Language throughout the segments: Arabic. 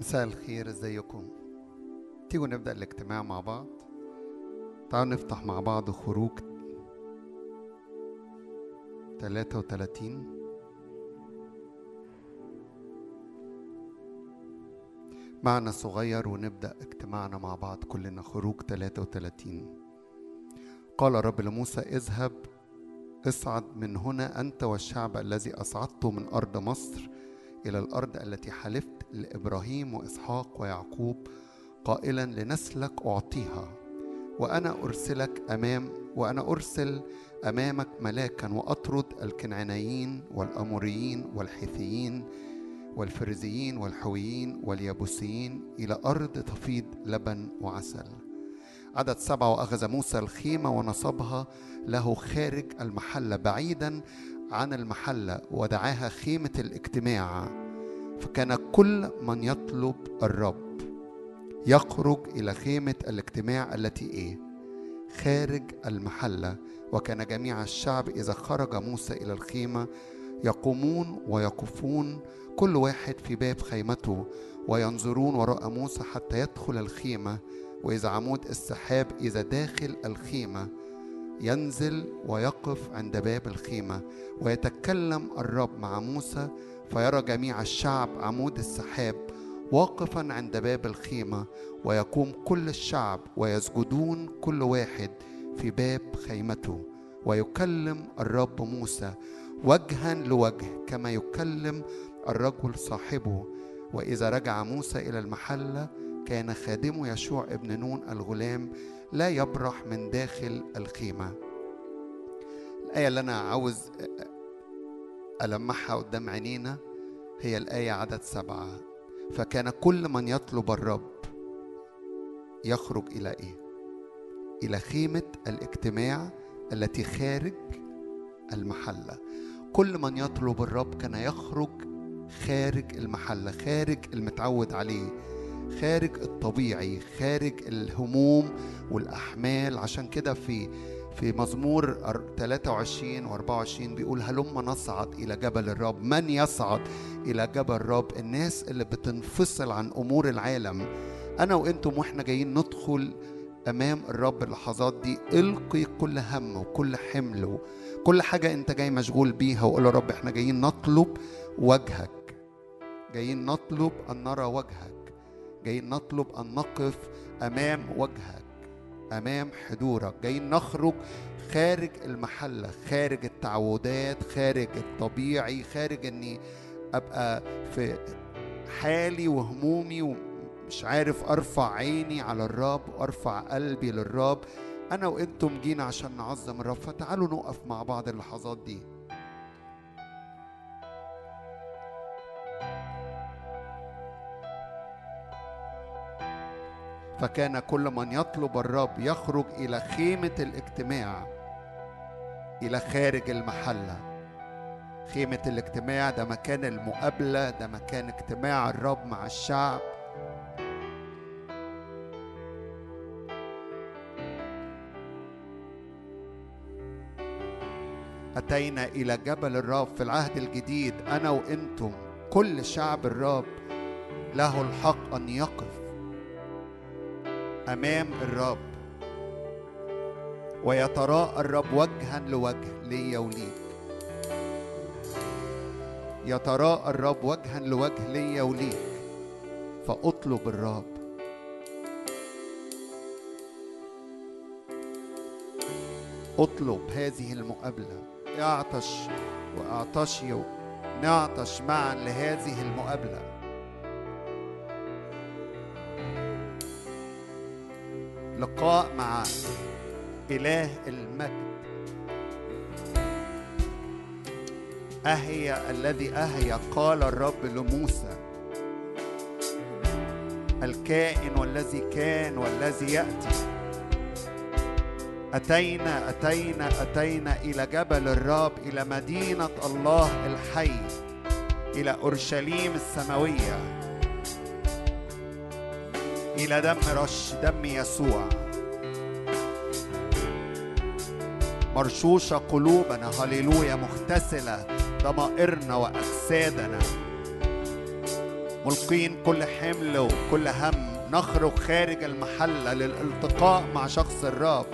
مساء الخير إزيكم؟ تيجوا نبدأ الاجتماع مع بعض. تعالوا نفتح مع بعض خروج 33 معنى صغير ونبدأ اجتماعنا مع بعض كلنا خروج 33 قال رب لموسى اذهب اصعد من هنا أنت والشعب الذي أصعدته من أرض مصر إلى الأرض التي حلفت لإبراهيم وإسحاق ويعقوب قائلا لنسلك أعطيها وأنا أرسلك أمام وأنا أرسل أمامك ملاكا وأطرد الكنعانيين والأموريين والحيثيين والفرزيين والحويين واليابوسيين إلى أرض تفيض لبن وعسل. عدد سبعة وأخذ موسى الخيمة ونصبها له خارج المحلة بعيدا عن المحلة ودعاها خيمة الاجتماع. فكان كل من يطلب الرب يخرج إلى خيمة الاجتماع التي إيه؟ خارج المحلة. وكان جميع الشعب إذا خرج موسى إلى الخيمة يقومون ويقفون كل واحد في باب خيمته وينظرون وراء موسى حتى يدخل الخيمة. وإذا عمود السحاب إذا داخل الخيمة ينزل ويقف عند باب الخيمة. ويتكلم الرب مع موسى فيرى جميع الشعب عمود السحاب واقفا عند باب الخيمة ويقوم كل الشعب ويسجدون كل واحد في باب خيمته ويكلم الرب موسى وجها لوجه كما يكلم الرجل صاحبه. وإذا رجع موسى إلى المحلة كان خادمه يشوع ابن نون الغلام لا يبرح من داخل الخيمة. الآية اللي أنا عاوز ألمحها قدام عينينا هي الآية عدد سبعة. فكان كل من يطلب الرب يخرج إلى إيه؟ إلى خيمة الاجتماع التي خارج المحلة. كل من يطلب الرب كان يخرج خارج المحلة خارج المتعود عليه خارج الطبيعي خارج الهموم والأحمال. عشان كده في في مزمور 23 و24 بيقول هلم نصعد إلى جبل الرب. من يصعد إلى جبل الرب؟ الناس اللي بتنفصل عن أمور العالم. أنا وأنتم وإحنا جايين ندخل أمام الرب اللحظات دي. القي كل هم وكل حمل كل حاجة أنت جاي مشغول بيها. وقول يا رب إحنا جايين نطلب وجهك. جايين نطلب أن نرى وجهك. جايين نطلب أن نقف أمام وجهك. أمام حضورك. جايين نخرج خارج المحلة خارج التعودات خارج الطبيعي خارج أني أبقى في حالي وهمومي ومش عارف أرفع عيني على الرب وأرفع قلبي للرب. أنا وأنتم جينا عشان نعظم الرب. فتعالوا نقف مع بعض اللحظات دي. فكان كل من يطلب الرب يخرج إلى خيمة الاجتماع إلى خارج المحلة. خيمة الاجتماع ده مكان المقابلة ده مكان اجتماع الرب مع الشعب. أتينا إلى جبل الرب في العهد الجديد أنا وأنتم. كل شعب الرب له الحق أن يقف. أمام الرب. ويتراءى الرب وجها لوجه ليا وليك يتراءى الرب وجها لوجه ليا وليك فأطلب الرب. أطلب هذه المقابلة. أعطش وأعطشي. نعطش معا لهذه المقابلة. لقاء مع إله المجد. أهي الذي أهي قال الرب لموسى. الكائن والذي كان والذي يأتي. أتينا أتينا أتينا إلى جبل الرب إلى مدينة الله الحي إلى أورشليم السماوية. إلى دم رش دم يسوع. مرشوشة قلوبنا هللويا مغتسلة ضمائرنا وأجسادنا. ملقين كل حمل وكل هم. نخرج خارج المحلة للالتقاء مع شخص الرب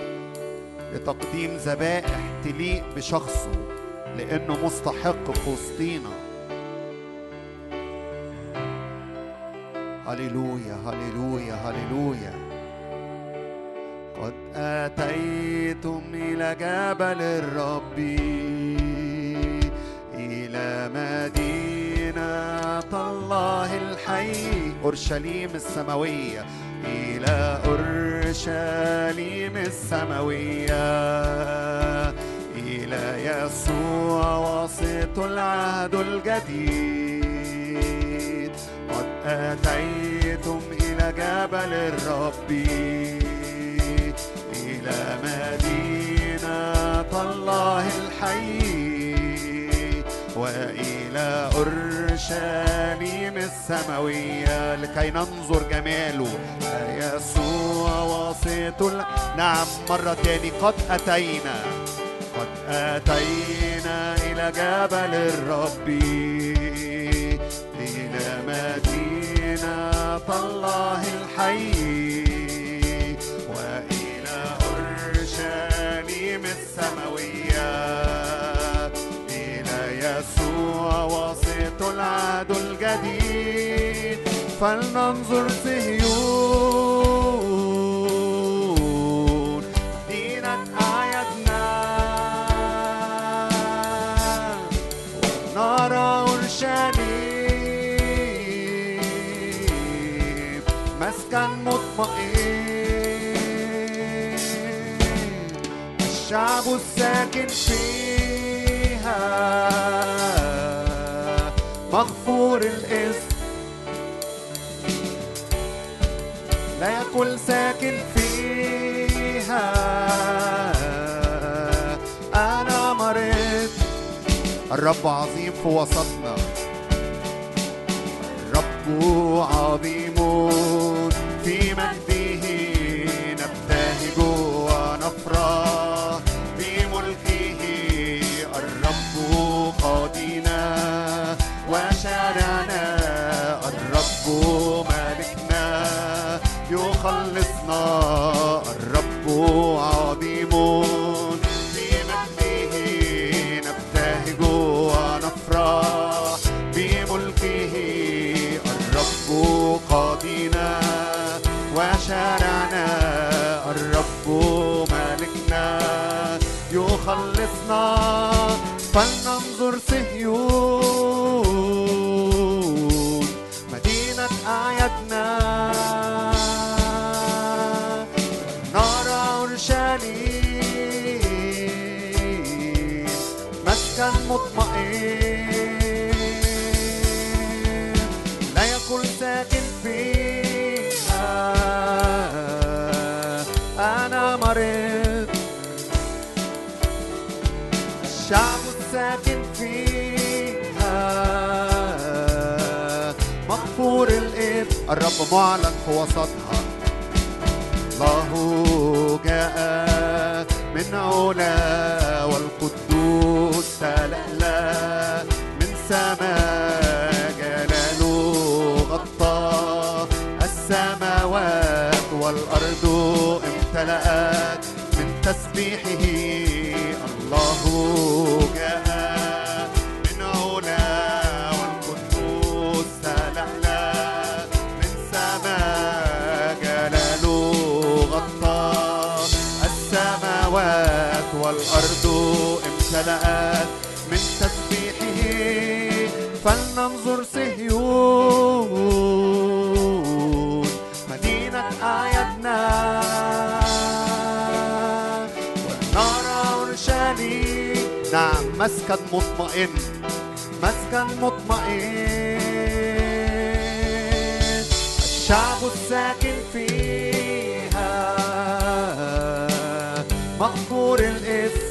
لتقديم ذبائح تليق بشخصه لأنه مستحق في وسطينا. هللويا هللويا هللويا قد أتيتم إلى جبل الرب إلى مدينة الله الحي. أورشليم السماوية إلى أورشليم السماوية إلى يسوع واسط العهد الجديد. أتيتم إلى جبل الرب إلى مدينة الله الحي وإلى أورشليم السماوية لكي ننظر جماله. يسوع واسط نعم مرة تاني. قد أتينا قد أتينا إلى جبل الرب. إلى مدينة الله الحي وإلى أورشليم السماوية. يسوع واسط العهد الجديد. فلننظر صهيون مطمئن الشعب الساكن فيها مغفور الاسم لا يكن ساكن فيها أنا مريض الرب عظيم في وسطنا الرب عظيم وشارعنا الرب مالكنا يخلصنا. الرب عظيم في مجده نبتهج ونفرح بملكه. الرب قاضينا وشارعنا. الرب مالكنا يخلصنا. فلننظر صهيون مطمئن. لا ساكن فيها. أنا مريض. الشعب الساكن فيها. مغفور الرب معلن في وسطها. الله جاء من علا والقدوس تلألأ من سماء جلاله غطى السماوات والأرض امتلأت من تسبيحه. الله جاء فلننظر صهيون مدينة أعيادنا. ونرى أورشليم. نعم مسكن مطمئن. مسكن مطمئن. الشعب الساكن فيها. مغفور الاسم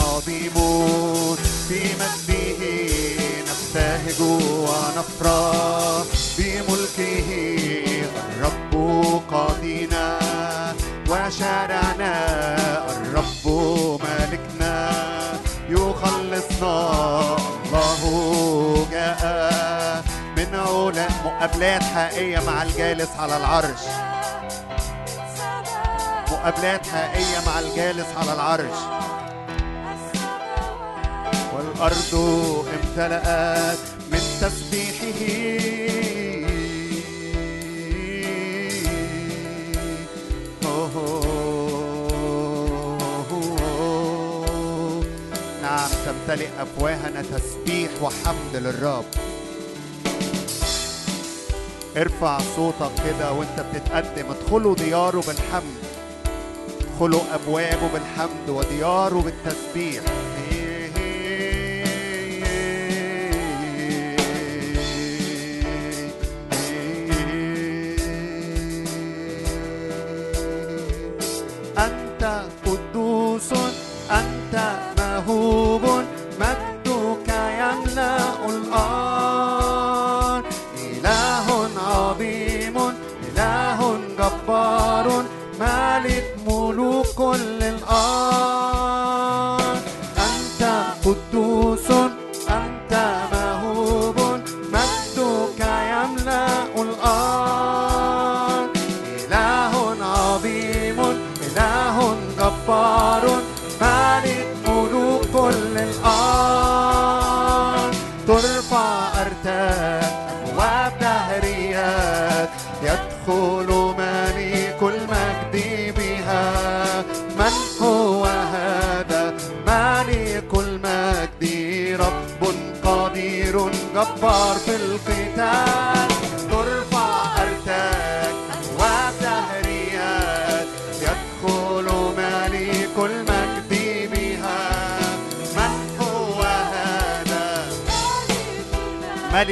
عظيم في مجده نبتهج ونفرح بملكه الرب قاضينا وشارعنا الرب مالكنا يخلصنا الله جاء من علا مقابلات حقيقية مع الجالس على العرش. مقابلات حقيقية مع الجالس على العرش. والأرض امتلأت من تسبيحه. نعم تمتلئ أفواهنا تسبيح وحمد للرب. ارفع صوتك كده وانت بتتقدم. ادخلوا دياره بالحمد. ادخلوا أبوابه بالحمد ودياره بالتسبيح.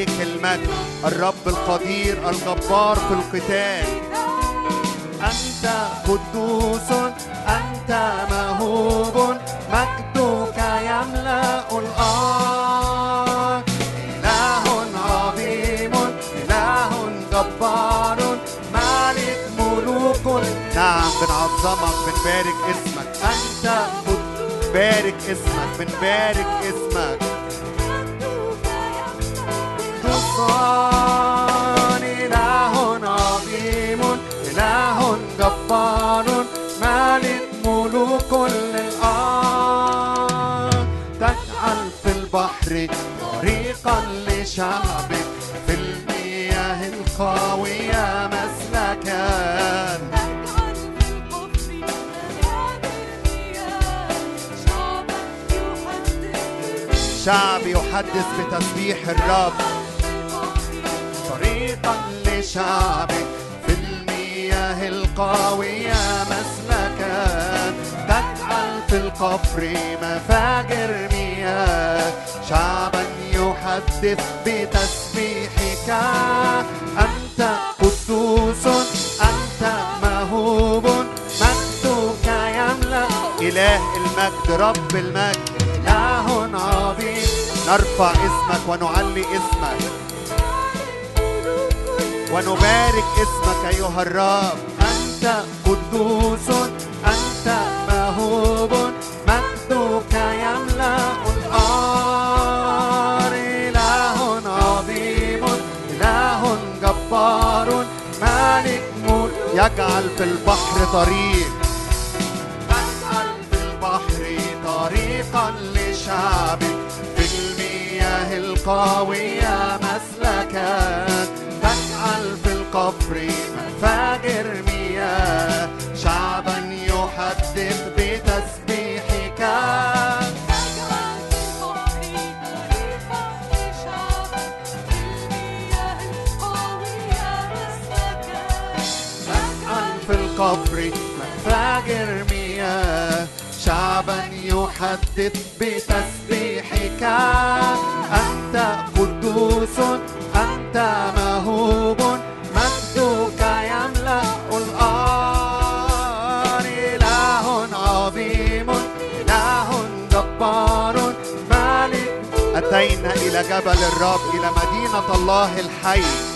ملك المجد الرب القدير الجبار في القتال. أنت قدوس أنت مهوب مجدك يملأ الأرض إله عظيم إله جبار. مالك ملوك. نعم بنعظمك بنبارك اسمك. أنت بارك اسمك بنبارك اسمك. قدوسان إله عظيم إله جبار مالك ملوك كل الأرض تجعل في البحر طريقا لشعبك في المياه القوية مسلكا. تجعل في القفر مياه المياه شعبا يحدث. شعب يحدث بتسبيح الرب. لشعبك في المياه القوية مسلكا تجعل في القفر مفاجر مياه. شعبا يحدث بتسبيحك. أنت قدوس أنت مهوب. مجدك يملأ. إله المجد رب المجد إله عظيم. نرفع اسمك ونعلي اسمك. ونبارك اسمك أيها الرب. أنت قدوس أنت مهوب مجدك يملأ الأرض إله عظيم إله جبار مالك ملك. يجعل في البحر طريق. تجعل في البحر طريقا لشعبك. في المياه القوية مسلكا القفر مفاجر مياه. شعبا يحدث بتسبيحك. في مفاجر مياه. شعبا يحدث بتسبيحك. أنت قدوس أنت أتينا إلى جبل الرب إلى مدينة الله الحي.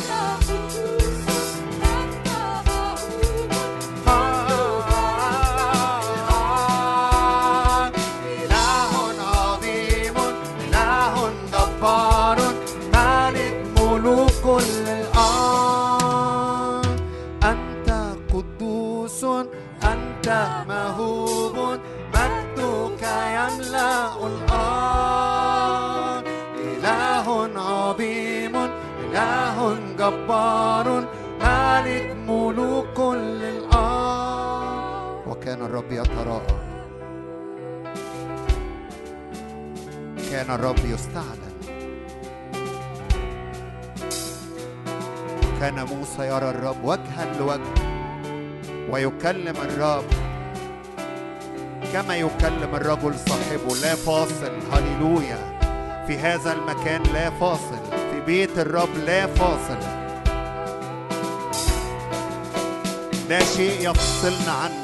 وكان الرب يتراءى كان الرب يستعلن كان موسى يرى الرب وجها لوجه ويكلم الرب كما يكلم الرجل صاحبه لا فاصل هللويا في هذا المكان لا فاصل في بيت الرب لا فاصل لا شيء يفصلنا عنه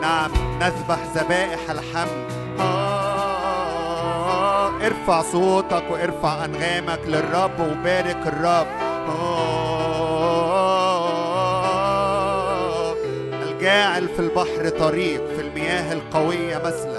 نعم نذبح ذبائح الحمد آه، ارفع صوتك وارفع أنغامك للرب وبارك الرب. آه، الجاعل في البحر طريق في المياه القوية مسلك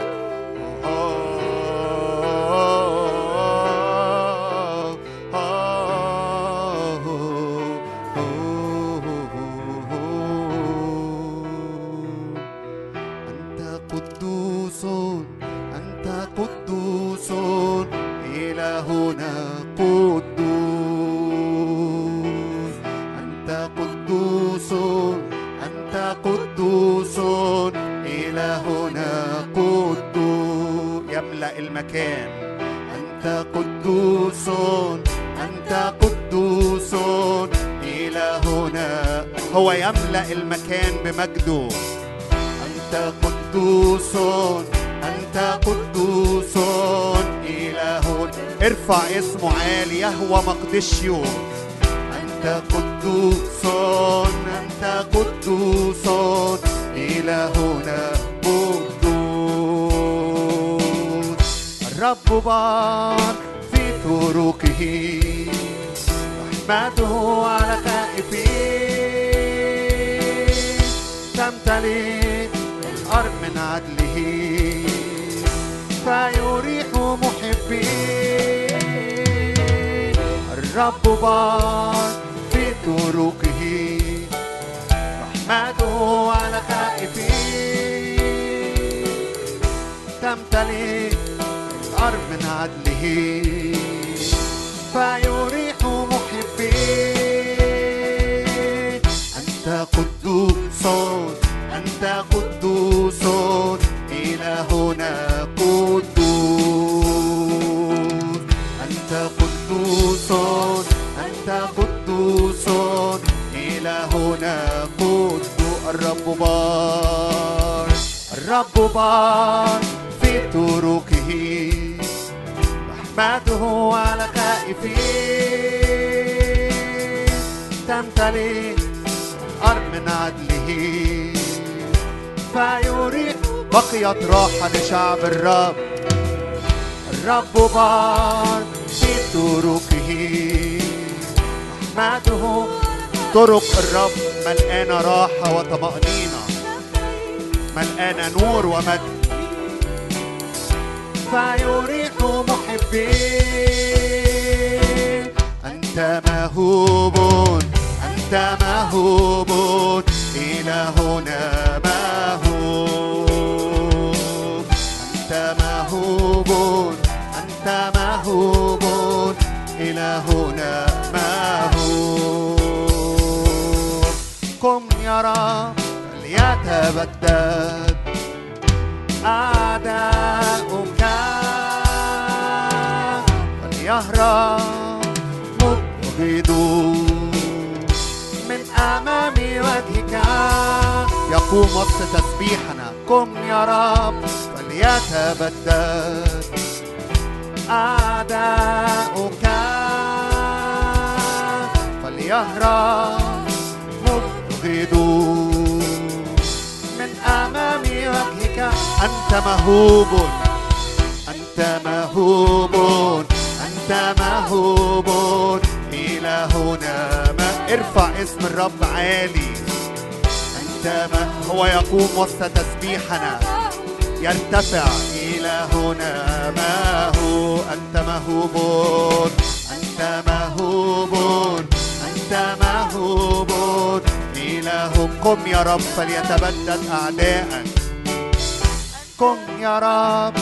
يهوى مقدشيو أنت قدوس أنت قدوس إلهنا قدوس. الرب بار في طرقه رحمته على خائفين تمتلئ الأرض من عدله. فيريح الرب بار في طرقه. رحمته على خائفين تمتلئ الأرض من عدله. فيريح محبين أنت قدوس أنت قدوس إلهنا. إلهنا قدوس الرب بار. الرب بار في طرقه. رحمته على خائفين تمتلئ الأرض من عدله. فيريح بقيت راحة لشعب الرب. الرب بار في طرقه. رحمته طرق الرب ملقانة راحة وطمأنينة. ملقانة نور ومجد فيريح محبين. أنت مهوب. أنت مهوب. إلهنا مهوب. أنت مهوب. أنت مهوب. إلهنا مهوب. يا رب فليتبدد أعداؤك. فليهرب مبغضون من أمام وجهك. يقوم وقت تسبيحنا. قم يا رب. فليتبدد أعداؤك. فليهرب من أمام وجهك أنت مهوب أنت مهوب أنت مهوب إلهنا ما ارفع اسم الرب عالي. أنت ما هو يقوم وسط تسبيحنا. يرتفع. إلهنا ما أنت مهوب أنت مهوب أنت مهوب قم يا رب فليتبدد أعدائك قم يا رب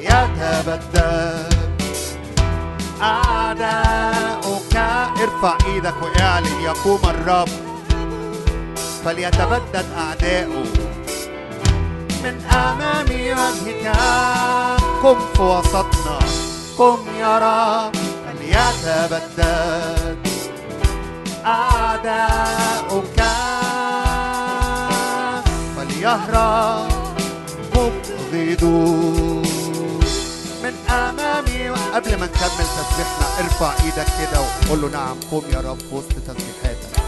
يتبدد أعداؤك. ارفع إيدك واعلن يقوم الرب فليتبدد أعداؤه. من أمام وجهك قم في وسطنا. قم يا رب فليتبدد أعداؤك. فليهرب مبغضون من أمامي قبل ما نكمل تسبيحنا ارفع إيدك كده وقول له نعم قم يا رب وسط تسبيحاتك.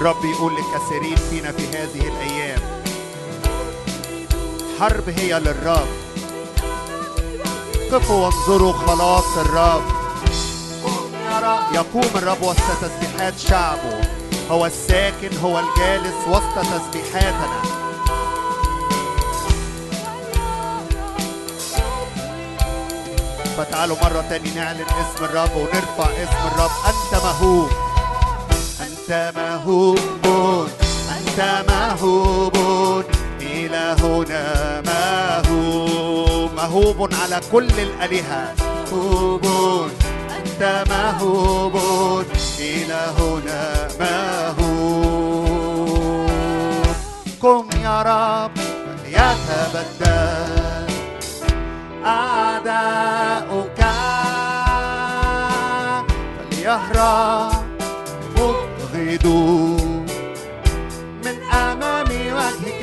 رب يقول للكثيرين فينا في هذه الأيام حرب هي للرب. قفوا وانظروا خلاص الرب. رب يقوم الرب وسط تسبيحات شعبه. هو الساكن هو الجالس وسط تسبيحاتنا. فتعالوا مرة تاني نعلن اسم الرب ونرفع اسم الرب. أنت مهوب. أنت مهوب. أنت مهوب. إلهنا مهوب. مهوب على كل الآلهة. مهوب. أنت مهوب إلهنا مهوب قم يا رب فليتبدل أعداؤك. فليهرب مبغضون من أمام وجهك.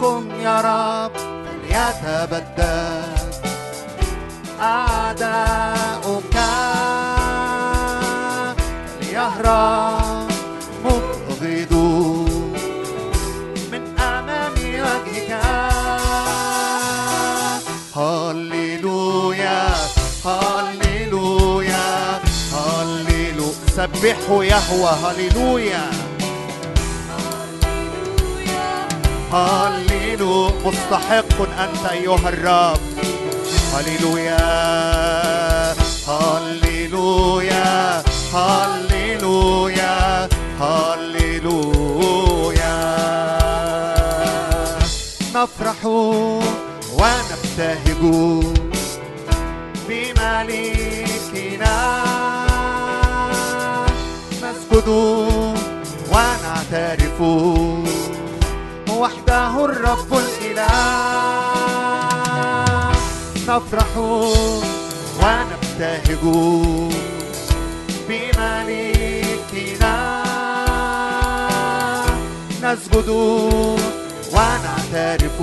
قم يا رب فليتبدل. أعداؤك. فليهرب مبغضون من أمام وجهك. هللويا هللويا هللويا سبحوا يهوى هللويا. هللويا مستحق أنت أيها الرب. هللويا هللويا هللويا هللويا نفرح ونبتهج بملكنا. نسجد ونعترف. وحده الرب الإله. نفرح ونبتهج بملكنا نسجد ونعترف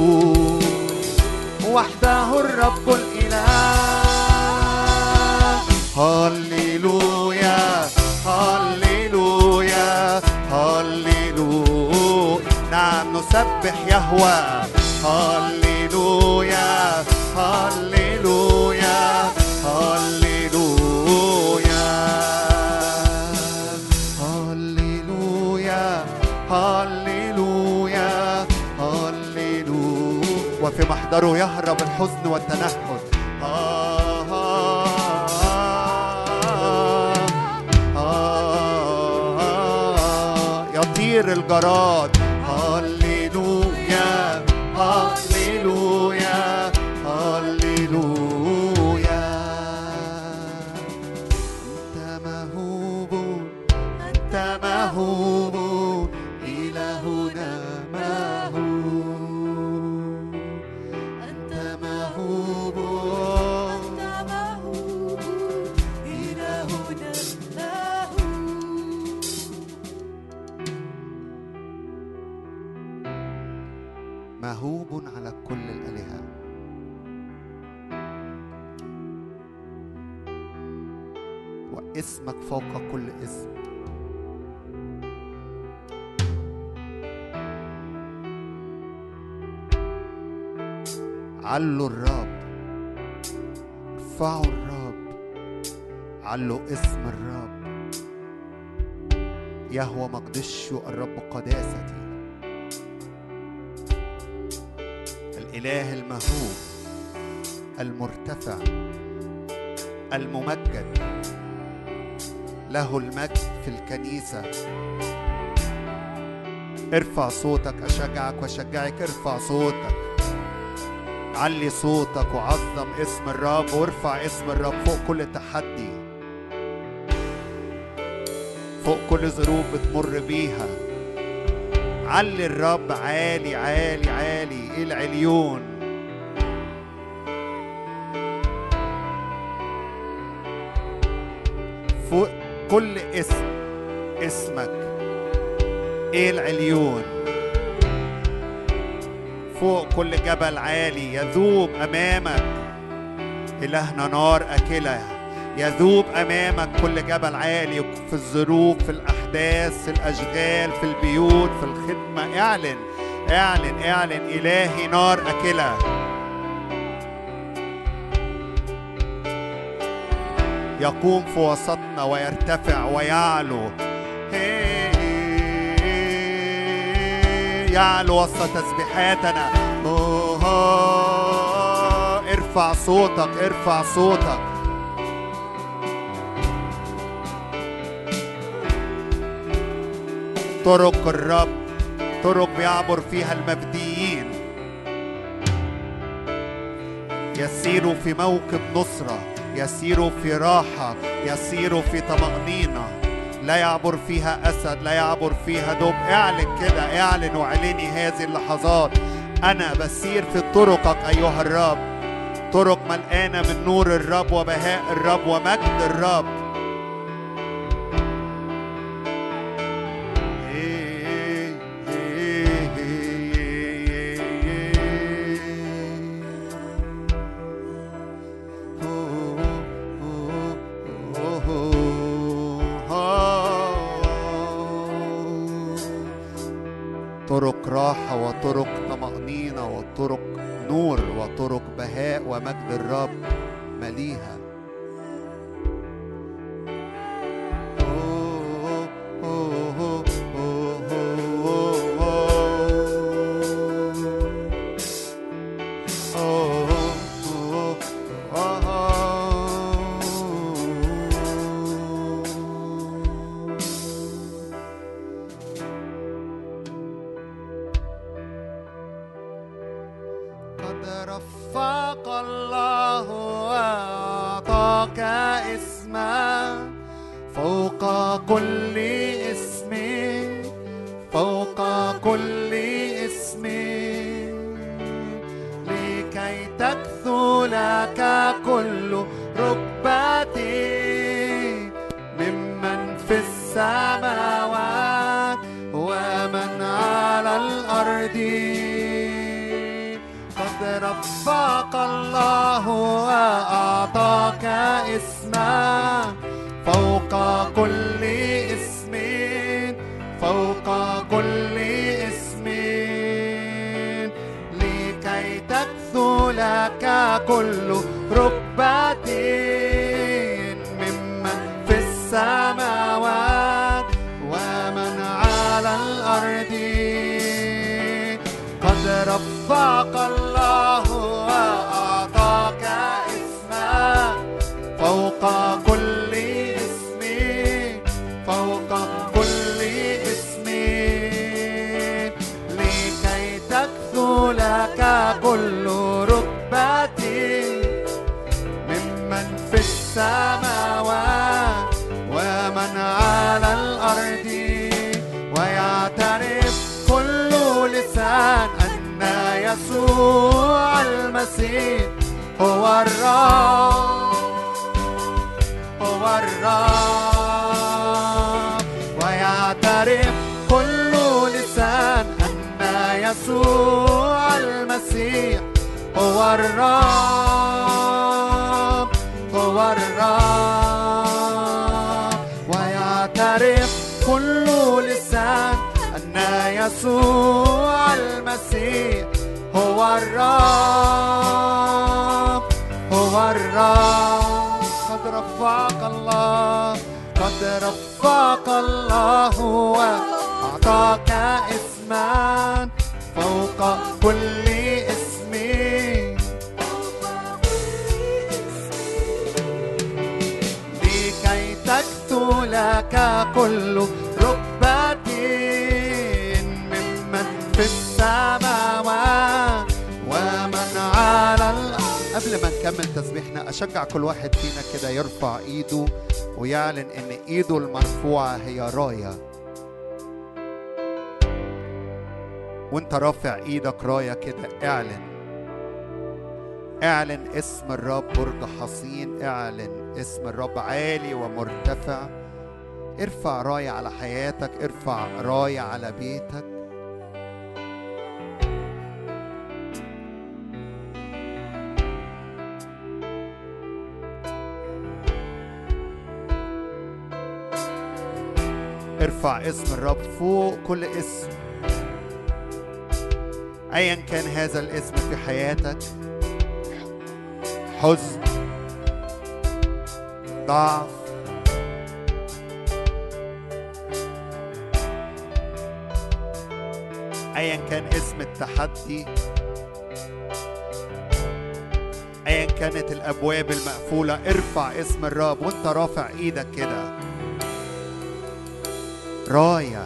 وحده الرب الإله. هللويا هللويا هللويا. نعم نسبح يهوى هللويا هللويا. محضره يهرب الحزن والتنهد. آه آه آه. يطير الجراد. علوا الرب. ارفعوا الرب. علوا اسم الرب. يهوى مقدش الرب قداستي الإله المهوب المرتفع الممجد. له المجد في الكنيسة. ارفع صوتك أشجعك وأشجعك ارفع صوتك. علي صوتك وعظم اسم الرب وارفع اسم الرب فوق كل تحدي. فوق كل ظروف بتمر بيها. علي الرب عالي عالي عالي العليون. فوق كل اسم اسمك العليون. فوق كل جبل عالي يذوب أمامك. إلهنا نار أكلة يذوب أمامك كل جبل عالي في الظروف في الأحداث في الأشغال في البيوت في الخدمة. اعلن اعلن اعلن إلهي نار أكلة. يقوم في وسطنا ويرتفع ويعلو. يعلو وسط تسبيحاتنا. ارفع صوتك ارفع صوتك. طرق الرب طرق بيعبر فيها المبديين. يسيروا في موكب نصرة يسيروا في راحة يسيروا في طمأنينة. لا يعبر فيها أسد لا يعبر فيها دب اعلن كده اعلن واعلني هذه اللحظات. أنا بسير في طرقك أيها الرب. طرق ملقانة من نور الرب وبهاء الرب ومجد الرب. وطرق نور وطرق بهاء ومجد الرب مليها. الأرض. قد رفعك الله وأعطاك اسما فوق كل اسم فوق كل اسم. لكي تكثو لك كل ركبة. ممن في السماوات يسوع المسيح هو الرب هو الرب. ويعترف كل لسان أن يسوع المسيح هو الرب هو الرب. ويعترف كل لسان أن يسوع المسيح هو الرب هو الرب قد رفعك الله. قد رفعك الله وأعطاك اسما فوق كل اسم لكي تكتو لك كل نكمل تسبيحنا. أشجع كل واحد فينا كده يرفع إيده ويعلن إن إيده المرفوعة هي راية. وانت رافع إيدك راية كده اعلن. اعلن اسم الرب برج حصين اعلن اسم الرب عالي ومرتفع. ارفع راية على حياتك ارفع راية على بيتك. ارفع اسم الرب فوق كل اسم. ايا كان هذا الاسم في حياتك؟ حزن ضعف ايا كان اسم التحدي ايا كانت الأبواب المقفولة ارفع اسم الرب وانت رافع إيدك كده. راية.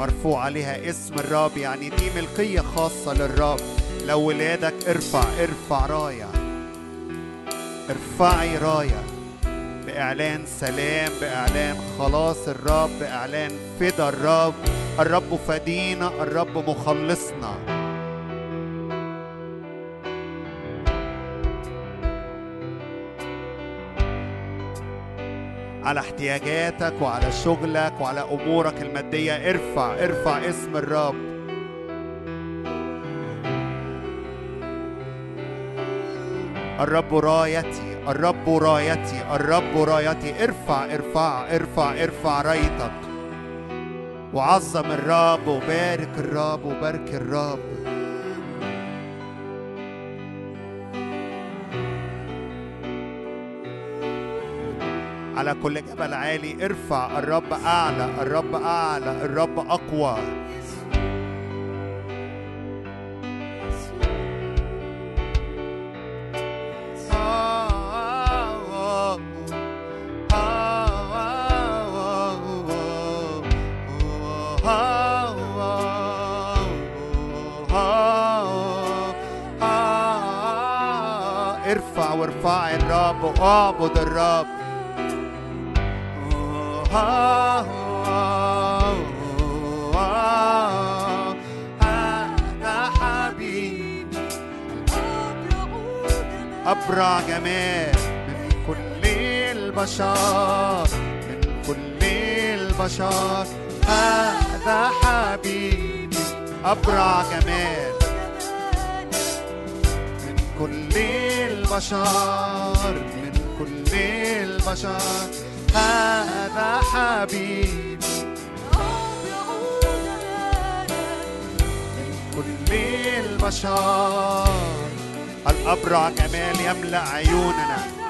مرفوع عليها اسم الرب يعني دي ملكية خاصة للرب. لو ولادك ارفع ارفع راية. ارفعي راية. بإعلان سلام بإعلان خلاص الرب بإعلان فدا الرب. الرب فدينا الرب مخلصنا. على احتياجاتك وعلى شغلك وعلى أمورك المادية. ارفع ارفع اسم الرب. الرب رايتي الرب رايتي الرب رايتي. ارفع ارفع ارفع ارفع رايتك. وعظم الرب وبارك الرب وبارك الرب. على كل جبل عالي ارفع الرب أعلى الرب أعلى الرب أقوى. ارفع وارفعي الرب واعبد الرب. أبرع جمال من كل البشر من كل البشر. هذا حبيبي أبرع جمال من كل البشر من كل البشر. هذا حبيبي. كل البشر. الأبرع جمال يملأ عيوننا.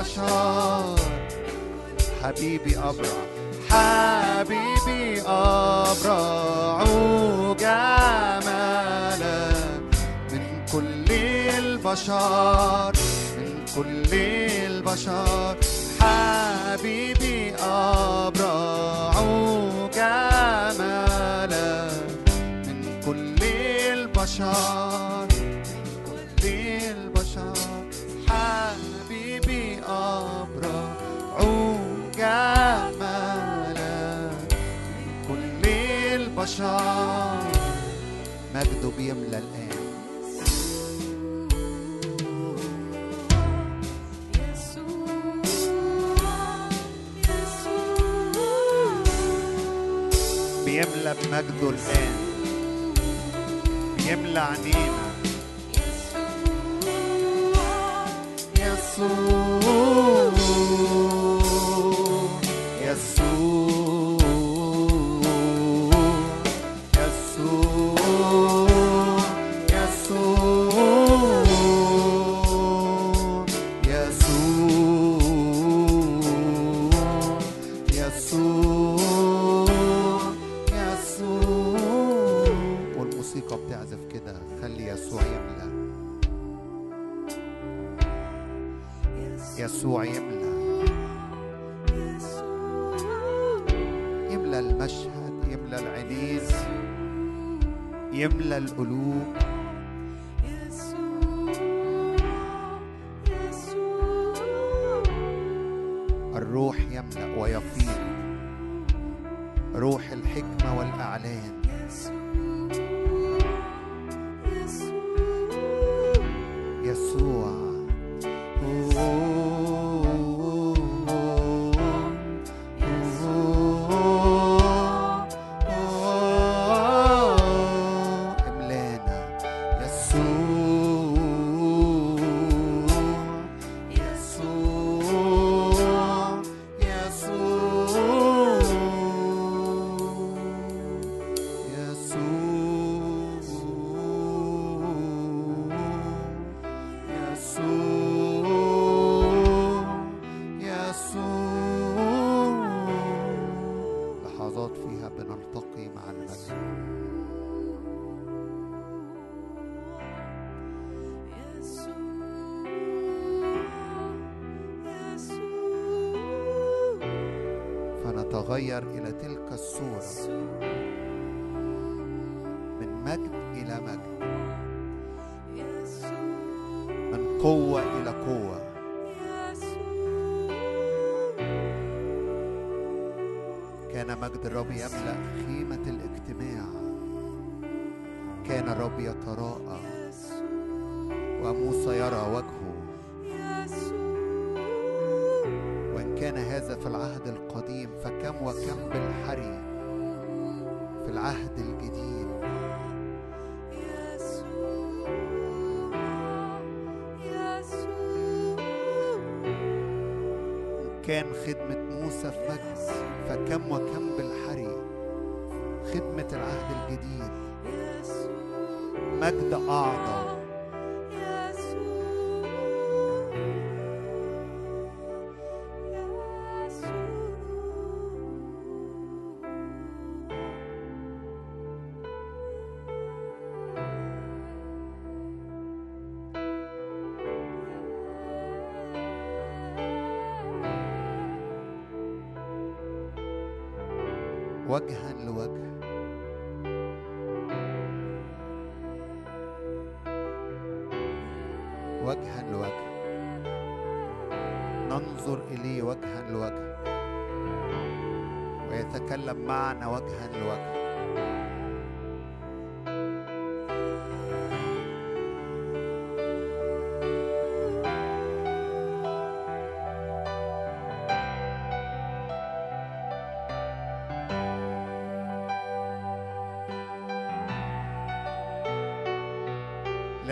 البشر حبيبي أبرع. حبيبي أبرع. جمالا من كل البشر. من كل البشر. حبيبي أبرع. جمالا من كل البشر. جمالا من كل البشر. مجده بيملى الآن. بيملى بمجده الآن. بيملى عينينا يسوع. لوجه وجها لوجه. ننظر إليه وجها لوجه. ويتكلم معنا وجها لوجه.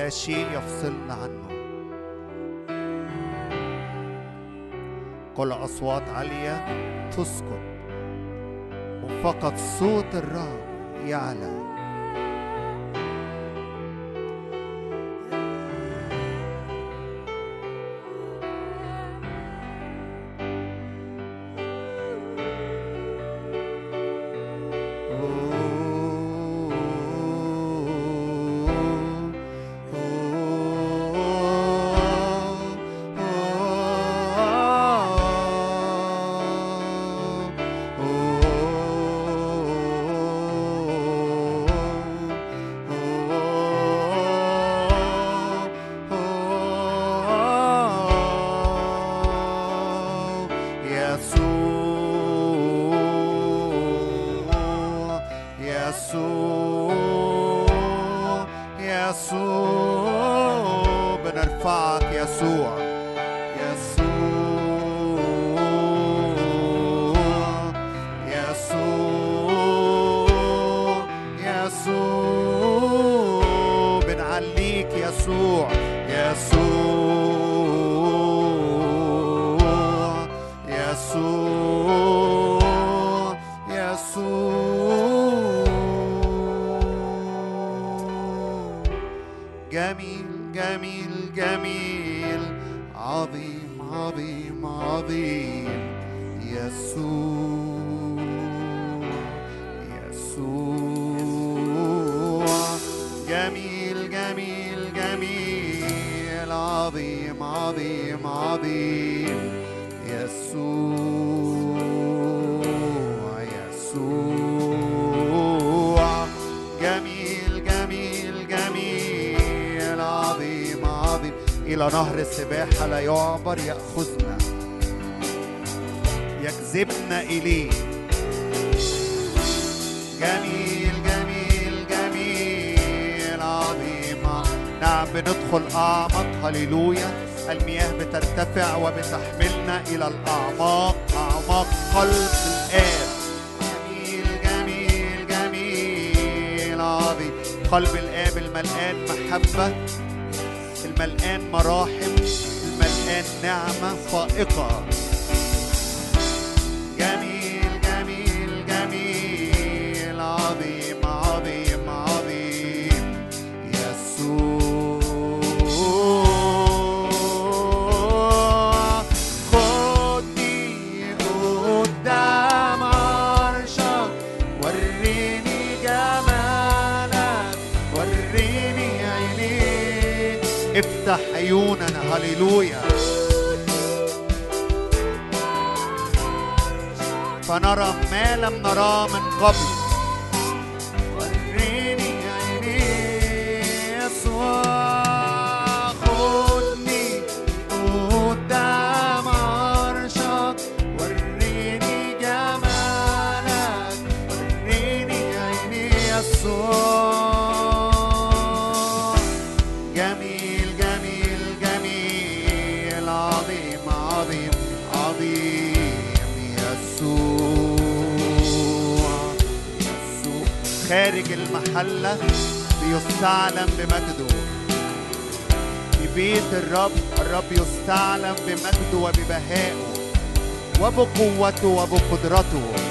لا شيء يفصلنا عنه. كل أصوات عالية تسكت وفقط صوت الرب يعلى. يسوع. جميل جميل جميل عظيم عظيم عظيم. يسوع يسوع. جميل جميل جميل عظيم عظيم. إلى نهر السباحة لا يعبر يأخذنا. يجذبنا إليه. جميل جميل جميل عظيم. نعم بندخل أعمق هللويا. المياه بترتفع وبتحملنا إلى الأعماق أعماق قلب الآب. جميل جميل جميل عظيم. قلب الآب الملآن محبة الملآن مراحم الملآن نعمة فائقة عيوننا. هللويا. فنرى ما لم نراه من قبل. بيستعلم بمجده. في بيت الرب الرب يستعلم بمجده وببهائه وبقوته وبقدرته.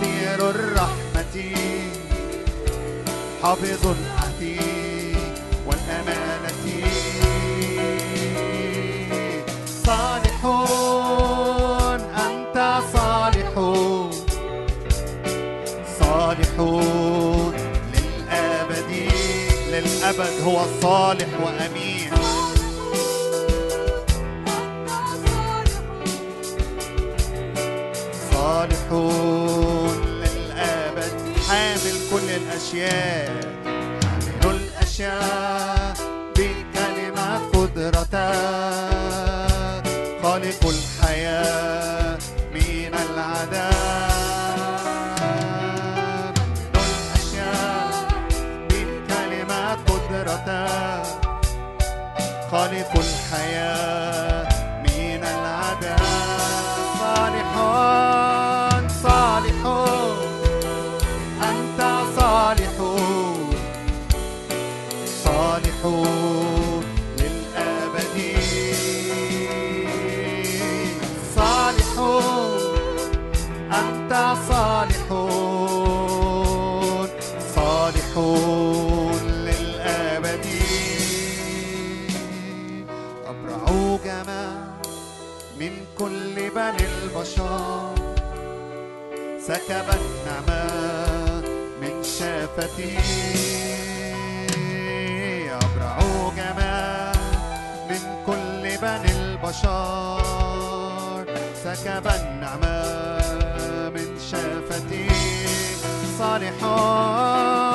كثير الرحمة. حافظ العهد والأمانة. صالح أنت صالح. صالح للأبد. للأبد هو صالح وأمين. صالح yeah. أبرع جمال من كل بني البشر. سكب النعمة من شفتي صالحات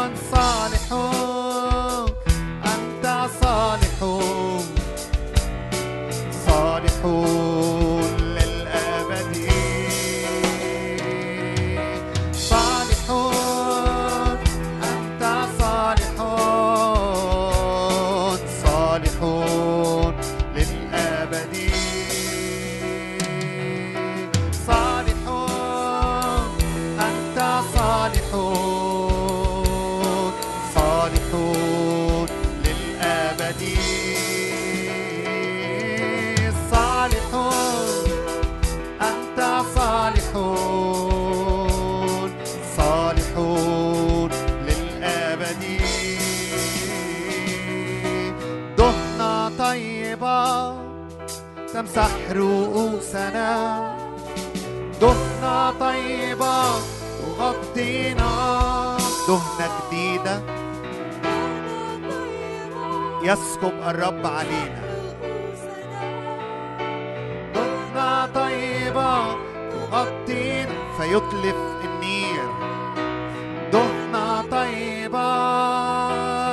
يسكب الرب علينا. ضفنا طيبة تغطينا فيتلف النير ضفنا طيبة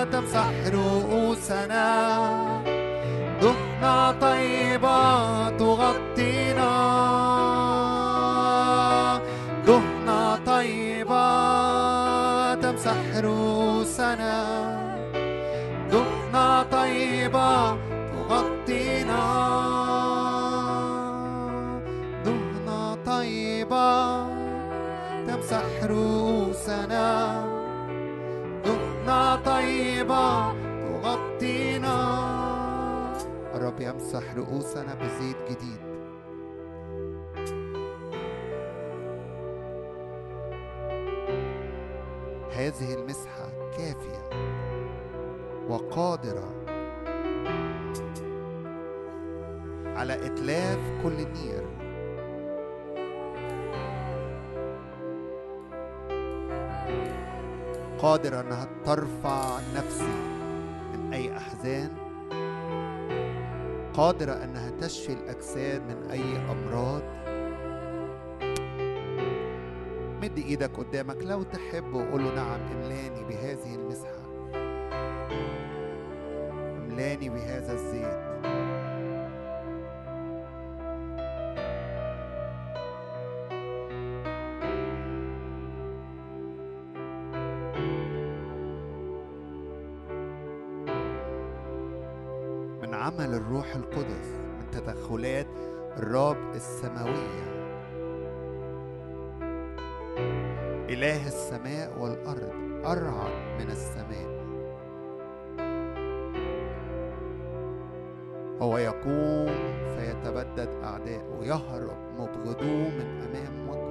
تمسح رؤوسنا تمسح رؤوسنا بزيت جديد. هذه المسحة كافية وقادرة على إتلاف كل نير. قادرة أنها ترفع نفسي من أي أحزان قادرة أنها تشفي الأجساد من أي أمراض؟ مد إيدك قدامك. لو تحب وقول له نعم املاني بهذه المسحة. املاني بهذا الزيت. الروح القدس من تدخلات الرب السماوية. إله السماء والأرض أرعد من السماء. هو يقوم فيتبدد أعداؤه يهرب مبغضوه من أمام وجهه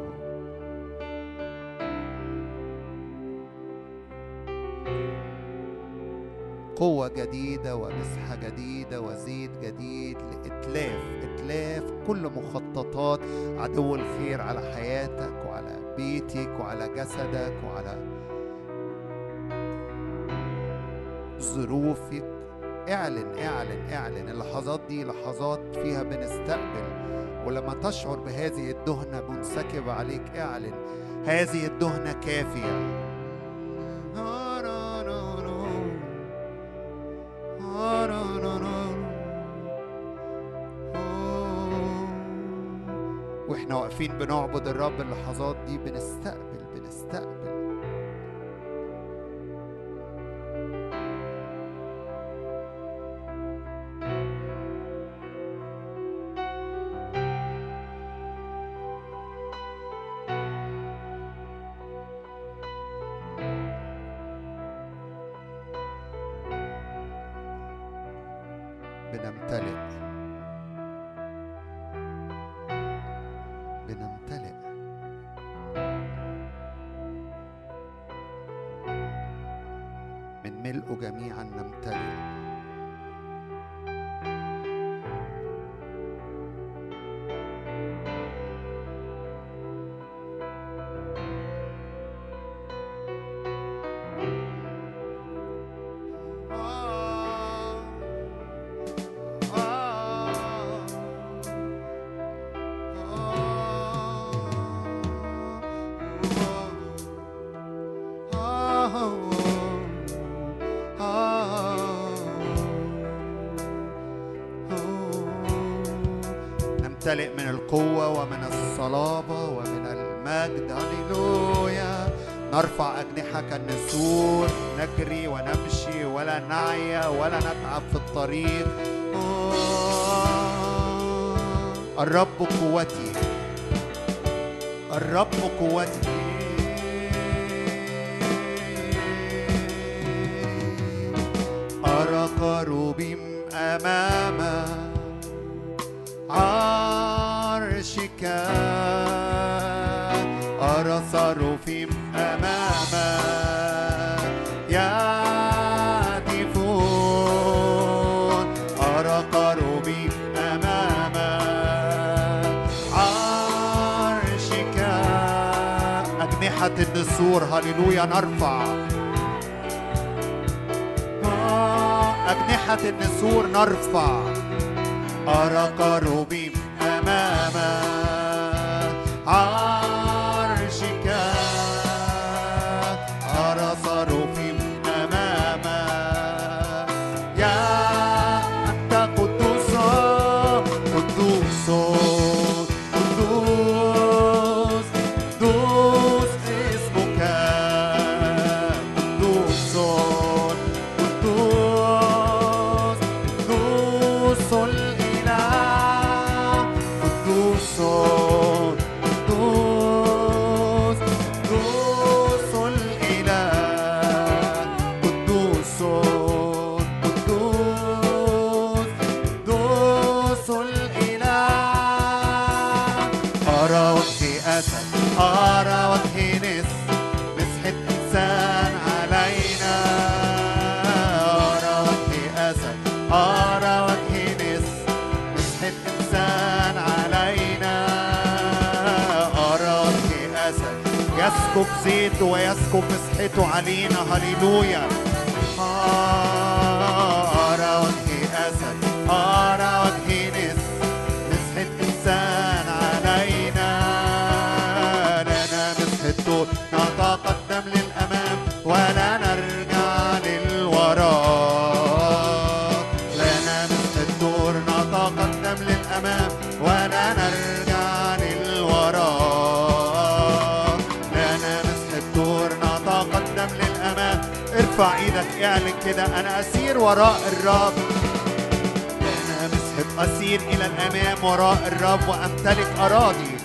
قوة جديدة ومسحة جديدة وزيت جديد لإتلاف إتلاف كل مخططات عدو الخير على حياتك وعلى بيتك وعلى جسدك وعلى ظروفك. اعلن اعلن اعلن. اللحظات دي لحظات فيها بنستقبل ولما تشعر بهذه الدهنة منسكبة عليك اعلن. هذه الدهنة كافية. وإحنا واقفين بنعبد الرب اللحظات دي بنستقبل بنستقبل. بنمتلئ بنمتلئ. من ملئه جميعا نمتلئ. نمتلئ من القوة ومن الصلابة ومن المجد. هللويا. نرفع أجنحة كالنسور نجري ونمشي ولا نعيا ولا نتعب في الطريق. الرب قوتي. الرب قوتي. أرى كروبيم أمام النسور هللويا نرفع. أجنحة النسور نرفع. أرى كروبيم ويسكب مسحته علينا. هللويا. كده أنا أسير وراء الرب. أنا مسحب أسير إلى الأمام وراء الرب وأمتلك أراضي.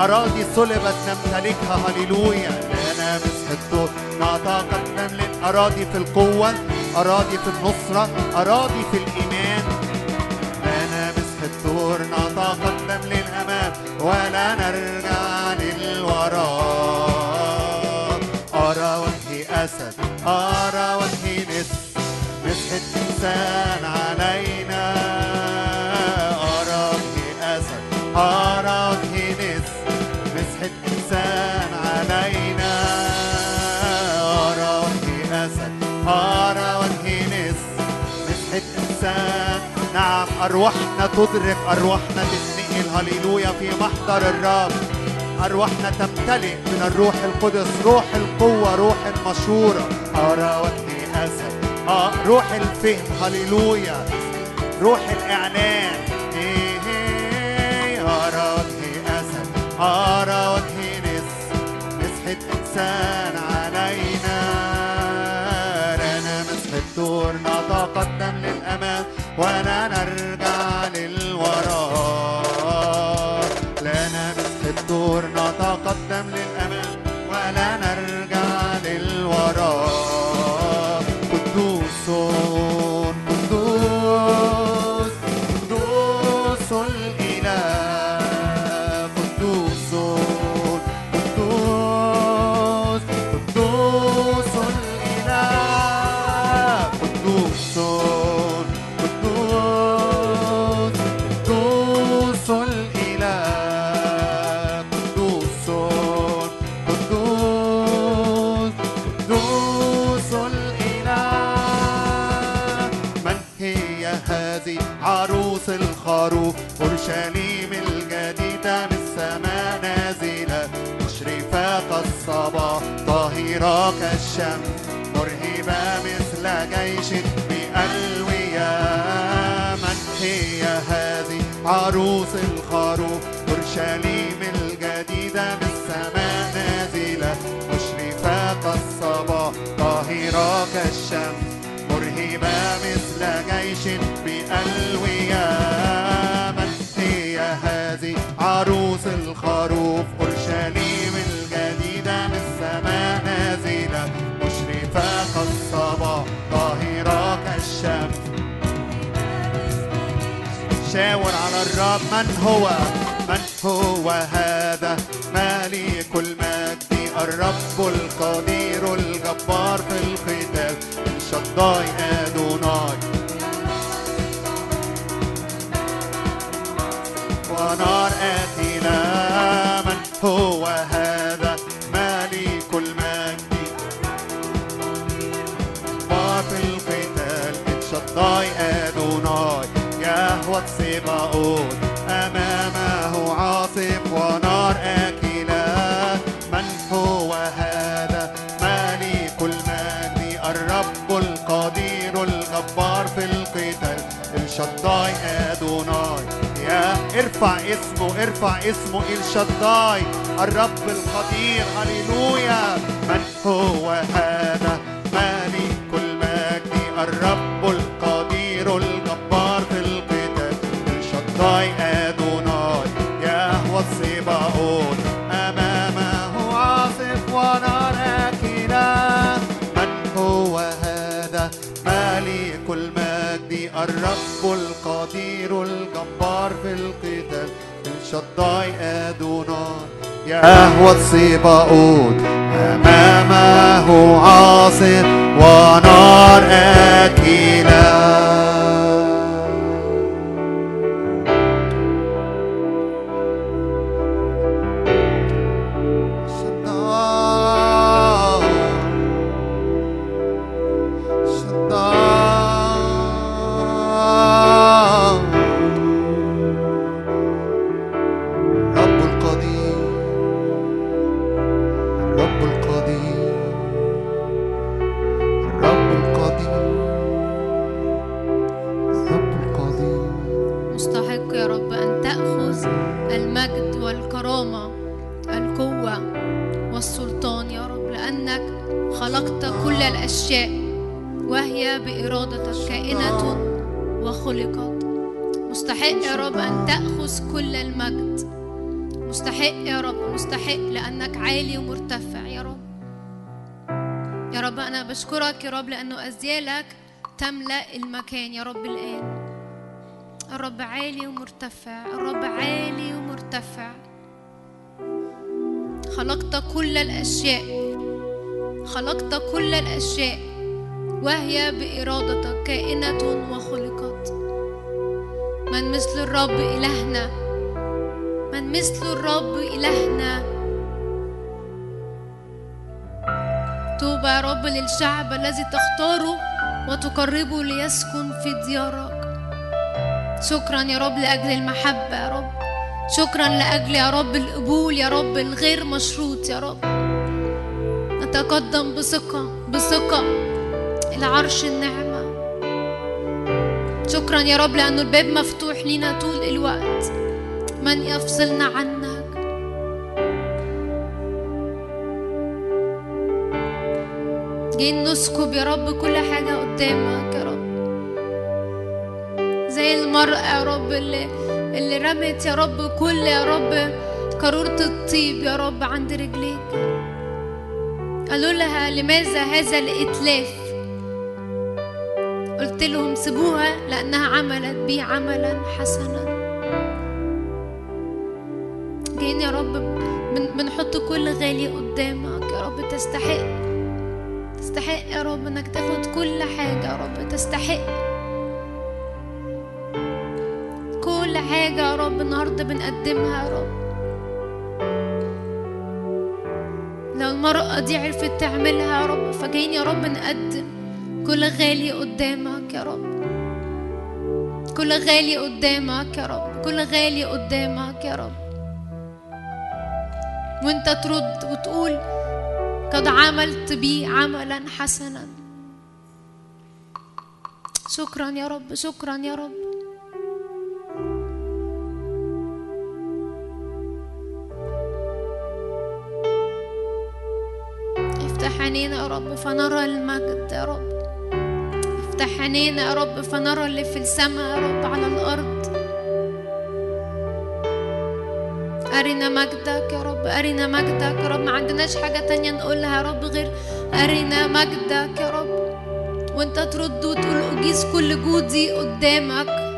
أراضي صلبت نمتلكها هللويا. لنا مسح الدور نعطاك نملك أراضي في القوة أراضي في النصرة أراضي في الإيمان. أرواحنا تدرك أرواحنا تتنقل هللويا في محضر الرب. أرواحنا تمتلئ من الروح القدس روح القوة روح المشورة أرى وجهي أسد آه روح الفهم هللويا. روح الإعلان. إيه إيه أرى وجهي أسد أرى وجهي نسر مسحة إنسان علينا. لنا مسحة دور نتقدم للأمام. ولا نرجع للوراء. لنا مسحة دور نتقدم للأمام ولا نرجع الخروف أورشليم الجديدة من السماء نازلة مشرفة كالصباح طاهرة كالشمس مرهبة مثل جيش بألوية. من هي هذه عروس الخروف أورشليم الجديدة من السماء نازلة مشرفة كالصباح طاهرة كالشمس. مثل جيش بألوية. من هي هذه؟ عروس الخروف أورشليم الجديدة من السماء مشرفة كالصباح طاهرة كالشمس. شاور على الرب من هو؟ من هو هذا؟ ملك المجد الرب القدير الجبار في القتال الشداي ارفع اسمه ارفع اسمه الشداي الرب القدير هللويا. من هو هذا؟ ملك المجد الرب الشداي ادوناي يهوى السباؤون امامه عاصف ونار اكله لأنك عالي ومرتفع. يا رب. يا رب أنا بشكرك يا رب لأنه أزيالك تملأ المكان. يا رب الآن. الرب عالي ومرتفع. الرب عالي ومرتفع. خلقت كل الأشياء. خلقت كل الأشياء. وهي بإرادتك. كائنة وخلقت. من مثل الرب إلهنا؟ من مثل الرب إلهنا؟ توبة يا رب للشعب الذي تختاره وتقربه ليسكن في ديارك. شكرا يا رب لأجل المحبة يا رب. شكرا لأجل يا رب القبول يا رب الغير مشروط يا رب. نتقدم بثقة بثقة إلى عرش النعمة. شكرا يا رب لأنه الباب مفتوح لينا طول الوقت. من يفصلنا عنك جايين نسكب يا رب كل حاجة قدامك يا رب. زي المرأة يا رب اللي اللي رمت يا رب كل يا رب قارورة الطيب يا رب عند رجليك. قالوا لها لماذا هذا الإتلاف؟ قلت لهم سيبوها لأنها عملت بي عملا حسنا. جايين يا رب بن- بنحط كل غالي قدامك يا رب تستحق. تستحق يا رب إنك تاخد كل حاجة يا رب. تستحق كل حاجة يا رب النهاردة بنقدمها يا رب. لو المرأة دي عرفت تعملها يا رب فجايين يا رب نقدم. كل غالي قدامك يا رب. كل غالي قدامك يا رب. كل غالي قدامك يا رب. وانت ترد وتقول قد عملت بي عملا حسنا. شكرا يا رب شكرا يا رب. افتح عينينا يا رب فنرى المجد يا رب. افتح عينينا يا رب فنرى اللي في السماء يا رب على الأرض. أرنا مجدك يا رب أرنا مجدك يا رب. ما عندناش حاجة تانية نقولها يا رب غير أرنا مجدك يا رب. وأنت ترد وتقول أجيز كل جودي قدامك.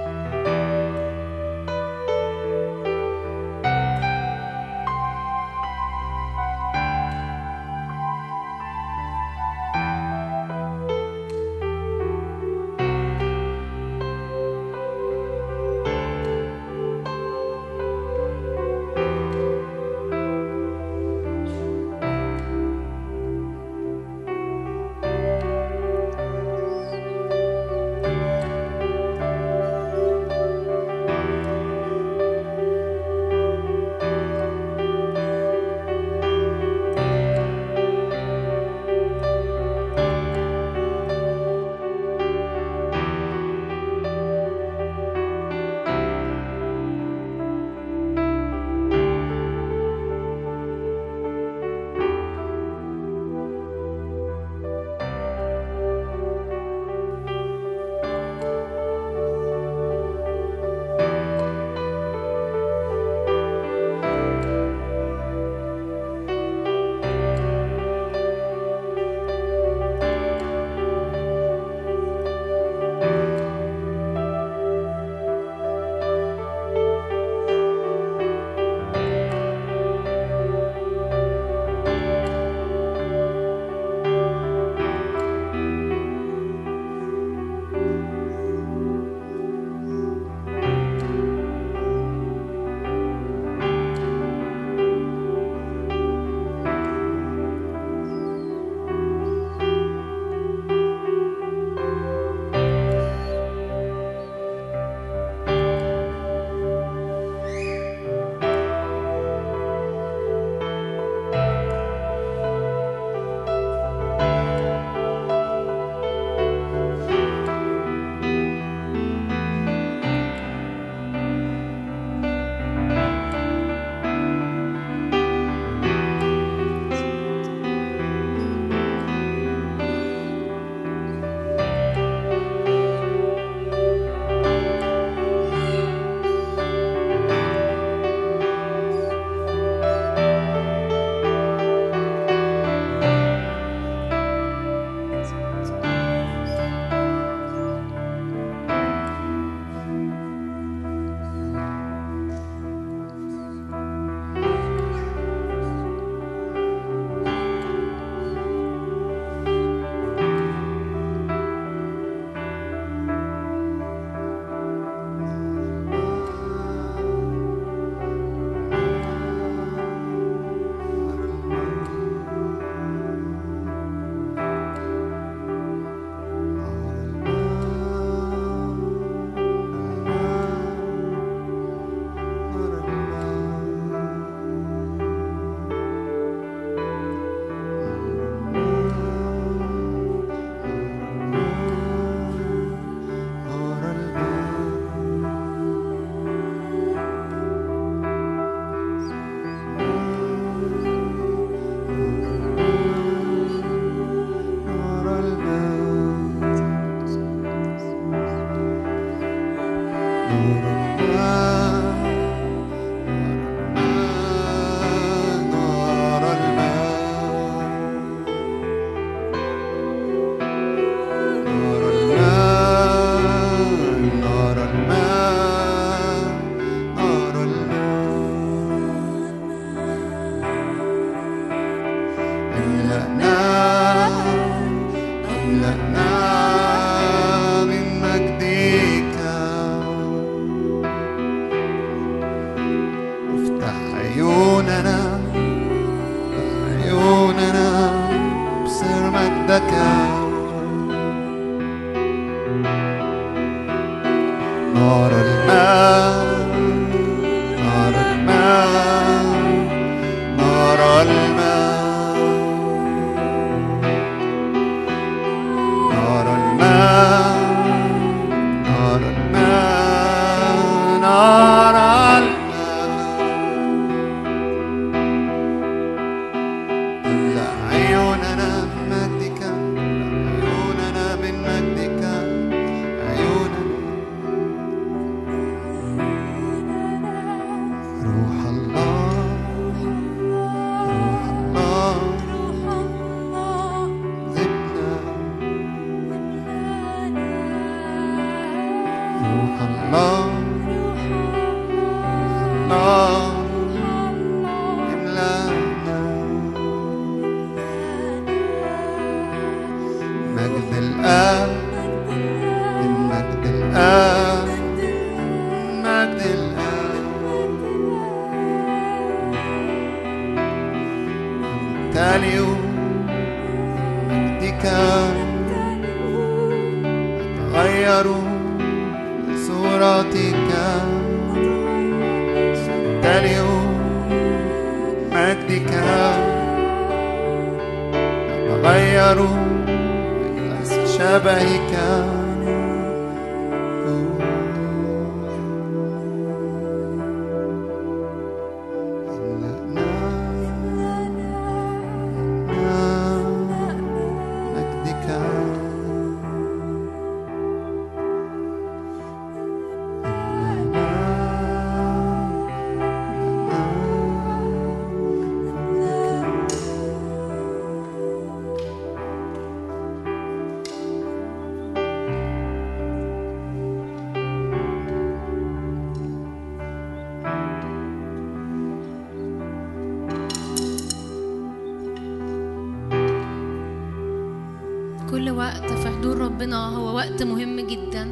ربنا هو وقت مهم جدا.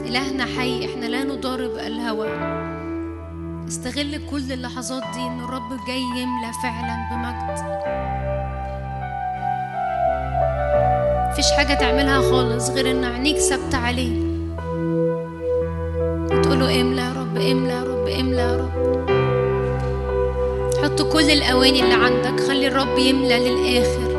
إلهنا حي إحنا لا نضارب الهوى. استغل كل اللحظات دي إن الرب جاي يملى فعلا بمجد. مفيش حاجة تعملها خالص غير إن عينيك ثابتة عليه. تقوله املى يا رب املى يا رب املى يا رب. حط كل الأواني اللي عندك خلي الرب يملى للآخر.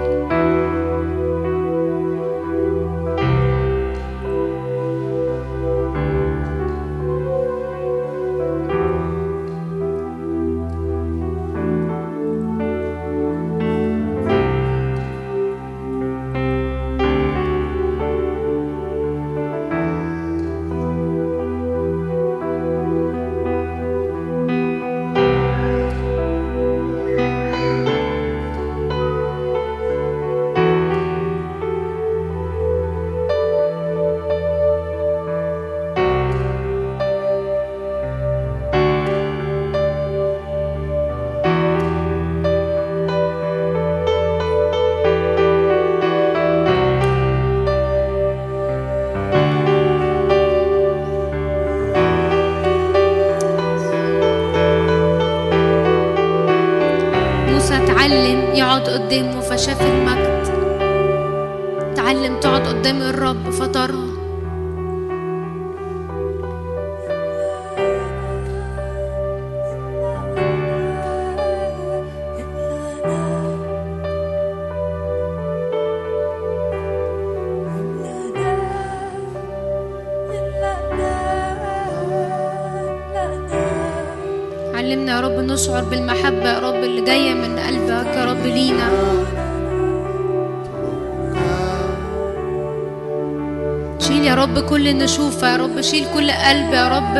شيل كل قلب يا رب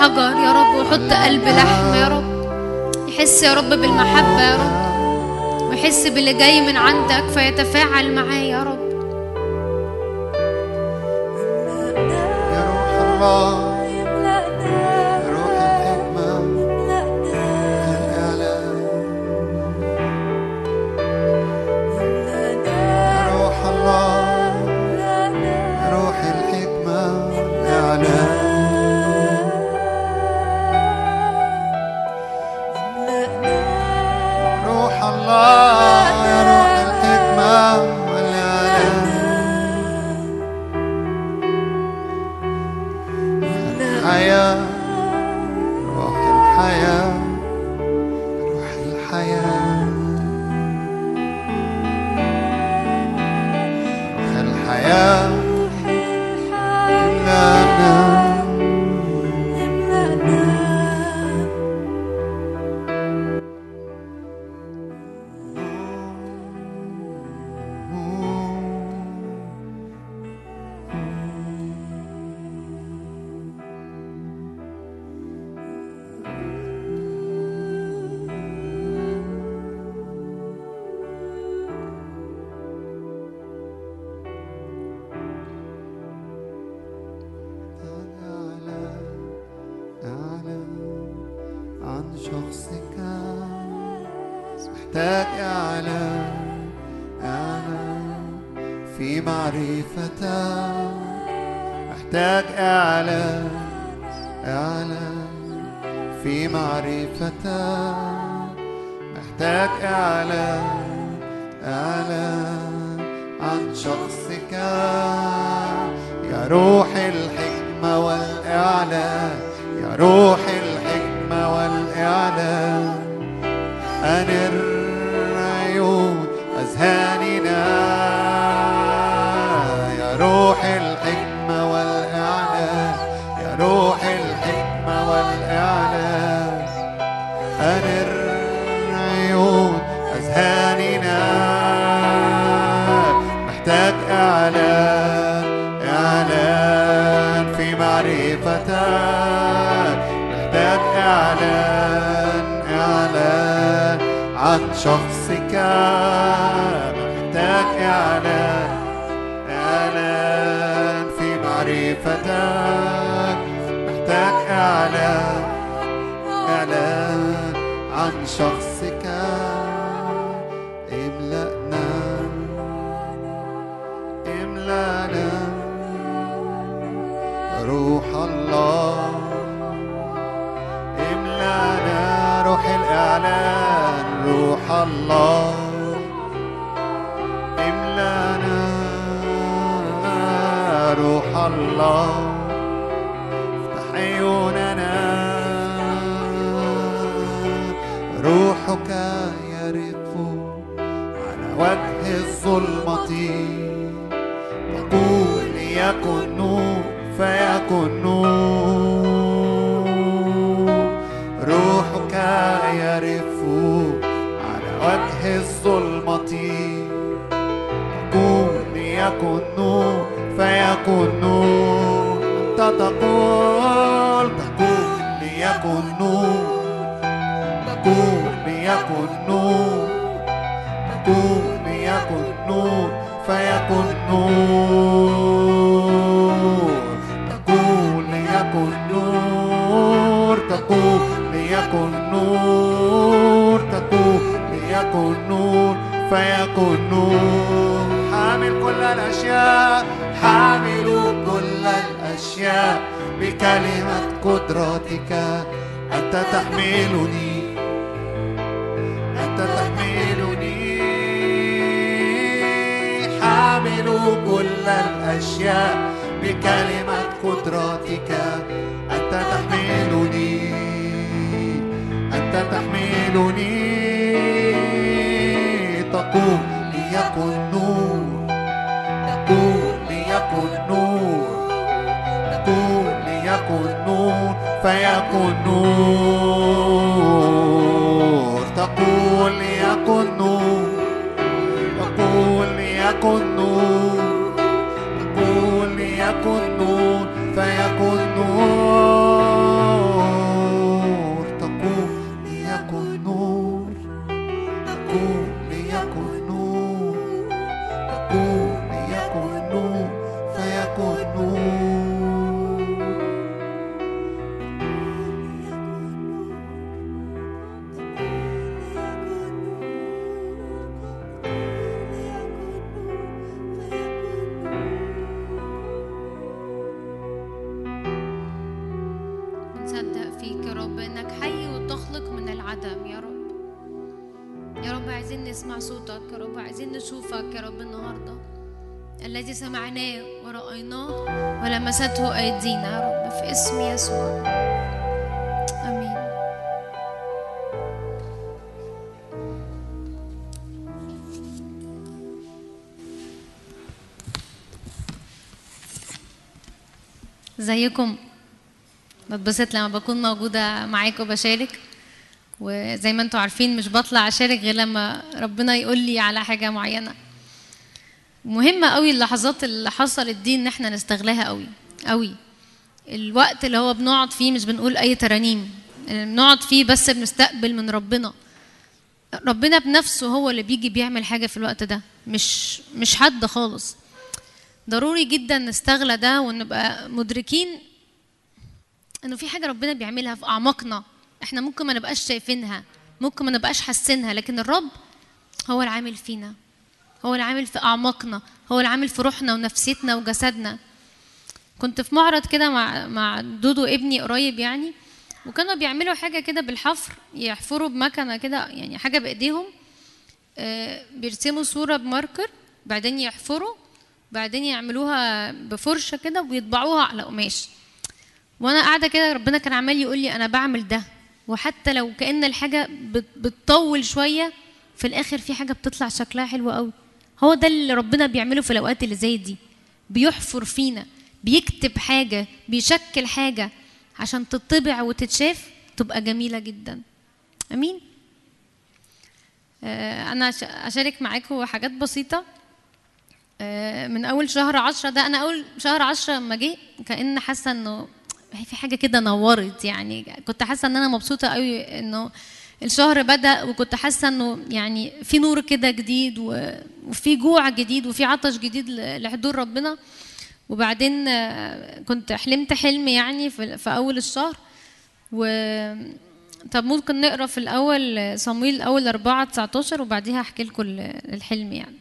حجر يا رب وحط قلب لحم يا رب. يحس يا رب بالمحبة يا رب ويحس باللي جاي من عندك فيتفاعل معاه يا رب. يا روح الله. الإعلان روح الله. املأنا روح الله. روحك على وجه الظلمة. ليكن نور فيكن نور الظلمة تقول ليكن نور فيكن نور أنت تقول تقول ليكن نور تقول ليكن نور تقول ليكن نور فيكن نور تقول ليكن نور تقول ليكن نور تقول ليكن نور فيكن نور حامل كل الأشياء حامل كل الأشياء. بكلمة قدرتك أنت تحملني أنت تحملني. حامل كل الأشياء. بكلمة قدرتك فيكن نور تقول ليكن نور تقول ليكن نور تقول ليكن نور فيكن نور ولمسته أيدينا يا رب في اسم يسوع آمين ازيكم بتبسط لما بكون موجودة معاكم بشارك وزي ما أنتوا عارفين مش بطلع اشارك غير لما ربنا يقول لي على حاجة معينة مهمة قوي اللحظات اللي حصلت دي ان إحنا نستغلها قوي قوي. الوقت اللي هو بنقعد فيه مش بنقول أي ترانيم. بنقعد فيه بس بنستقبل من ربنا. ربنا بنفسه هو اللي بيجي بيعمل حاجة في الوقت ده مش مش حد خالص. ضروري جدا نستغلى ده ونبقى مدركين إنه في حاجة ربنا بيعملها في أعماقنا. إحنا ممكن ما نبقاش شايفينها ممكن ما نبقاش حاسينها لكن الرب هو العامل فينا. هو العامل في أعماقنا هو العامل في روحنا ونفسيتنا وجسدنا. كنت في معرض كده مع مع دودو ابني قريب يعني وكانوا بيعملوا حاجة كده بالحفر يحفروا بمكنة كده يعني حاجة بإيديهم آه، بيرسموا صورة بماركر بعدين يحفروا بعدين يعملوها بفرشة كده ويطبعوها على قماش. وأنا قاعدة كده ربنا كان عمال يقول لي أنا بعمل ده وحتى لو كأن الحاجة بت- بتطول شوية في الآخر في حاجة بتطلع شكلها حلو قوي هو ده اللي ربنا بيعمله في الأوقات اللي زي دي بيحفر فينا. بيكتب حاجة بيشكل حاجة عشان تطبع وتتشاف تبقى جميلة جدا. أمين؟ آه، أنا أشارك معاكم حاجات بسيطة. آه، من أول شهر عشرة ده أنا أول شهر عشرة لما جه كأن حاسة إنه في حاجة كده نورت يعني. كنت حاسة إن أنا مبسوطة قوي إنه الشهر بدأ وكنت حاسة إنه يعني في نور كده جديد وفي جوع جديد وفي عطش جديد لحضور ربنا. وبعدين آه، كنت حلمت حلم يعني في أول الشهر. و طب ممكن نقرأ في الأول صمويل الأول 4 19 وبعديها أحكي لكم ال- الحلم يعني.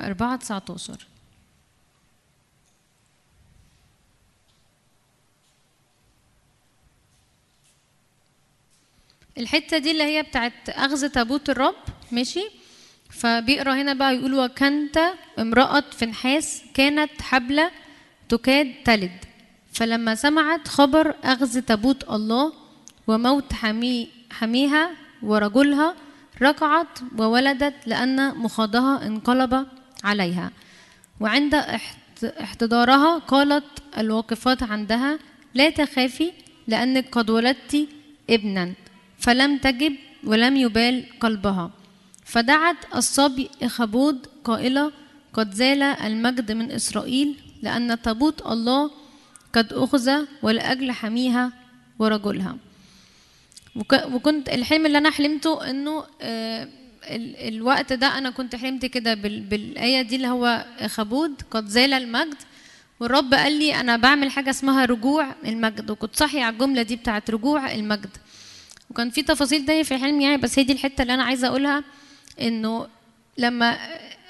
أربعة تسعتاشر. الحتة دي اللي هي بتاعت أخذ تابوت الرب ماشي؟ فبيقرأ هنا بقى يقول وكنت امرأة فنحاس كانت حبلة تكاد تلد. فلما سمعت خبر أخذ تابوت الله وموت حمي حميها ورجلها ركعت وولدت لأن مخاضها انقلب عليها. وعند احت- احتضارها قالت الواقفات عندها لا تخافي لأنك قد ولدت ابنا. فلم تجب ولم يبال قلبها. فدعت الصبي إخبود قائلة قد زال المجد من إسرائيل لأن تابوت الله قد أخذ ولأجل حميها ورجلها. وك- وكنت الحلم اللي أنا حلمته إنه آه، ال- الوقت ده أنا كنت حلمت كده بال- بالآية دي اللي هو خبود قد زال المجد. والرب قال لي أنا بعمل حاجة اسمها رجوع المجد وكنت صاحيه على الجملة دي بتاعت رجوع المجد. وكان في تفاصيل تانية في الحلم يعني بس هي دي الحتة اللي أنا عايزة أقولها إنه لما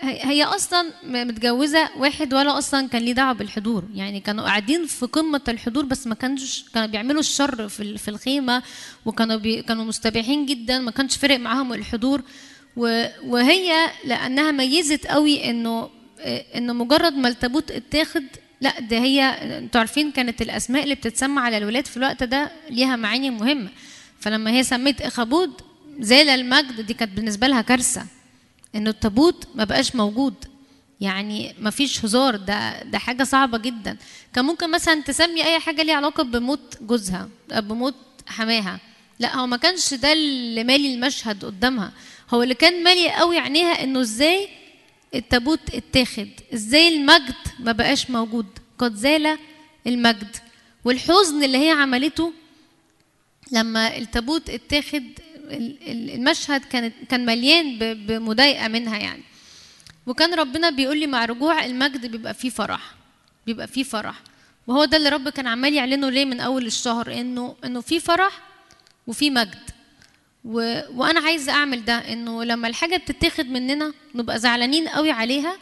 هي أصلا متجوزة واحد ولا أصلا كان ليه دعوة بالحضور. يعني كانوا قاعدين في قمة الحضور بس ما كانش كانوا بيعملوا الشر في في الخيمة وكانوا بي كانوا مستبيحين جدا ما كانش فارق معاهم الحضور. وهي لأنها ميزت قوي إنه إنه مجرد ما التابوت اتاخد لأ ده هي أنتوا عارفين كانت الأسماء اللي بتتسمى على الولاد في الوقت ده ليها معاني مهمة. فلما هي سميت إخابود زال المجد دي كانت بالنسبة لها كارثة إنه التابوت ما بقاش موجود. يعني ما فيش هزار ده ده حاجة صعبة جدا. كان ممكن مثلا تسمي أي حاجة ليها علاقة بموت جوزها بموت حماها. لا هو ما كانش ده اللي مالي المشهد قدامها. هو اللي كان مالي قوي عينيها إنه إزاي التابوت اتاخد إزاي المجد ما بقاش موجود. قد زال المجد. والحزن اللي هي عملته لما التابوت اتاخد ال- ال- المشهد كان كان مليان بمضايقة منها يعني. وكان ربنا بيقول لي مع رجوع المجد بيبقى فيه فرح بيبقى فيه فرح. وهو ده اللي رب كان عمال يعلنه ليه من أول الشهر إنه إنه في فرح وفي مجد. و... وأنا عايزه أعمل ده إنه لما الحاجة بتتاخد مننا نبقى زعلانين قوي عليها.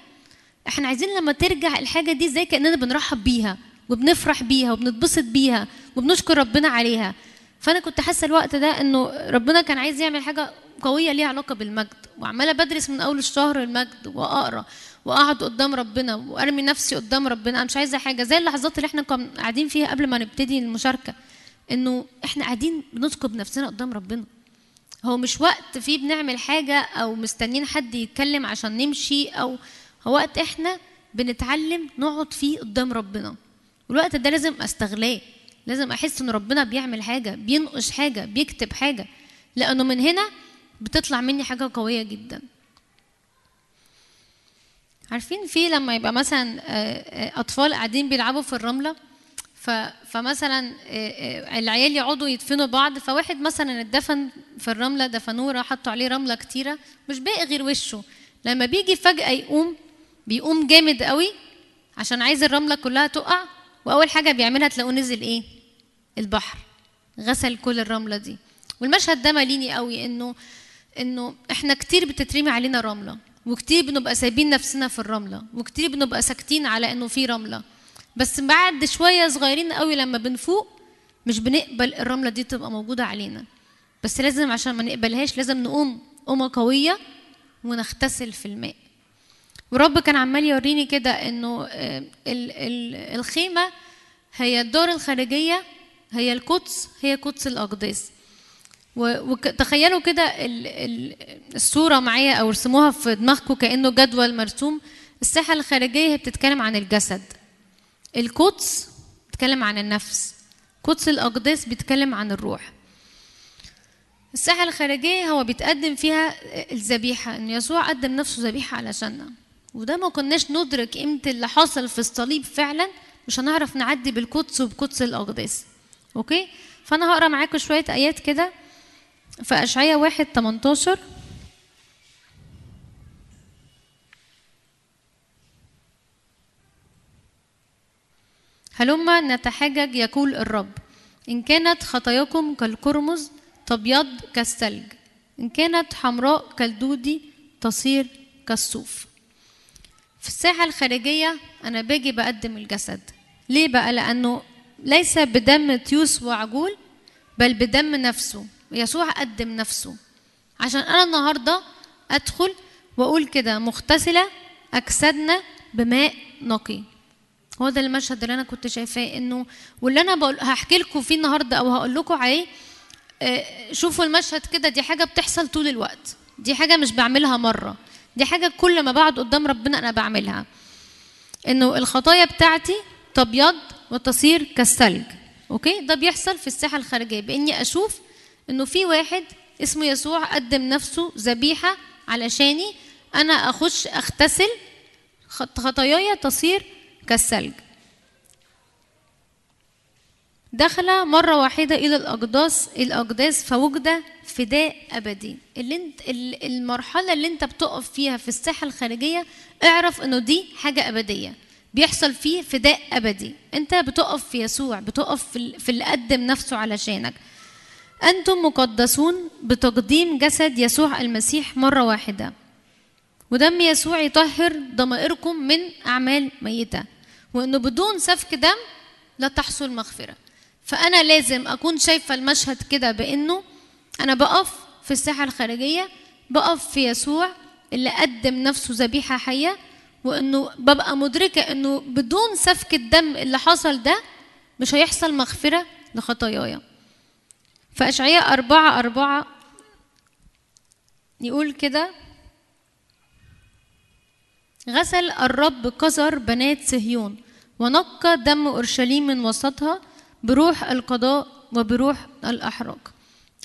إحنا عايزين لما ترجع الحاجة دي زي كأننا بنرحب بيها وبنفرح بيها وبنتبسط بيها وبنشكر ربنا عليها. فأنا كنت حاسة الوقت ده إنه ربنا كان عايز يعمل حاجة قوية ليها علاقة بالمجد. وعمالة بدرس من أول الشهر المجد وأقرأ وأقعد قدام ربنا وأرمي نفسي قدام ربنا. أنا مش عايزة حاجة. زي اللحظات اللي إحنا كنا قاعدين فيها قبل ما نبتدي المشاركة. إنه إحنا قاعدين بنسكب نفسنا قدام ربنا. هو مش وقت فيه بنعمل حاجة أو مستنيين حد يتكلم عشان نمشي أو هو وقت إحنا بنتعلم نقعد فيه قدام ربنا. والوقت ده لازم أستغلاه. لازم أحس إن ربنا بيعمل حاجة بينقش حاجة بيكتب حاجة لأنه من هنا بتطلع مني حاجة قوية جدا. عارفين في لما يبقى مثلا آه، آه، أطفال قاعدين بيلعبوا في الرملة ف... فمثلا آه، العيال يقعدوا يدفنوا بعض فواحد مثلا اتدفن في الرملة دفنوه حطوا عليه رملة كتيرة مش باقي غير وشه. لما بيجي فجأة يقوم بيقوم جامد قوي عشان عايز الرملة كلها تقع وأول حاجة بيعملها تلاقوه نزل إيه؟ البحر غسل كل الرملة دي. والمشهد ده ماليني قوي إنه إنه إحنا كتير بتترمي علينا رملة وكتير بنبقى سايبين نفسنا في الرملة وكتير بنبقى ساكتين على إنه في رملة. بس بعد شوية صغيرين قوي لما بنفوق مش بنقبل الرملة دي تبقى موجودة علينا. بس لازم عشان ما نقبلهاش لازم نقوم قومة قوية ونغتسل في الماء. ورب كان عمال يوريني كده إنه آه، ال- ال- الخيمة هي الدار الخارجية هي القدس هي قدس الاقداس وتخيلوا كده ال- ال- الصورة معايا أو ارسموها في دماغكم كأنه جدول مرسوم. الساحة الخارجية هي بتتكلم عن الجسد. القدس بيتكلم عن النفس. قدس الأقداس بيتكلم عن الروح. الساحة الخارجية هو بيتقدم فيها الذبيحة إن يسوع قدم نفسه ذبيحة علشاننا وده ما كناش ندرك قيمة اللي حصل في الصليب فعلا. مش هنعرف نعدي بالقدس وبقدس الأقداس أوكي؟ فأنا هقرأ معاكم شوية آيات كده. في أشعياء واحد 18 هلما نتحجج يقول الرب. إن كانت خطاياكم كالقرمز تبيض كالثلج. إن كانت حمراء كالدودي تصير كالصوف. في الساحة الخارجية أنا باجي بقدم الجسد. ليه بقى؟ لأنه ليس بدم تيوس وعجول بل بدم نفسه. يسوع قدم نفسه. عشان أنا النهاردة أدخل وأقول كده مغتسلة أجسادنا بماء نقي. هو ده المشهد اللي أنا كنت شايفاه إنه واللي أنا بقول هحكي لكم فيه النهارده أو هقول لكم عليه آه، شوفوا المشهد كده دي حاجة بتحصل طول الوقت. دي حاجة مش بعملها مرة. دي حاجة كل ما بقعد قدام ربنا أنا بعملها. إنه الخطايا بتاعتي تبيض وتصير كالثلج. أوكي؟ ده بيحصل في الساحة الخارجية. بإني أشوف إنه في واحد اسمه يسوع قدم نفسه ذبيحة علشاني أنا أخش أغتسل خط- خطاياي تصير كالثلج. دخل مرة واحدة إلى الأقداس الأقداس فوجد فداء أبدي. اللي انت ال- المرحلة اللي أنت بتقف فيها في الساحة الخارجية اعرف إنه دي حاجة أبدية. بيحصل فيه فداء أبدي. أنت بتقف في يسوع بتقف في ال- في اللي قدم نفسه علشانك. أنتم مقدسون بتقديم جسد يسوع المسيح مرة واحدة. ودم يسوع يطهر ضمائركم من أعمال ميتة. وإنه بدون سفك دم لا تحصل مغفرة. فأنا لازم أكون شايفة المشهد كده بإنه أنا بقف في الساحة الخارجية بقف في يسوع اللي قدم نفسه ذبيحة حية وإنه ببقى مدركة إنه بدون سفك الدم اللي حصل ده مش هيحصل مغفرة لخطاياي فأشعياء أربعة أربعة يقول كده غسل الرب قذر بنات صهيون ونقى دم أورشليم من وسطها بروح القضاء وبروح الاحراق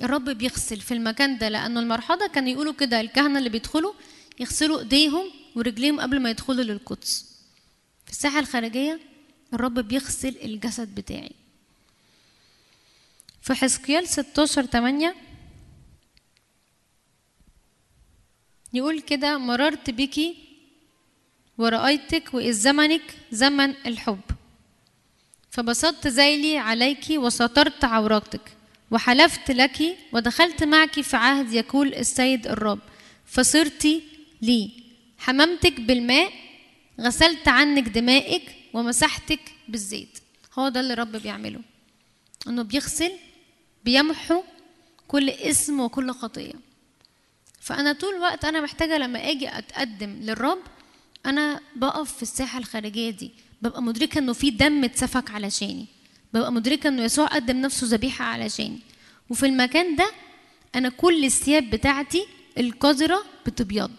الرب بيغسل في المكان ده لأنه المرحله كانوا يقولوا كده الكهنة اللي بيدخلوا يغسلوا إيديهم ورجليهم قبل ما يدخلوا للقدس. في الساحة الخارجية الرب بيغسل الجسد بتاعي. في حزقيال 16 8 يقول كده مررت بك ورأيتك وإذ زمنك زمن الحب. فبسطت ذيلي عليك وسترت عوراتك. وحلفت لك ودخلت معك في عهد يقول السيد الرب. فصرت لي. حممتك بالماء غسلت عنك دمائك ومسحتك بالزيت. هو ده اللي الرب بيعمله. إنه بيغسل بيمحو كل اسم وكل خطية. فأنا طول الوقت أنا محتاجة لما آجي أتقدم للرب أنا بقف في الساحة الخارجية دي. ببقى مدركة إنه في دم اتسفك علشاني. ببقى مدركة إنه يسوع قدم نفسه ذبيحة علشاني. وفي المكان ده أنا كل الثياب بتاعتي القذرة بتبيض.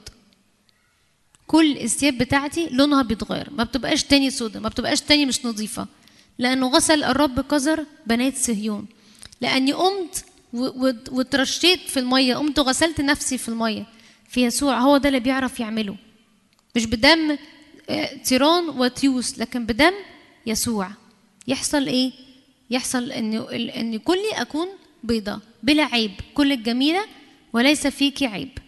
كل الثياب بتاعتي لونها بيتغير ما بتبقاش تاني سودا ما بتبقاش تاني مش نظيفة لأنه غسل الرب قذر بنات صهيون. لأني قمت و- و- واترشيت في المية قمت وغسلت نفسي في المية. في يسوع هو ده اللي بيعرف يعمله. مش بدم آه، تيران وتيوس لكن بدم يسوع. يحصل إيه؟ يحصل إن إن كلي أكون بيضة بلا عيب. كل الجميلة وليس فيك عيب.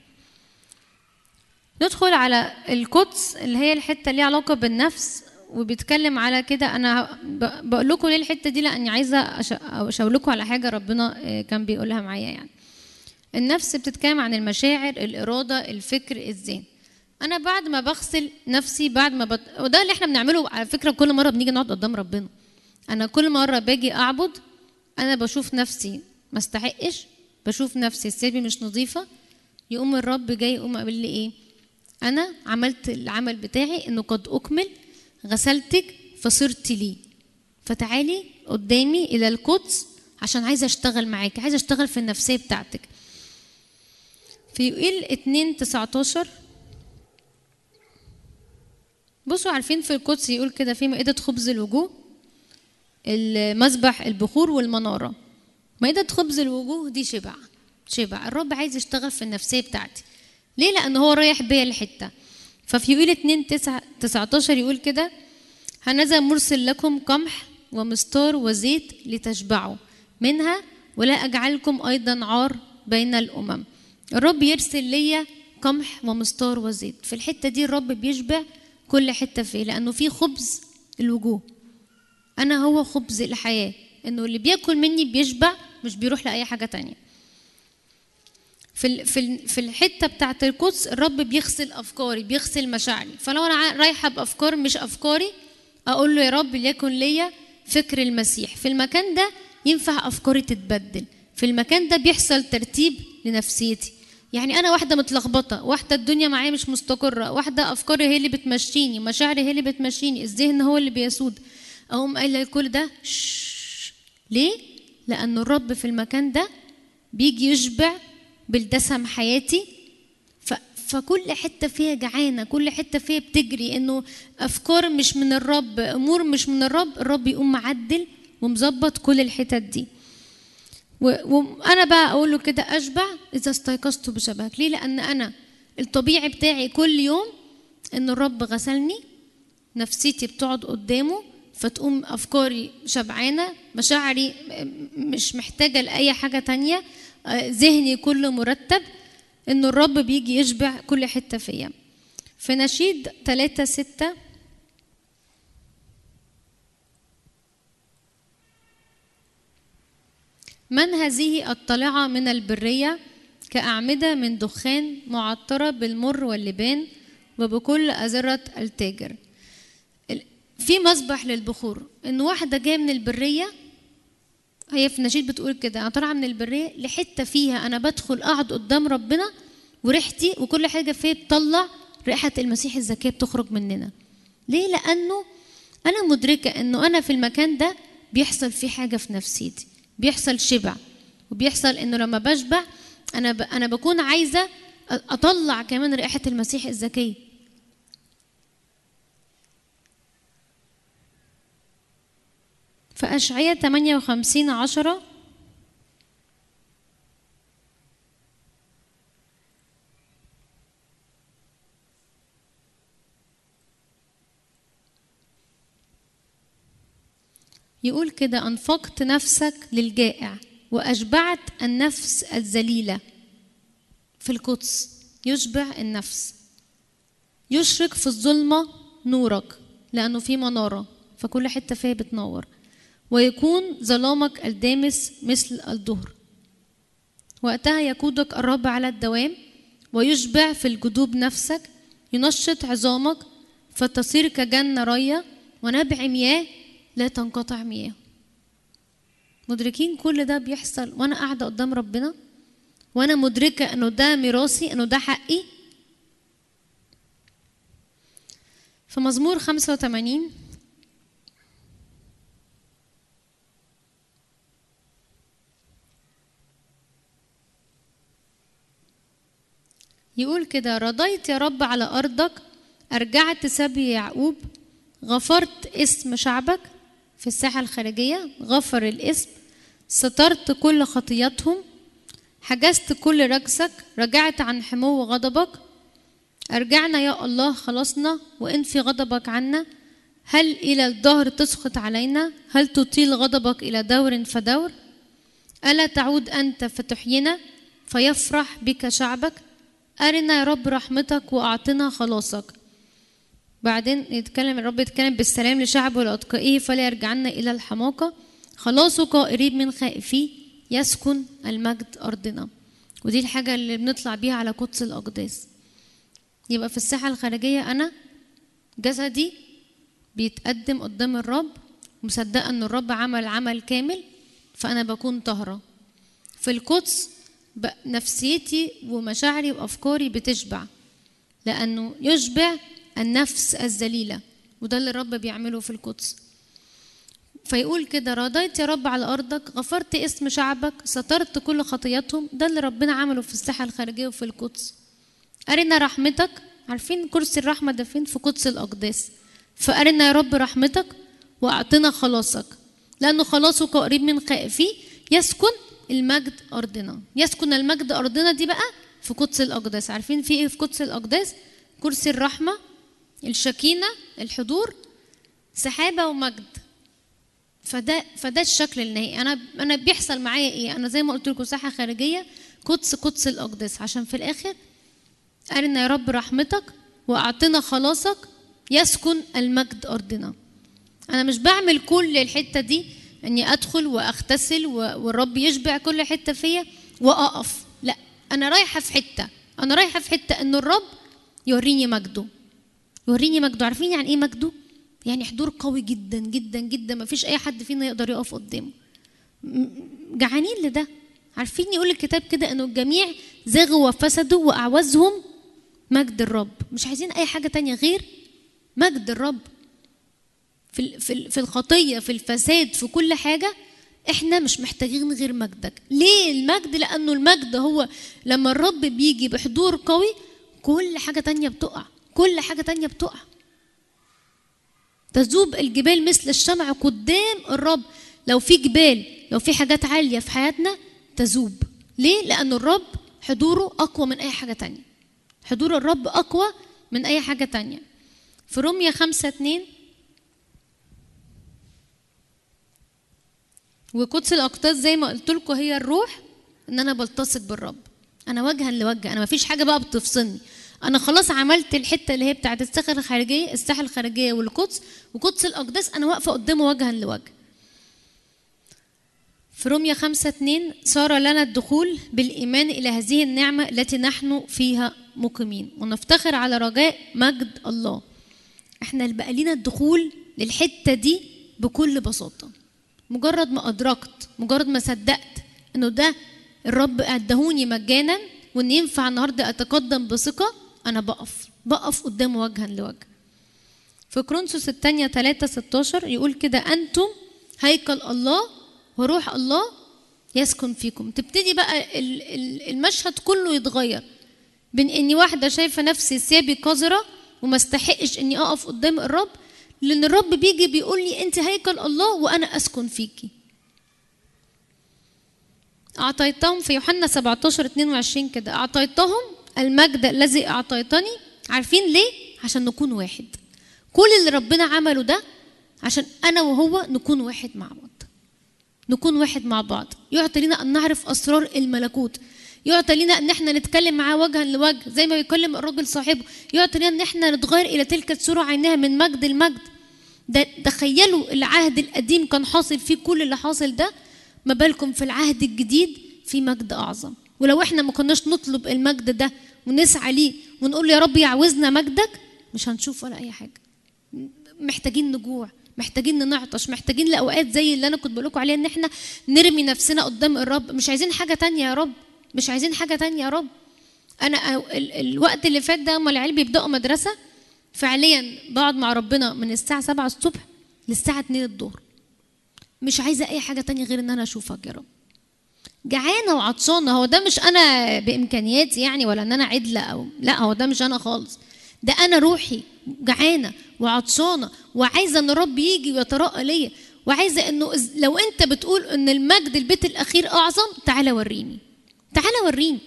ندخل على القدس اللي هي الحتة اللي علاقة بالنفس وبيتكلم على كده. أنا بقول لكم ليه الحتة دي لأني عايزة اشاور لكم على حاجة ربنا آه، كان بيقولها معايا يعني. النفس بتتكلم عن المشاعر الإرادة الفكر الذهن. أنا بعد ما بغسل نفسي بعد ما بت... وده اللي إحنا بنعمله على فكرة كل مرة بنيجي نقعد قدام ربنا. أنا كل مرة باجي أعبد أنا بشوف نفسي ما استحقش بشوف نفسي سلبي مش نظيفة. يقوم الرب جاي يقوم قابل لي إيه؟ أنا عملت العمل بتاعي إنه قد أكمل غسلتك فصرت لي فتعالي قدامي إلى القدس عشان عايزة أشتغل معاكي عايزة أشتغل في النفسية بتاعتك. في يوئيل 2 19 بصوا عارفين في القدس يقول كده في مائدة خبز الوجوه المذبح البخور والمنارة. مائدة خبز الوجوه دي شبع شبع. الرب عايز يشتغل في النفسية بتاعتي. ليه؟ لأن هو رايح بيا لحتة. ففي يوئيل 2 9 19 يقول كده هنذا مرسل لكم قمح ومستار وزيت لتشبعوا. منها ولا أجعلكم أيضا عار بين الأمم. الرب يرسل ليا قمح ومستار وزيت. في الحتة دي الرب بيشبع كل حتة فيه لأنه في خبز الوجوه. أنا هو خبز الحياة. إنه اللي بياكل مني بيشبع مش بيروح لأي حاجة تانية. في في في الحتة بتاعت القدس الرب بيغسل أفكاري بيغسل مشاعري. فلو أنا رايحة بأفكار مش أفكاري أقول له يا رب ليكن ليا فكر المسيح. في المكان ده ينفع أفكاري تتبدل. في المكان ده بيحصل ترتيب لنفسيتي. يعني أنا واحدة متلخبطة واحدة الدنيا معايا مش مستقرة واحدة أفكاري هي اللي بتمشيني مشاعري هي اللي بتمشيني الذهن هو اللي بيسود. أقوم قايلة لكل ده ليه؟ لأن الرب في المكان ده بيجي يشبع بالدسم حياتي. فكل حتة فيها جعانة كل حتة فيها بتجري إنه أفكار مش من الرب أمور مش من الرب الرب يقوم معدل ومظبط كل الحتت دي. و- وأنا بقى أقول له كده أشبع إذا استيقظت بشبهك. ليه؟ لأن أنا الطبيعي بتاعي كل يوم إن الرب غسلني نفسيتي بتقعد قدامه فتقوم أفكاري شبعانة مشاعري مش محتاجة لأي حاجة تانية ذهني كله مرتب ان الرب بيجي يشبع كل حتة فيا. في نشيد 3 6 من هذه الطالعة من البرية كأعمدة من دخان معطرة بالمر واللبان وبكل أزرة التاجر؟ ال- في مسبح للبخور. إن واحدة جاية من البرية هي في النشيد بتقول كده أنا طالعة من البرية لحتة فيها أنا بدخل أقعد قدام ربنا وريحتي وكل حاجة فيها بتطلع ريحة المسيح الزكية بتخرج مننا ليه؟ لأنه أنا مدركة إنه أنا في المكان ده بيحصل فيه حاجة في نفسيتي بيحصل شبع وبيحصل إنه لما بشبع أنا ب... أنا بكون عايزة أ- أطلع كمان رائحة المسيح الزكية فأشعية 58 عشرة. يقول كده أنفقت نفسك للجائع وأشبعت النفس الذليلة في القدس. يشبع النفس. يشرق في الظلمة نورك لأنه في منارة فكل حتة فيها بتنور. ويكون ظلامك الدامس مثل الظهر وقتها يقودك الرب على الدوام ويشبع في الجدوب نفسك ينشط عظامك فتصير كجنة رية ونبع مياه لا تنقطع مياه. مدركين كل ده بيحصل وأنا قاعدة قدام ربنا وأنا مدركة إنه ده ميراثي إنه ده حقي. في مزمور 85 يقول كده رضيت يا رب على أرضك أرجعت سبي يعقوب غفرت اسم شعبك في الساحة الخارجية غفر الاسم سترت كل خطياتهم حجزت كل رجسك رجعت عن حمو غضبك أرجعنا يا الله خلصنا وإن في غضبك عنا هل إلى الدهر تسخط علينا هل تطيل غضبك إلى دور فدور؟ ألا تعود أنت فتحيينا فيفرح بك شعبك أرنا يا رب رحمتك وأعطنا خلاصك. بعدين يتكلم الرب يتكلم بالسلام لشعبه ولأتقائه فلا يرجعن إلى الحماقة. خلاصه قريب من خائفيه يسكن المجد أرضنا. ودي الحاجة اللي بنطلع بيها على قدس الأقداس. يبقى في الساحة الخارجية أنا جسدي بيتقدم قدام الرب مصدقة إن الرب عمل عمل كامل فأنا بكون طاهرة. في القدس نفسيتي ومشاعري وأفكاري بتشبع لأنه يشبع النفس الذليلة وده اللي الرب بيعمله في القدس. فيقول كده رضيت يا رب على أرضك غفرت اسم شعبك سترت كل خطياتهم. ده اللي ربنا عمله في الساحة الخارجية وفي القدس. أرنا رحمتك. عارفين كرسي الرحمة ده فين؟ في قدس الأقداس. فأرنا يا رب رحمتك وأعطنا خلاصك لأنه خلاصك قريب من خائفيه يسكن المجد أرضنا. يسكن المجد أرضنا دي بقى في قدس الأقداس عارفين في إيه في قدس الأقداس كرسي الرحمة الشكينة الحضور سحابة ومجد. فده فده الشكل النهائي. أنا أنا بيحصل معايا إيه؟ أنا زي ما قلت لكم ساحة خارجية قدس قدس الاقداس عشان في الآخر ارنا يا رب رحمتك واعطنا خلاصك يسكن المجد أرضنا. أنا مش بعمل كل الحتة دي إني أدخل وأغتسل والرب يشبع كل حتة فيا وأقف. لا أنا رايحة في حتة. أنا رايحة في حتة إن الرب يوريني مجده. يوريني مجده. عارفين يعني إيه مجده؟ يعني حضور قوي جدا جدا جدا. ما فيش أي حد فينا يقدر يقف قدامه. جعانين لده. عارفين يقول الكتاب كده إنه الجميع زاغوا وفسدوا وأعوزهم مجد الرب. مش عايزين أي حاجة تانية غير مجد الرب. في في في الخطية في الفساد في كل حاجة إحنا مش محتاجين غير مجدك. ليه المجد؟ لأنه المجد هو لما الرب بيجي بحضور قوي كل حاجة تانية بتقع كل حاجة تانية بتقع. تذوب الجبال مثل الشمع قدام الرب. لو في جبال لو في حاجات عالية في حياتنا تذوب. ليه؟ لأن الرب حضوره أقوى من أي حاجة تانية. حضور الرب أقوى من أي حاجة تانية. في رومية خمسة اتنين وقدس الأقداس زي ما قلت لكم هي الروح إن أنا بلتصق بالرب. أنا وجها لوجه أنا مفيش حاجة بقى بتفصلني. أنا خلاص عملت الحتة اللي هي بتاعت الساحة الخارجية الساحة الخارجية والقدس وقدس الأقداس أنا واقفة قدامه وجها لوجه. في رومية خمسة اتنين صار لنا الدخول بالإيمان إلى هذه النعمة التي نحن فيها مقيمين. ونفتخر على رجاء مجد الله. إحنا اللي بقى لينا الدخول للحتة دي بكل بساطة. مجرد ما أدركت مجرد ما صدقت إنه ده الرب أدهوني مجانا وإن ينفع النهاردة أتقدم بثقة أنا بقف بقف قدامه وجها لوجه. في كرونسوس الثانية 3 16 يقول كده أنتم هيكل الله وروح الله يسكن فيكم. تبتدي بقى ال- ال- المشهد كله يتغير. بين إني واحدة شايفة نفسي ثيابي قذره وما استحقش إني أقف قدام الرب لأن الرب بيجي بيقول لي أنت هيكل الله وأنا أسكن فيكي أعطيتهم في يوحنا 17 22 كده أعطيتهم المجد الذي أعطيتني عارفين ليه؟ عشان نكون واحد. كل اللي ربنا عمله ده عشان أنا وهو نكون واحد مع بعض. نكون واحد مع بعض. يعطي لنا أن نعرف أسرار الملكوت. يعطي لنا أن إحنا نتكلم معاه وجها لوجه زي ما بيكلم الراجل صاحبه. يعطي لنا أن إحنا نتغير إلى تلك الصورة عينها من مجد لمجد. ده تخيلوا العهد القديم كان حاصل فيه كل اللي حاصل ده؟ ما بالكم في العهد الجديد في مجد أعظم. ولو إحنا ما كناش نطلب المجد ده ونسعى ليه ونقول يا رب يعوزنا مجدك مش هنشوف ولا أي حاجة. محتاجين نجوع محتاجين نعطش محتاجين لأوقات زي اللي أنا كنت بقول لكم عليها إن إحنا نرمي نفسنا قدام الرب. مش عايزين حاجة تانية يا رب. مش عايزين حاجة تانية يا رب. أنا الوقت اللي فات ده اما العيال بيبدأوا مدرسة فعليا بقعد مع ربنا من الساعة 7 الصبح للساعة 2 الظهر. مش عايزة أي حاجة تانية غير إن أنا أشوفك يا رب. جعانة وعطشانة. هو ده مش أنا بإمكانياتي يعني ولا إن أنا عدلة أو لا هو ده مش أنا خالص. ده أنا روحي جعانة وعطشانة وعايزة إن الرب يجي ويتراءى ليا. وعايزة إنه لو أنت بتقول إن المجد البيت الأخير أعظم تعالى وريني. تعالى وريني.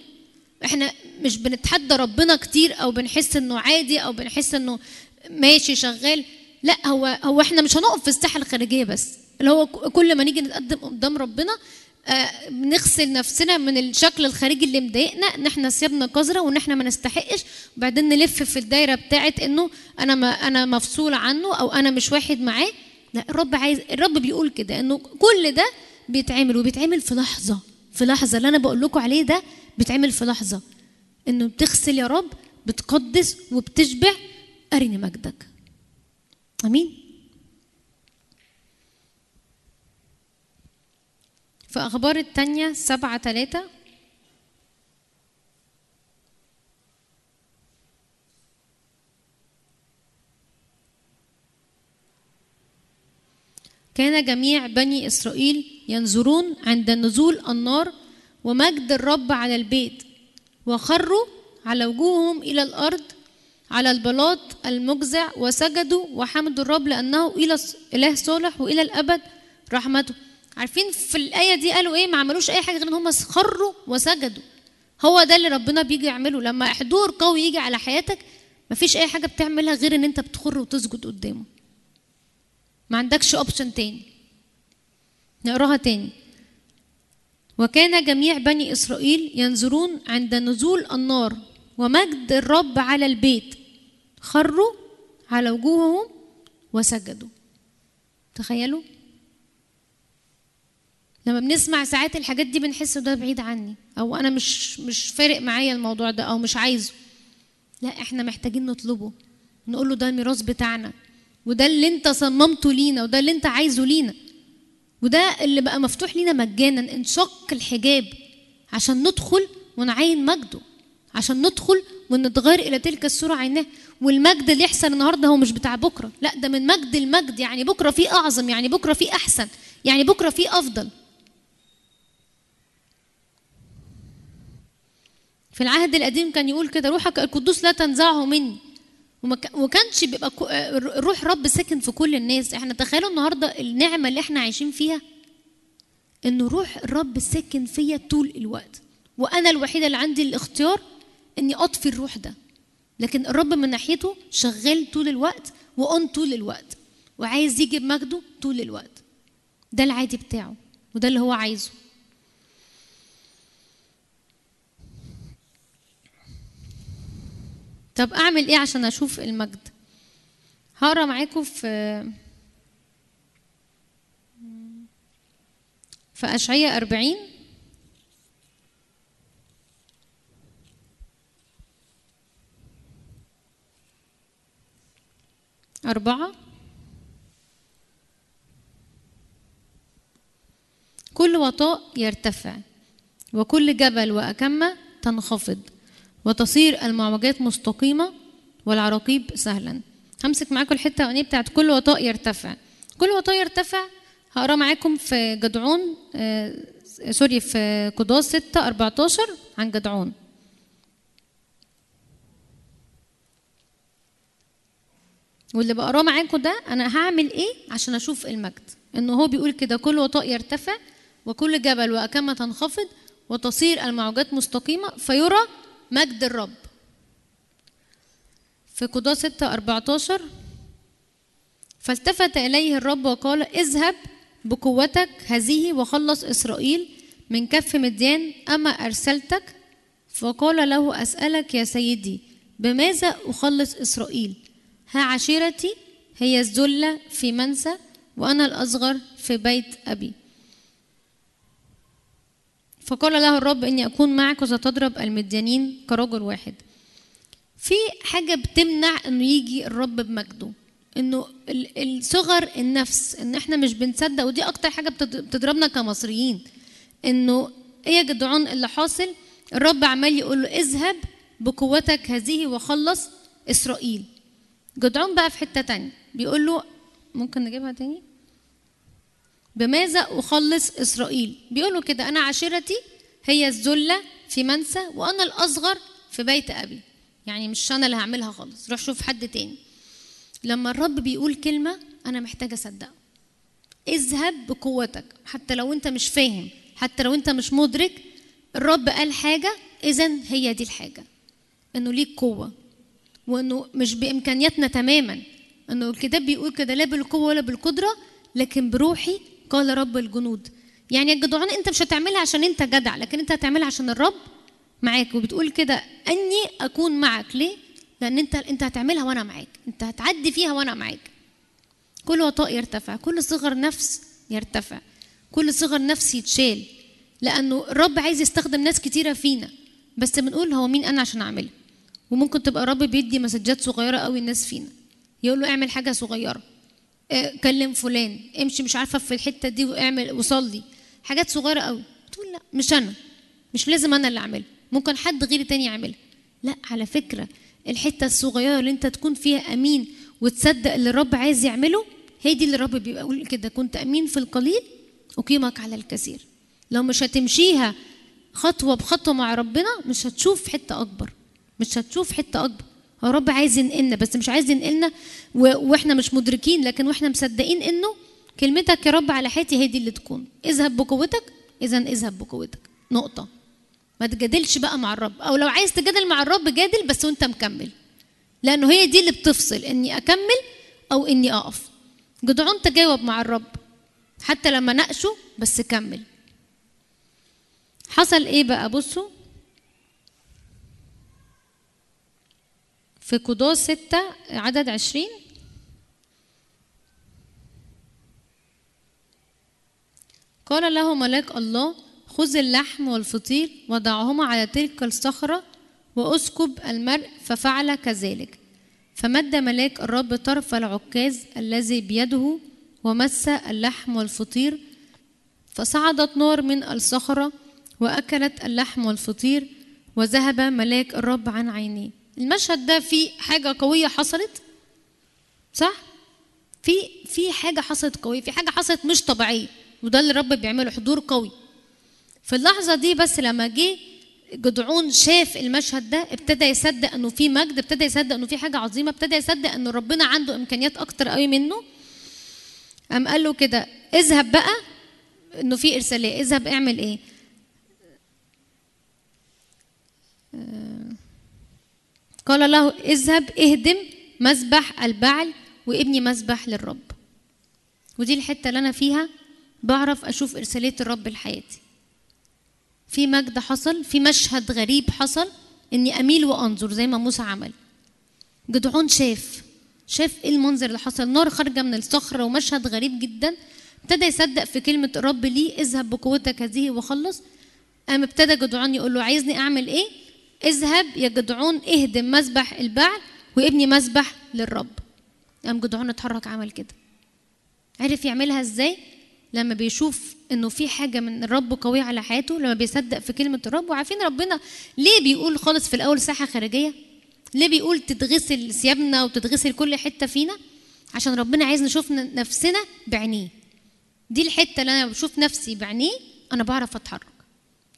إحنا مش بنتحدى ربنا كتير أو بنحس انه عادي أو بنحس انه ماشي شغال. لا هو هو إحنا مش هنقف في الساحة الخارجية بس. اللي هو كل ما نيجي نتقدم قدام ربنا آه، بنغسل نفسنا من الشكل الخارجي اللي مضايقنا إن إحنا ثيابنا قذرة وإن إحنا ما نستحقش. وبعدين نلف في الدايرة بتاعت إنه أنا ما أنا مفصول عنه أو أنا مش واحد معاه. لا الرب عايز الرب بيقول كده إنه كل ده بيتعمل وبيتعمل في لحظة. في لحظة اللي أنا بقول لكم عليه ده بيتعمل في لحظة. إنه بتغسل يا رب بتقدس وبتشبع أرني مجدك. آمين. في أخبار التانية سبعة تلاتة. كان جميع بني إسرائيل ينظرون عند نزول النار ومجد الرب على البيت وخروا على وجوههم إلى الأرض على البلاط المجزع وسجدوا وحمدوا الرب لأنه إلى إله صالح وإلى الأبد رحمته. عارفين في الآية دي قالوا إيه؟ ما عملوش أي حاجة غير إن هم خروا وسجدوا. هو ده اللي ربنا بيجي يعمله. لما حضور قوي يجي على حياتك مفيش أي حاجة بتعملها غير إن أنت بتخر وتسجد قدامه. ما عندكش اوبشن تاني. نقراها تاني. وكان جميع بني إسرائيل ينظرون عند نزول النار ومجد الرب على البيت. خروا على وجوههم وسجدوا. تخيلوا؟ لما بنسمع ساعات الحاجات دي بنحس ده بعيد عني. أو أنا مش مش فارق معايا الموضوع ده أو مش عايزه. لا إحنا محتاجين نطلبه. نقول له ده الميراث بتاعنا. وده اللي أنت صممته لينا وده اللي أنت عايزه لينا. وده اللي بقى مفتوح لينا مجانا انشق الحجاب عشان ندخل ونعين مجده عشان ندخل ونتغير إلى تلك الصورة عيناه. والمجد اللي يحصل النهارده هو مش بتاع بكرة لا ده من مجد المجد. يعني بكرة فيه أعظم يعني بكرة فيه أحسن يعني بكرة فيه أفضل. في العهد القديم كان يقول كده روحك القدوس لا تنزعه مني. وكانش بيبقى آه، روح رب ساكن في كل الناس. إحنا تخيلوا النهارده النعمة اللي إحنا عايشين فيها انه روح الرب ساكن فيا طول الوقت. وأنا الوحيدة اللي عندي الاختيار إني أطفي الروح ده. لكن الرب من ناحيته شغال طول الوقت واون طول الوقت. وعايز يجي بمجده طول الوقت. ده العادي بتاعه. وده اللي هو عايزه. طب أعمل إيه عشان أشوف المجد؟ هقرأ معاكم في في اشعياء 40 أربعة. كل وطاء يرتفع وكل جبل وأكمة تنخفض. وتصير المعوجات مستقيمة والعراقيب سهلا. همسك معاكم الحتة الأولانية بتاعت كل وطاء يرتفع. كل وطاء يرتفع هقرأ معاكم في جدعون آه سوري في قضاة 6 14 عن جدعون. واللي بقرأه معاكم ده أنا هعمل إيه عشان أشوف المجد؟ انه هو بيقول كده كل وطاء يرتفع وكل جبل وأكمة تنخفض وتصير المعوجات مستقيمة فيرى مجد الرب. في قضاة 6 14 فالتفت إليه الرب وقال اذهب بقوتك هذه وخلص إسرائيل من كف مديان أما أرسلتك؟ فقال له أسألك يا سيدي بماذا أخلص إسرائيل؟ ها عشيرتي هي الذلة في منسى وأنا الأصغر في بيت أبي. فقال له الرب إني أكون معك وستضرب المديانين كرجل واحد. في حاجة بتمنع إنه يجي الرب بمجده إنه ال- الصغر النفس إن إحنا مش بنصدق ودي أكتر حاجة بتض- بتضربنا كمصريين إنه إيه يا جدعون اللي حاصل؟ الرب عمال يقول له اذهب بقوتك هذه وخلص إسرائيل. جدعون بقى في حتة تانية بيقول له ممكن نجيبها تاني؟ بماذا أخلص إسرائيل؟ بيقول له كده أنا عشيرتي هي الذلة في منسى وأنا الأصغر في بيت أبي. يعني مش أنا اللي هعملها خالص. روح شوف حد تاني. لما الرب بيقول كلمة أنا محتاجة أصدقه. اذهب بقوتك. حتى لو أنت مش فاهم حتى لو أنت مش مدرك الرب قال حاجة إذا هي دي الحاجة. إنه ليك قوة. وإنه مش بإمكانياتنا تماما. إنه الكتاب بيقول كده لا بالقوة ولا بالقدرة لكن بروحي قال رب الجنود. يعني الجدعان انت مش هتعملها عشان انت جدع لكن انت هتعملها عشان الرب معاك. وبتقول كده اني اكون معك. ليه؟ لأن انت انت هتعملها وأنا معاك. انت هتعدي فيها وأنا معاك. كل وطاء يرتفع كل صغر نفس يرتفع كل صغر نفس يتشال. لأنه الرب عايز يستخدم ناس كتيرة فينا. بس بنقول هو مين أنا عشان اعملها وممكن تبقى الرب بيدي مسجات صغيرة قوي الناس فينا. يقول له اعمل حاجة صغيرة. كلم فلان امشي مش عارفة في الحتة دي واعمل وصلي حاجات صغيرة قوي. تقول لا مش أنا. مش لازم أنا اللي أعملها. ممكن حد غيري تاني يعملها. لا على فكرة الحتة الصغيرة اللي أنت تكون فيها أمين وتصدق اللي الرب عايز يعمله هي دي اللي الرب بيبقى كده. كنت أمين في القليل أقيمك على الكثير. لو مش هتمشيها خطوة بخطوة مع ربنا مش هتشوف حتة أكبر. مش هتشوف حتة أكبر. هو الرب عايز ينقلنا بس مش عايز ينقلنا. وإحنا مش مدركين لكن وإحنا مصدقين انه كلمتك يا رب على حياتي هي دي اللي تكون. اذهب بقوتك اذا اذهب بقوتك. نقطة. ما تجادلش بقى مع الرب. أو لو عايز تجادل مع الرب جادل بس وأنت مكمل. لأنه هي دي اللي بتفصل إني أكمل أو إني أقف. جدعون تجاوب مع الرب. حتى لما ناقشه بس كمل. حصل إيه بقى؟ بصوا. في قضاة ستة عدد عشرين. قال له ملاك الله خذ اللحم والفطير وضعهما على تلك الصخرة وأسكب المرء ففعل كذلك. فمد ملاك الرب طرف العكاز الذي بيده ومس اللحم والفطير فصعدت نار من الصخرة وأكلت اللحم والفطير وذهب ملاك الرب عن عينيه. المشهد ده فيه حاجة قوية حصلت؟ صح؟ في في حاجة حصلت قوية في حاجة حصلت مش طبيعية وده اللي الرب بيعمله حضور قوي. في اللحظة دي بس لما جه جدعون شاف المشهد ده ابتدى يصدق إنه في مجد ابتدى يصدق إنه في حاجة عظيمة ابتدى يصدق انه ربنا عنده إمكانيات أكتر قوي منه قام قال له كده اذهب بقى إنه في إرسالية اذهب اعمل إيه؟ قال له اذهب اهدم مذبح البعل وابني مذبح للرب. ودي الحتة اللي أنا فيها بعرف أشوف إرسالية الرب لحياتي. في مجد حصل في مشهد غريب حصل إني أميل وأنظر زي ما موسى عمل. جدعون شاف شاف إيه المنظر اللي حصل؟ نار خارجة من الصخرة ومشهد غريب جدا. ابتدى يصدق في كلمة الرب ليه اذهب بقوتك هذه وخلص. قام ابتدى جدعون يقول له عايزني أعمل إيه؟ اذهب يا جدعون اهدم مذبح البعل وابني مذبح للرب. قام جدعون اتحرك عمل كده. عرف يعملها إزاي؟ لما بيشوف انه في حاجة من الرب قوية على حياته لما بيصدق في كلمة الرب. وعارفين ربنا ليه بيقول خالص في الأول ساحة خارجية؟ ليه بيقول تتغسل ثيابنا وتتغسل كل حتة فينا؟ عشان ربنا عايز نشوف نفسنا بعينيه. دي الحتة اللي أنا بشوف نفسي بعينيه أنا بعرف أتحرك.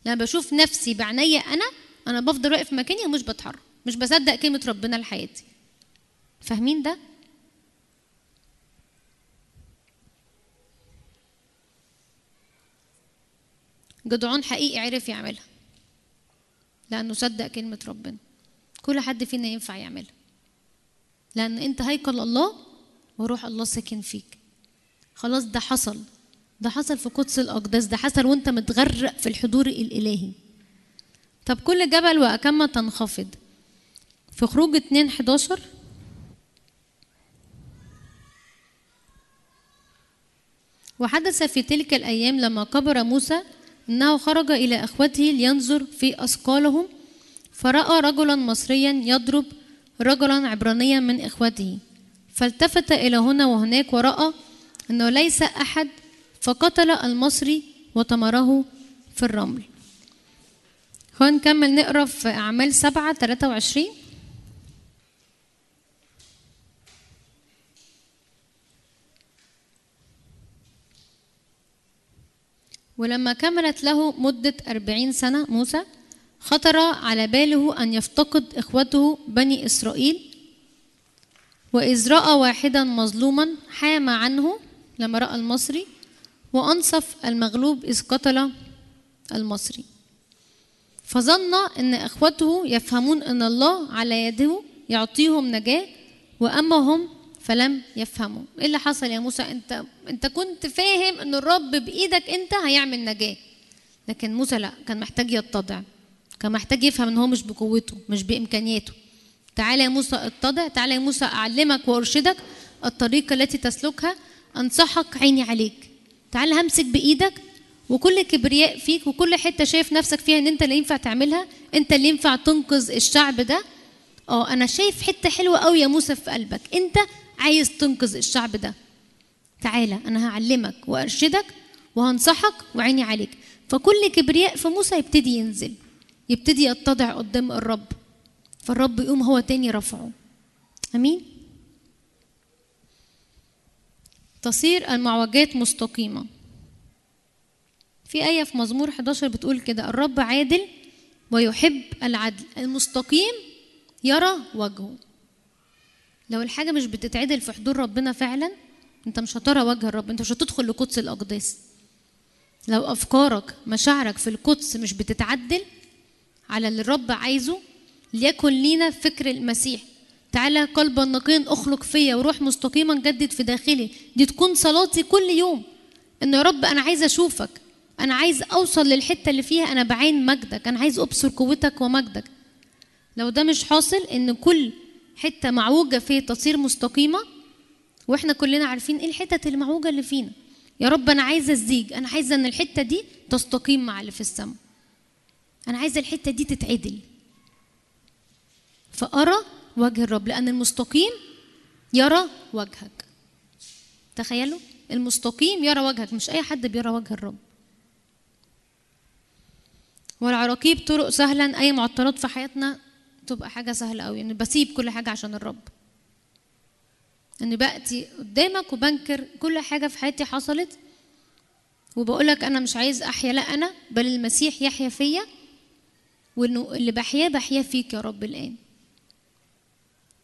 لما بشوف نفسي بعينيا أنا أنا بفضل واقف مكاني ومش بتحرك. مش بصدق كلمة ربنا لحياتي. فاهمين ده؟ جدعون حقيقي عرف يعملها. لأنه صدق كلمة ربنا. كل حد فينا ينفع يعملها. لأن أنت هيكل الله وروح الله ساكن فيك. خلاص ده حصل. ده حصل في قدس الأقداس. ده حصل وأنت متغرق في الحضور الإلهي. طب كل جبل وأكمة تنخفض؟ في خروج 2 11 وحدث في تلك الأيام لما كبر موسى أنه خرج إلى أخوته لينظر في أثقالهم فرأى رجلا مصريا يضرب رجلا عبرانيا من إخوته. فالتفت إلى هنا وهناك ورأى أنه ليس أحد فقتل المصري وطمره في الرمل. هو نكمل نقرأ في أعمال سبعة 23 ولما كملت له مدة أربعين سنة موسى خطر على باله أن يفتقد إخوته بني إسرائيل. وإذ رأى واحدا مظلوما حام عنه لما رأى المصري وأنصف المغلوب إذ قتل المصري. فظن أن إخوته يفهمون أن الله على يده يعطيهم نجاة وأما هم فلم يفهموا. إيه اللي حصل يا موسى؟ أنت أنت كنت فاهم أن الرب بإيدك أنت هيعمل نجاة. لكن موسى لا كان محتاج يتضع. كان محتاج يفهم إن هو مش بقوته مش بإمكانياته. تعالى يا موسى اتضع تعالى يا موسى أعلمك وأرشدك الطريقة التي تسلكها. أنصحك عيني عليك. تعالى همسك بإيدك وكل كبرياء فيك وكل حتة شايف نفسك فيها إن أنت اللي ينفع تعملها أنت اللي ينفع تنقذ الشعب ده. آه أنا شايف حتة حلوة قوي يا موسى في قلبك. أنت عايز تنقذ الشعب ده. تعالى أنا هعلمك وأرشدك وهنصحك وعيني عليك. فكل كبرياء في موسى يبتدي ينزل يبتدي يتضع قدام الرب. فالرب يقوم هو تاني رفعه. آمين؟ تصير المعوجات مستقيمة. في آية في مزمور 11 بتقول كده الرب عادل ويحب العدل المستقيم يرى وجهه. لو الحاجة مش بتتعدل في حضور ربنا فعلا أنت مش هترى وجه الرب أنت مش هتدخل لقدس الأقداس. لو أفكارك مشاعرك في القدس مش بتتعدل على اللي الرب عايزه ليكن لينا فكر المسيح. تعالى قلبا نقيا اخلق فيا وروح مستقيما جدد في داخلي. دي تكون صلاتي كل يوم. إن يا رب أنا عايز أشوفك. أنا عايز أوصل للحتة اللي فيها أنا بعين مجدك أنا عايز أبصر قوتك ومجدك. لو ده مش حاصل إن كل حتة معوجة فيه تصير مستقيمة وإحنا كلنا عارفين إيه الحتت المعوجة اللي فينا. يا رب أنا عايزه الزيج أنا عايزه إن الحتة دي تستقيم مع اللي في السماء. أنا عايزه الحتة دي تتعدل. فأرى وجه الرب لأن المستقيم يرى وجهك. تخيلوا؟ المستقيم يرى وجهك مش أي حد بيرى وجه الرب. والعراقيب طرق سهلا أي معطلات في حياتنا تبقى حاجة سهلة قوي ان بسيب كل حاجة عشان الرب. إني بأتي قدامك وبنكر كل حاجة في حياتي حصلت وبقول لك أنا مش عايز أحيا لا أنا بل المسيح يحيا فيا وإنه اللي بحياه بحياه فيك يا رب الآن.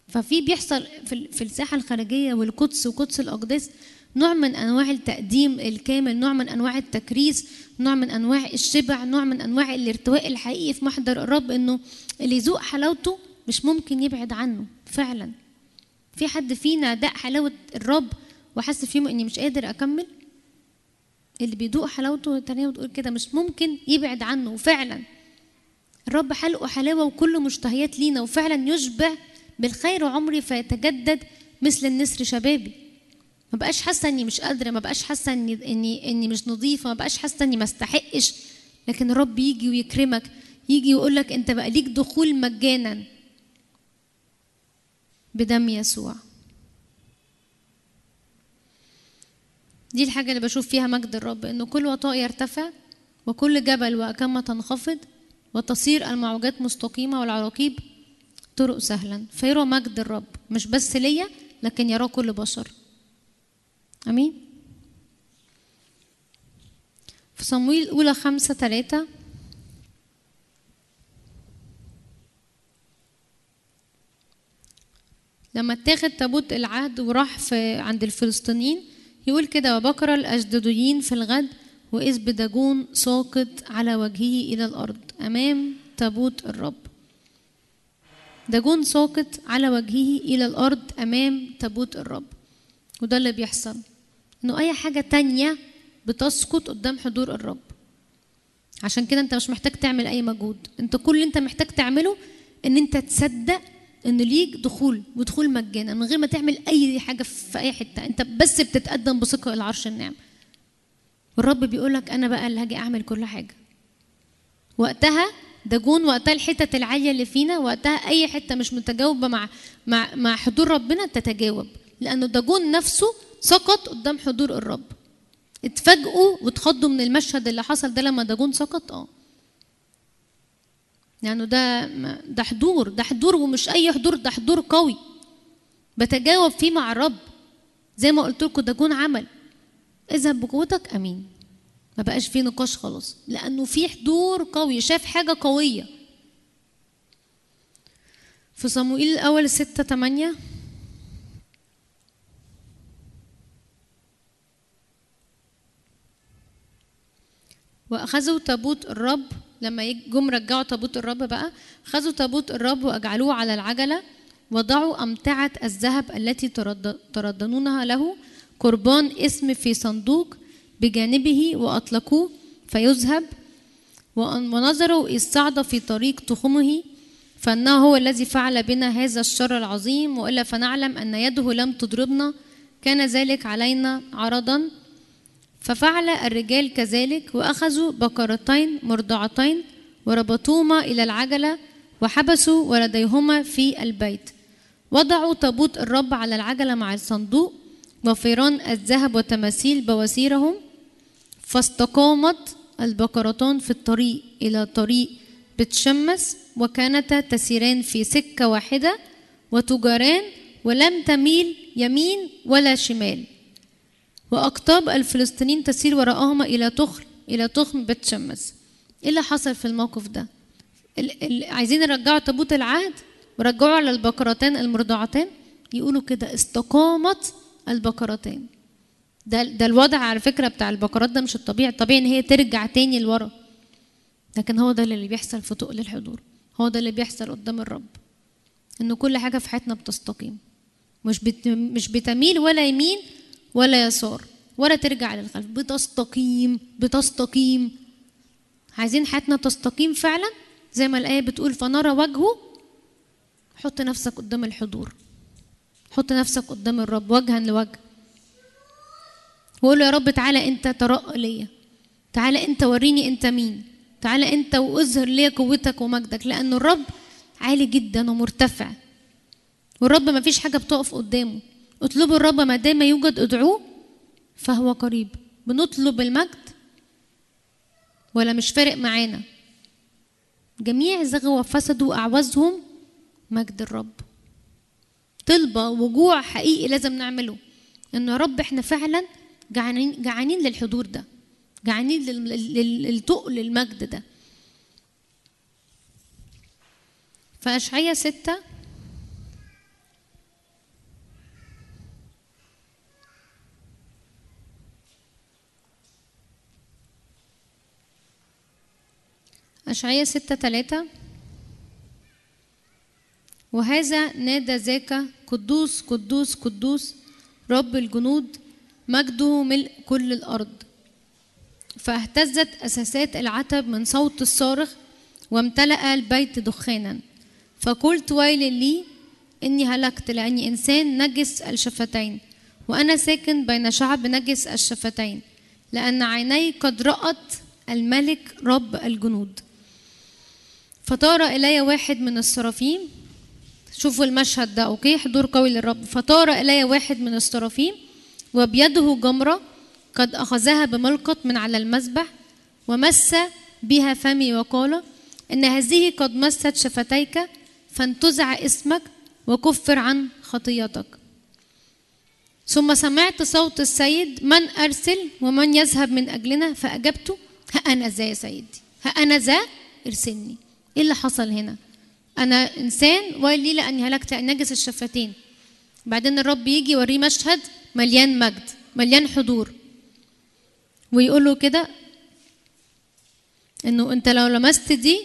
ففي بيحصل في الساحة الخارجية والقدس وقدس الأقداس نوع من أنواع التقديم الكامل نوع من أنواع التكريس نوع من أنواع الشبع نوع من أنواع الارتواء الحقيقي في محضر الرب إنه اللي يذوق حلاوته مش ممكن يبعد عنه فعلا. في حد فينا داق حلاوة الرب وحس في يوم إني مش قادر أكمل؟ اللي بيدوق حلاوته التانية بتقول كده مش ممكن يبعد عنه وفعلا الرب حلقه حلاوة وكله مشتهيات لينا وفعلا يشبع بالخير عمري فيتجدد مثل النسر شبابي. ما بقاش حاسة إني مش قادرة ما بقاش حاسة إني إني إني مش نظيفة ما بقاش حاسة إني ما استحقش. لكن الرب يجي ويكرمك يجي ويقول لك أنت بقى ليك دخول مجانا بدم يسوع. دي الحاجة اللي بشوف فيها مجد الرب إنه كل وطاء يرتفع وكل جبل وأكمة تنخفض وتصير المعوجات مستقيمة والعراقيب طرق سهلا. فيرى مجد الرب مش بس ليا لكن يراه كل بشر. أمين. في صمويل الأولى خمسة ثلاثة لما اتاخد تابوت العهد وراح في عند الفلسطينيين يقول كده وبكر الأشدوديين في الغد وإذ بدجون ساقط على وجهه إلى الأرض أمام تابوت الرب. دجون ساقط على وجهه إلى الأرض أمام تابوت الرب. وده اللي بيحصل. إنه أي حاجة تانية بتسقط قدام حضور الرب. عشان كده أنت مش محتاج تعمل أي مجهود. أنت كل اللي أنت محتاج تعمله إن أنت تصدق إن ليك دخول ودخول مجانا من غير ما تعمل أي حاجة في أي حتة. أنت بس بتتقدم بثقة إلى عرش النعم والرب بيقول لك أنا بقى اللي هاجي أعمل كل حاجة. وقتها دجون وقتها الحتت العالية اللي فينا وقتها أي حتة مش متجاوبة مع مع مع حضور ربنا تتجاوب. لأنه دجون نفسه سقط قدام حضور الرب. اتفاجئوا واتخضوا من المشهد اللي حصل ده لما دجون سقط؟ آه. يعني ده ده حضور ده حضور ومش أي حضور ده حضور قوي. بتجاوب فيه مع الرب. زي ما قلت لكم ده جون عمل. اذهب بقوتك. آمين. ما بقاش فيه نقاش خلاص لأنه في حضور قوي. شاف حاجة قوية. في صموئيل الأول ستة تمانية وأخذوا تابوت الرب لما جم رجعوا تابوت الرب بقى خذوا تابوت الرب وأجعلوه على العجلة وضعوا أمتعة الذهب التي ترد- تردنونها له قربان اسم في صندوق بجانبه وأطلقوه فيذهب ونظروا إذ صعد في طريق تخمه فإنه هو الذي فعل بنا هذا الشر العظيم وإلا فنعلم أن يده لم تضربنا كان ذلك علينا عرضا ففعل الرجال كذلك وأخذوا بقرتين مرضعتين وربطوهما إلى العجلة وحبسوا ولديهما في البيت. وضعوا تابوت الرب على العجلة مع الصندوق وفيران الذهب وتماثيل بواسيرهم فاستقامت البقرتان في الطريق إلى طريق بتشمس وكانتا تسيران في سكة واحدة وتجاران ولم تميل يمين ولا شمال. وأقطاب الفلسطينيين تسير وراءهما إلى تخم إلى تخم بيت شمس إيه اللي حصل في الموقف ده؟ عايزين يرجعوا تابوت العهد؟ ورجعوا على البقرتين المرضعتين؟ يقولوا كده استقامت البقرتين. ده ده الوضع على فكرة بتاع البقرات ده مش الطبيعي. الطبيعي إن هي ترجع تاني لورا. لكن هو ده اللي بيحصل في تقل الحضور هو ده اللي بيحصل قدام الرب. إن كل حاجة في حياتنا بتستقيم. مش. مش بتميل ولا يمين ولا يسار ولا ترجع للخلف. بتستقيم بتستقيم. عايزين حياتنا تستقيم فعلا؟ زي ما الآية بتقول فنرى وجهه. حط نفسك قدام الحضور. حط نفسك قدام الرب وجها لوجه. وقول له يا رب تعالى أنت ترقى ليا. تعالى أنت وريني أنت مين. تعالى أنت وأظهر ليا قوتك ومجدك. لأن الرب عالي جدا ومرتفع. والرب ما فيش حاجة بتقف قدامه. اطلبوا الرب ما دام يوجد ادعوه فهو قريب. بنطلب المجد ولا مش فارق معانا. جميع زغوا وفسدوا أعوزهم مجد الرب. طلبة وجوع حقيقي لازم نعمله. انه يا رب إحنا فعلا جعانين جعانين للحضور ده. جعانين لل- لل- للتقل المجد ده. فأشعية ستة أشعية ستة تلاتة. وهذا نادى ذاك قدوس قدوس قدوس رب الجنود مجده ملء كل الأرض. فاهتزت أساسات العتب من صوت الصارخ وامتلأ البيت دخانا. فقلت ويل لي إني هلكت لأني إنسان نجس الشفتين وأنا ساكن بين شعب نجس الشفتين لأن عيني قد رأت الملك رب الجنود. فطار إلي واحد من السرافيم شوفوا المشهد ده أوكي؟ حضور قوي للرب. فطار إلي واحد من السرافيم وبيده جمرة قد أخذها بملقط من على المذبح ومس بها فمي وقال إن هذه قد مست شفتيك فانتزع اسمك وكفر عن خطيتك. ثم سمعت صوت السيد من أرسل ومن يذهب من أجلنا؟ فأجبت ها أنا ذا يا سيدي ها أنا ذا أرسلني. إيه اللي حصل هنا؟ أنا إنسان ويل لي لأني هلكت نجس الشفتين. بعدين الرب يجي يوريه مشهد مليان مجد مليان حضور. ويقول له كده إنه أنت لو لمست دي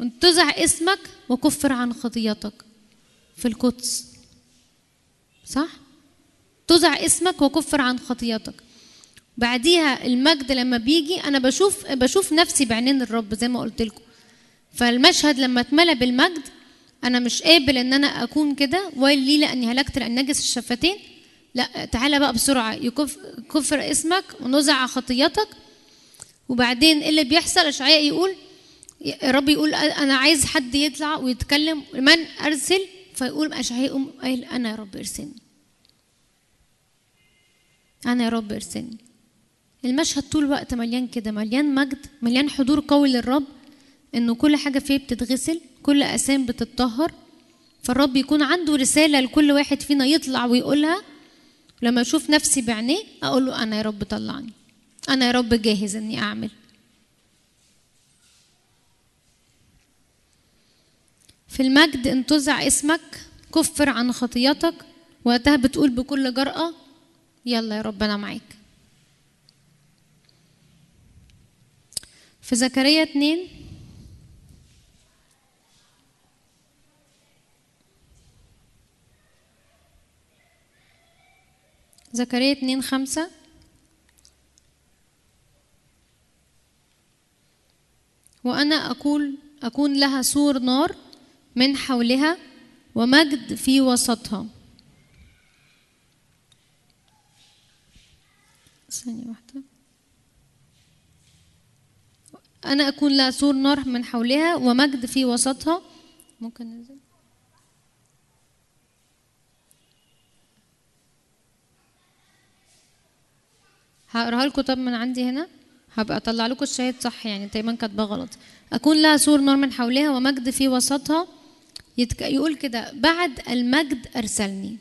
انتزع اسمك وكفر عن خطيتك في القدس. صح؟ تزع اسمك وكفر عن خطيتك بعديها المجد لما بيجي أنا بشوف بشوف نفسي بعينين الرب زي ما قلت لكم. فالمشهد لما اتملى بالمجد أنا مش قابل إن أنا أكون كده ويل لي لأني هلكت لأن نجس الشفتين. لا تعالى بقى بسرعة يكف كفر اسمك ونزع خطيتك وبعدين إيه اللي بيحصل؟ أشعياء يقول الرب يقول أنا عايز حد يطلع ويتكلم من أرسل؟ فيقول أشعياء يقوم قايل أنا يا رب ارسلني. أنا يا رب ارسلني. المشهد طول الوقت مليان كده مليان مجد مليان حضور قوي للرب. إنه كل حاجة فيه بتتغسل كل اسام بتتطهر فالرب يكون عنده رسالة لكل واحد فينا يطلع ويقولها. لما أشوف نفسي بعينيه أقول له أنا يا رب طلعني أنا يا رب جاهز إني أعمل. في المجد انتزع اسمك كفر عن خطيتك وقتها بتقول بكل جرأة يلا يا رب أنا معاك. في زكريا اتنين زكريا اتنين خمسة. وأنا أقول أكون لها سور نار من حولها ومجد في وسطها. ثانية واحدة. أنا أكون لها سور نار من حولها ومجد في وسطها. ممكن ننزل؟ هقرأها لكم. طب من عندي هنا هبقى أطلع لكم الشاهد صح يعني تقريبا كاتباه غلط. أكون لها سور نار من حولها ومجد في وسطها. يتك... يقول كده بعد المجد أرسلني.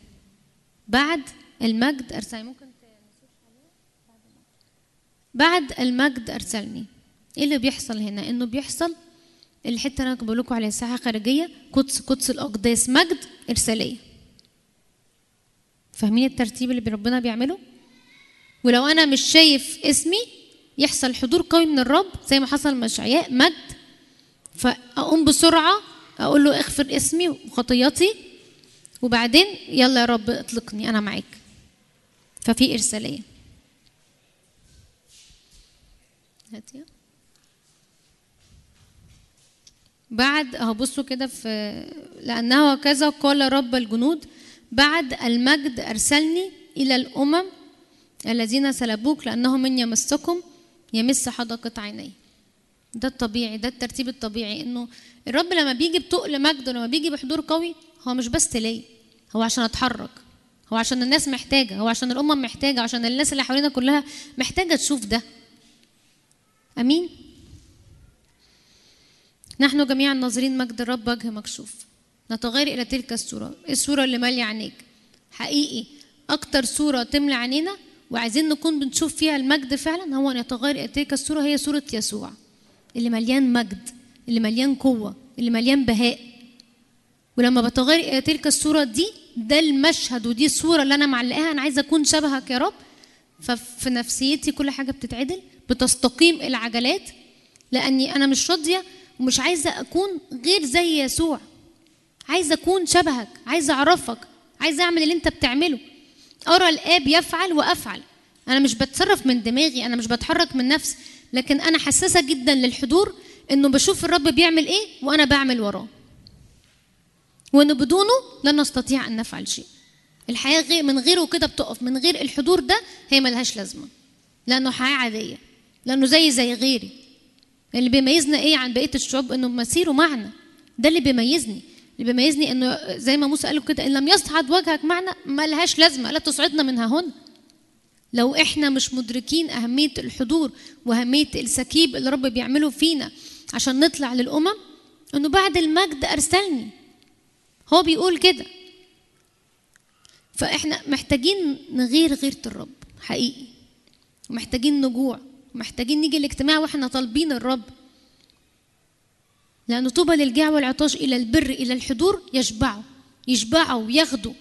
بعد المجد أرسلني. ممكن بعد المجد أرسلني. إيه اللي بيحصل هنا؟ إنه بيحصل الحتة اللي أنا بقول لكم عليها ساحة خارجية قدس قدس الأقداس مجد إرسالية. فاهمين الترتيب اللي ربنا بيعمله؟ ولو أنا مش شايف اسمي يحصل حضور قوي من الرب زي ما حصل مع اشعياء مجد فأقوم بسرعة أقول له اغفر اسمي وخطياتي وبعدين يلا يا رب اطلقني أنا معاك. ففي إرسالية. هاتيا بعد أهو بصوا كده في لأنه هكذا قال رب الجنود بعد المجد أرسلني إلى الأمم الذين سلبوك لأنهم من يمسكم يمس حدقة عينيه. ده الطبيعي ده الترتيب الطبيعي إنه الرب لما بيجي بتقل مجد ولما بيجي بحضور قوي هو مش بس ليا هو عشان أتحرك هو عشان الناس محتاجة هو عشان الأمم محتاجة عشان الناس اللي حوالينا كلها محتاجة تشوف ده. أمين؟ نحن جميعا ناظرين مجد الرب وجه مكشوف. نتغير إلى تلك الصورة الصورة اللي مالية عينيك. حقيقي أكتر صورة تملى عينينا وعايزين نكون بنشوف فيها المجد فعلا هو أن يتغير تلك الصورة هي صورة يسوع اللي مليان مجد اللي مليان قوة اللي مليان بهاء. ولما بتغير تلك الصورة دي ده المشهد ودي الصورة اللي أنا معلقاها أنا عايزة أكون شبهك يا رب. ففي نفسيتي كل حاجة بتتعدل بتستقيم العجلات لأني أنا مش راضية ومش عايزة أكون غير زي يسوع. عايزة أكون شبهك عايزة أعرفك عايزة أعمل اللي أنت بتعمله. أرى الآب يفعل وأفعل. أنا مش بتصرف من دماغي أنا مش بتحرك من نفسي لكن أنا حساسة جدا للحضور إنه بشوف الرب بيعمل إيه وأنا بعمل وراه. وإنه بدونه لن نستطيع أن نفعل شيء. الحياة من غيره كده بتقف. من غير الحضور ده هي ملهاش لازمة. لأنه حياة عادية. لأنه زي زي غيري. اللي بيميزنا إيه عن بقية الشعوب؟ إنه مسيره معنا ده اللي بيميزني. اللي بيميزني إنه زي ما موسى قال كده إن لم يصعد وجهك معنا ملهاش لازمة لا تصعدنا منها هنا لو إحنا مش مدركين أهمية الحضور وأهمية السكيب اللي رب بيعمله فينا عشان نطلع للأمم إنه بعد المجد أرسلني. هو بيقول كده. فإحنا محتاجين نغير غيرة الرب حقيقي ومحتاجين نجوع ومحتاجين نيجي الاجتماع وإحنا طالبين الرب. لأنه طوبى للجاع والعطاش إلى البر إلى الحضور يشبعوا يشبعوا وياخدوا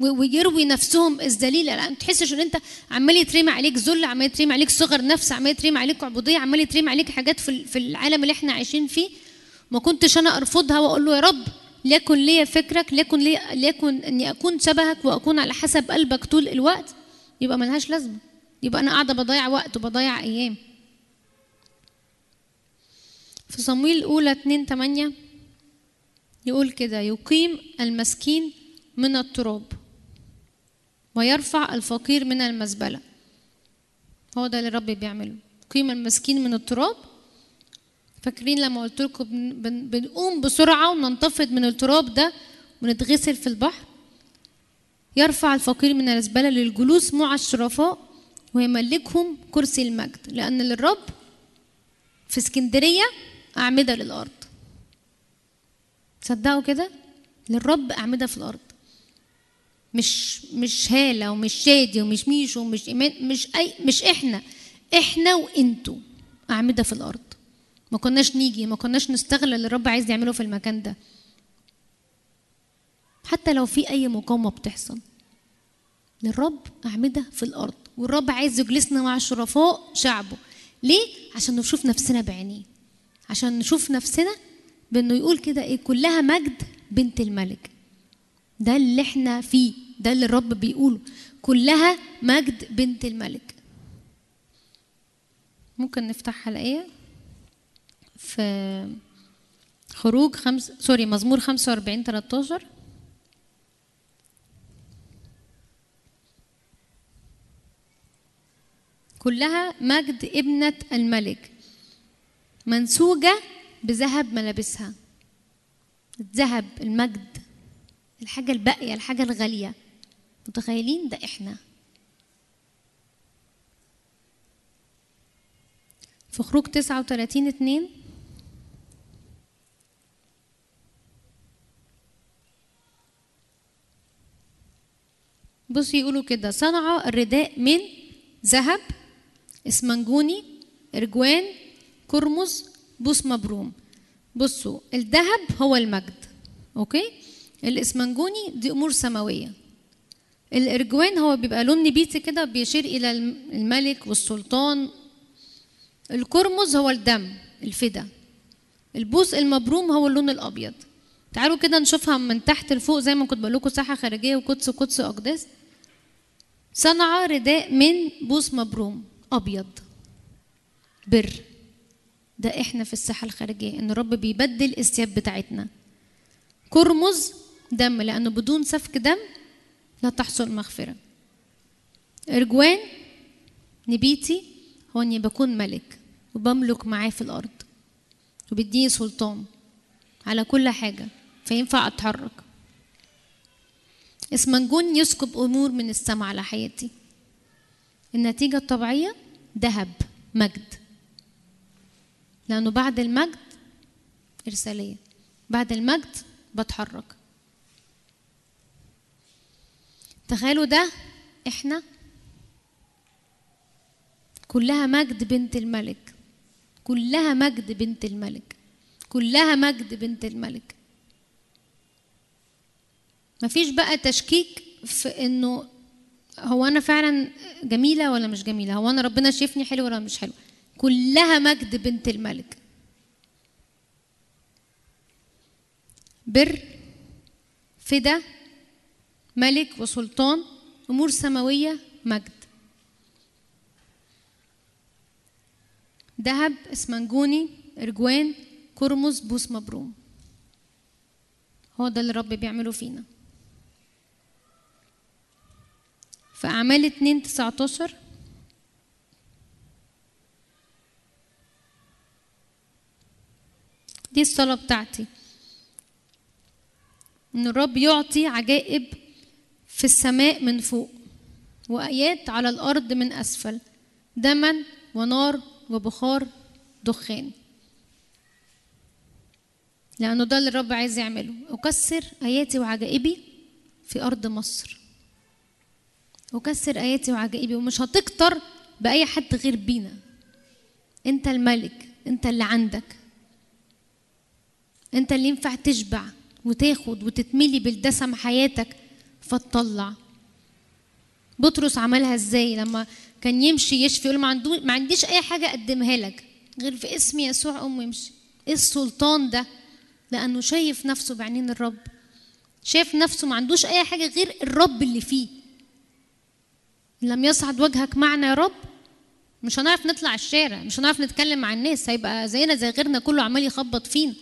ويروي نفسهم. الذليله لا تحسش إن أنت عمال يترمي عليك ذل عمال يترمي عليك صغر نفس عمال يترمي عليك عبودية عمال يترمي عليك حاجات في في العالم اللي إحنا عايشين فيه. ما كنتش أنا أرفضها وأقول له يا رب ليكن لي فكرك ليكن لي ليكن إني أكون شبهك وأكون على حسب قلبك طول الوقت يبقى ملهاش لازمة. يبقى أنا قاعدة بضيع وقت وبضيع أيام. في صمويل الأولى 2 8 يقول كده يقيم المسكين من التراب ويرفع الفقير من المزبلة. هو ده اللي الرب بيعمله. يقيم المسكين من التراب. فاكرين لما قلت لكم بن بنقوم بسرعة وننتفض من التراب ده ونتغسل في البحر؟ يرفع الفقير من الزباله للجلوس مع الشرفاء ويملكهم كرسي المجد. لأن للرب في اسكندرية أعمدة للأرض. تصدقوا كده؟ للرب أعمدة في الأرض. مش مش هالة ومش شادي ومش ميشو ومش إيمان مش أي مش إحنا. إحنا وانتوا أعمدة في الأرض. ما كناش نيجي ما كناش نستغل اللي الرب عايز يعمله في المكان ده. حتى لو في أي مقاومة بتحصل للرب أعمدة في الأرض. والرب عايز يجلسنا مع شرفاء شعبه. ليه؟ عشان نشوف نفسنا بعينيه. عشان نشوف نفسنا بانه يقول كده إيه كلها مجد بنت الملك. ده اللي إحنا فيه ده اللي الرب بيقوله. كلها مجد بنت الملك. ممكن نفتح الآية في خروج خمس سوري مزمور 45 13 كلها مجد ابنة الملك. منسوجة بذهب ملابسها. الذهب المجد الحاجة الباقية الحاجة الغالية. متخيلين؟ ده إحنا. في خروج 39 2 بصوا يقولوا كده صنع الرداء من ذهب إسمنجوني إرجوان قرمز بوص مبروم. بصوا الذهب هو المجد okay؟ الأسمانجوني دي أمور سماوية. الأرجوان هو بيبقى لون نبيتي كده بيشير إلى الملك والسلطان. القرمز هو الدم الفدا. البوص المبروم هو اللون الأبيض. تعالوا كده نشوفها من تحت لفوق زي ما كنت بقول لكم ساحة خارجية وقدس قدس أقداس. صنع رداء من بوص مبروم أبيض. بر. ده إحنا في الساحة الخارجية إن الرب بيبدل الثياب بتاعتنا. كرمز دم لأنه بدون سفك دم لا تحصل مغفرة. ارجوان نبيتي هو اني بكون ملك وبملك معاه في الأرض وبيديني سلطان على كل حاجة فينفع أتحرك. إسمنجون يسكب أمور من السماء على حياتي. النتيجة الطبيعية ذهب مجد. لأنه بعد المجد إرسالية. بعد المجد بتحرك. تخيلوا ده إحنا كلها مجد بنت الملك. كلها مجد بنت الملك. كلها مجد بنت الملك. مفيش بقى تشكيك في إنه هو أنا فعلا جميلة ولا مش جميلة؟ هو أنا ربنا شايفني حلو ولا مش حلو كلها مجد بنت الملك. بر فدا ملك وسلطان أمور سماوية مجد. ذهب إسمنجوني إرجوان كرمز بوس مبروم. هو ده اللي الرب بيعمله فينا. في أعمال 2 19 دي الصلاة بتاعتي. إن الرب يعطي عجائب في السماء من فوق وآيات على الأرض من أسفل دما ونار وبخار دخان. لأنه ده اللي الرب عايز يعمله. أكسر آياتي وعجائبي في أرض مصر. أكسر آياتي وعجائبي ومش هتكتر بأي حد غير بينا. أنت الملك أنت اللي عندك. أنت اللي ينفع تشبع وتاخد وتتملي بالدسم حياتك فتطلع بطرس عملها إزاي؟ لما كان يمشي يشفي يقول ما, عنديش أي حاجة أقدمها لك غير في اسم يسوع قوم وامشي. إيه السلطان ده؟ لأنه شايف نفسه بعينين الرب. شايف نفسه ما عندوش أي حاجة غير الرب اللي فيه. لم يصعد وجهك معنا يا رب؟ مش هنعرف نطلع الشارع مش هنعرف نتكلم مع الناس هيبقى زينا زي غيرنا كله عمال يخبط فينا.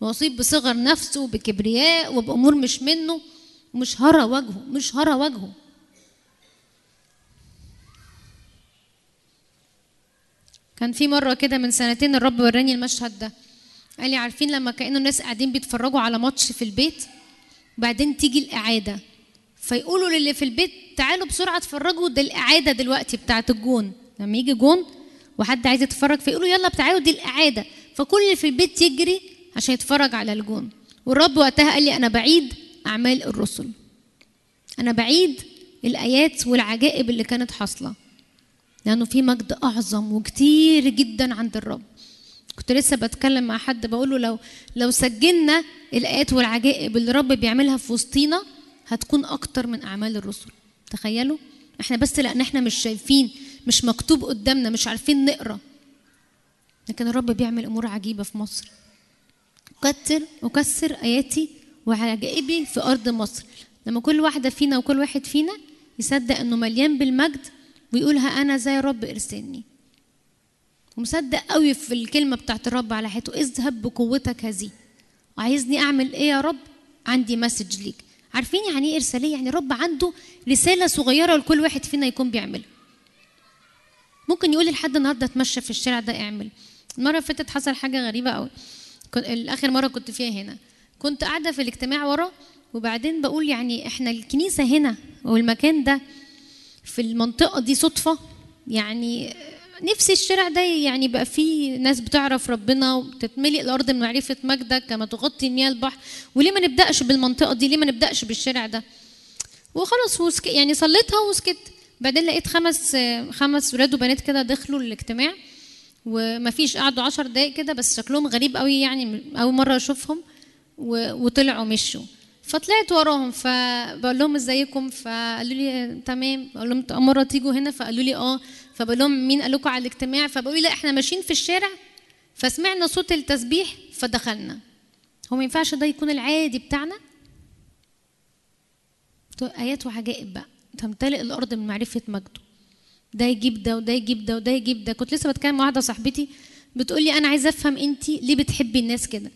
واصيب بصغر نفسه وبكبرياء وبامور مش منه مش هرى وجهه مش هرى وجهه. كان في مرة كده من سنتين الرب وراني المشهد ده. قال لي عارفين لما كانوا الناس قاعدين بيتفرجوا على ماتش في البيت وبعدين تيجي الإعادة؟ فيقولوا للي في البيت تعالوا بسرعة اتفرجوا ده الإعادة دلوقتي بتاعة الجون. لما يجي جون وحد عايز يتفرج فيقولوا يلا تعالوا دي الإعادة. فكل اللي في البيت يجري عشان يتفرج على الجون. والرب وقتها قال لي أنا بعيد أعمال الرسل. أنا بعيد الآيات والعجائب اللي كانت حاصلة. لأنه في مجد أعظم وكتير جدا عند الرب. كنت لسه بتكلم مع حد بقول له لو لو سجلنا الآيات والعجائب اللي الرب بيعملها في وسطينا هتكون أكتر من أعمال الرسل. تخيلوا؟ إحنا بس لأن إحنا مش شايفين مش مكتوب قدامنا مش عارفين نقرأ. لكن الرب بيعمل أمور عجيبة في مصر. كتر وكسر آياتي وعجائبي في أرض مصر. لما كل واحدة فينا وكل واحد فينا يصدق إنه مليان بالمجد ويقولها أنا زي رب إرسلني. ومصدق قوي في الكلمة بتاعت الرب على حياته. اذهب بقوتك هذه وعايزني أعمل إيه يا رب؟ عندي مسج ليك. عارفين يعني إيه إرسالية؟ يعني رب عنده رسالة صغيرة لكل واحد فينا يكون بيعملها. ممكن يقول لحد النهارده اتمشى في الشارع ده اعمل. المرة اللي فاتت حصل حاجة غريبة قوي اخر مرة كنت فيها هنا. كنت قاعدة في الاجتماع ورا وبعدين بقول يعني إحنا الكنيسة هنا والمكان ده في المنطقة دي صدفة. يعني نفسي الشارع ده يعني بقى فيه ناس بتعرف ربنا وتتملئ الأرض من معرفة مجدك كما تغطي مياه البحر. وليه ما نبدأش بالمنطقة دي؟ ليه ما نبدأش بالشارع ده؟ وخلاص وسك... يعني صليتها وسكت. بعدين لقيت خمس خمس ولاد وبنات كده دخلوا الاجتماع. ومفيش قعدوا عشر دقايق كده بس شكلهم غريب قوي يعني أول مرة أشوفهم. وطلعوا مشوا. فطلعت وراهم فبقول لهم إزيكم؟ فقالوا لي تمام. بقول لهم مرة تيجوا هنا؟ فقالوا لي آه. فبقول لهم مين؟ قال لكم على الاجتماع. فبقولوا لي لا إحنا ماشيين في الشارع. فسمعنا صوت التسبيح فدخلنا. هو ما ينفعش ده يكون العادي بتاعنا؟ آيات وعجائب بقى. تمتلئ الأرض من معرفة مجده. ده يجيب ده وده يجيب ده وده يجيب ده. كنت لسه بتكلم مع واحدة صاحبتي بتقول لي أنا عايزه أفهم انت ليه بتحبي الناس كده؟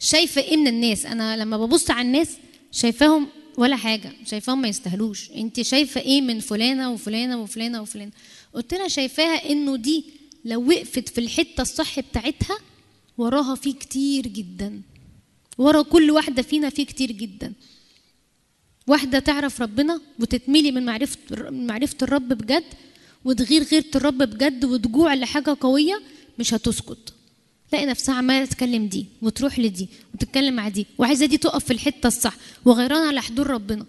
شايفة إيه من الناس؟ أنا لما ببص على الناس شايفاهم ولا حاجة شايفاهم ما يستاهلوش. انت شايفة إيه من فلانة وفلانة وفلانة وفلانة؟ قلت لها شايفاها إنه دي لو وقفت في الحتة الصح بتاعتها وراها في كتير جدا. ورا كل واحدة فينا في كتير جدا. واحدة تعرف ربنا وتتملي من معرفة من معرفة الرب بجد وتغير غيرة الرب بجد وتجوع لحاجة قوية مش هتسكت. تلاقي نفسها عمالة تتكلم دي وتروح لدي وتتكلم مع دي وعايزة دي تقف في الحتة الصح وغيران على حضور ربنا.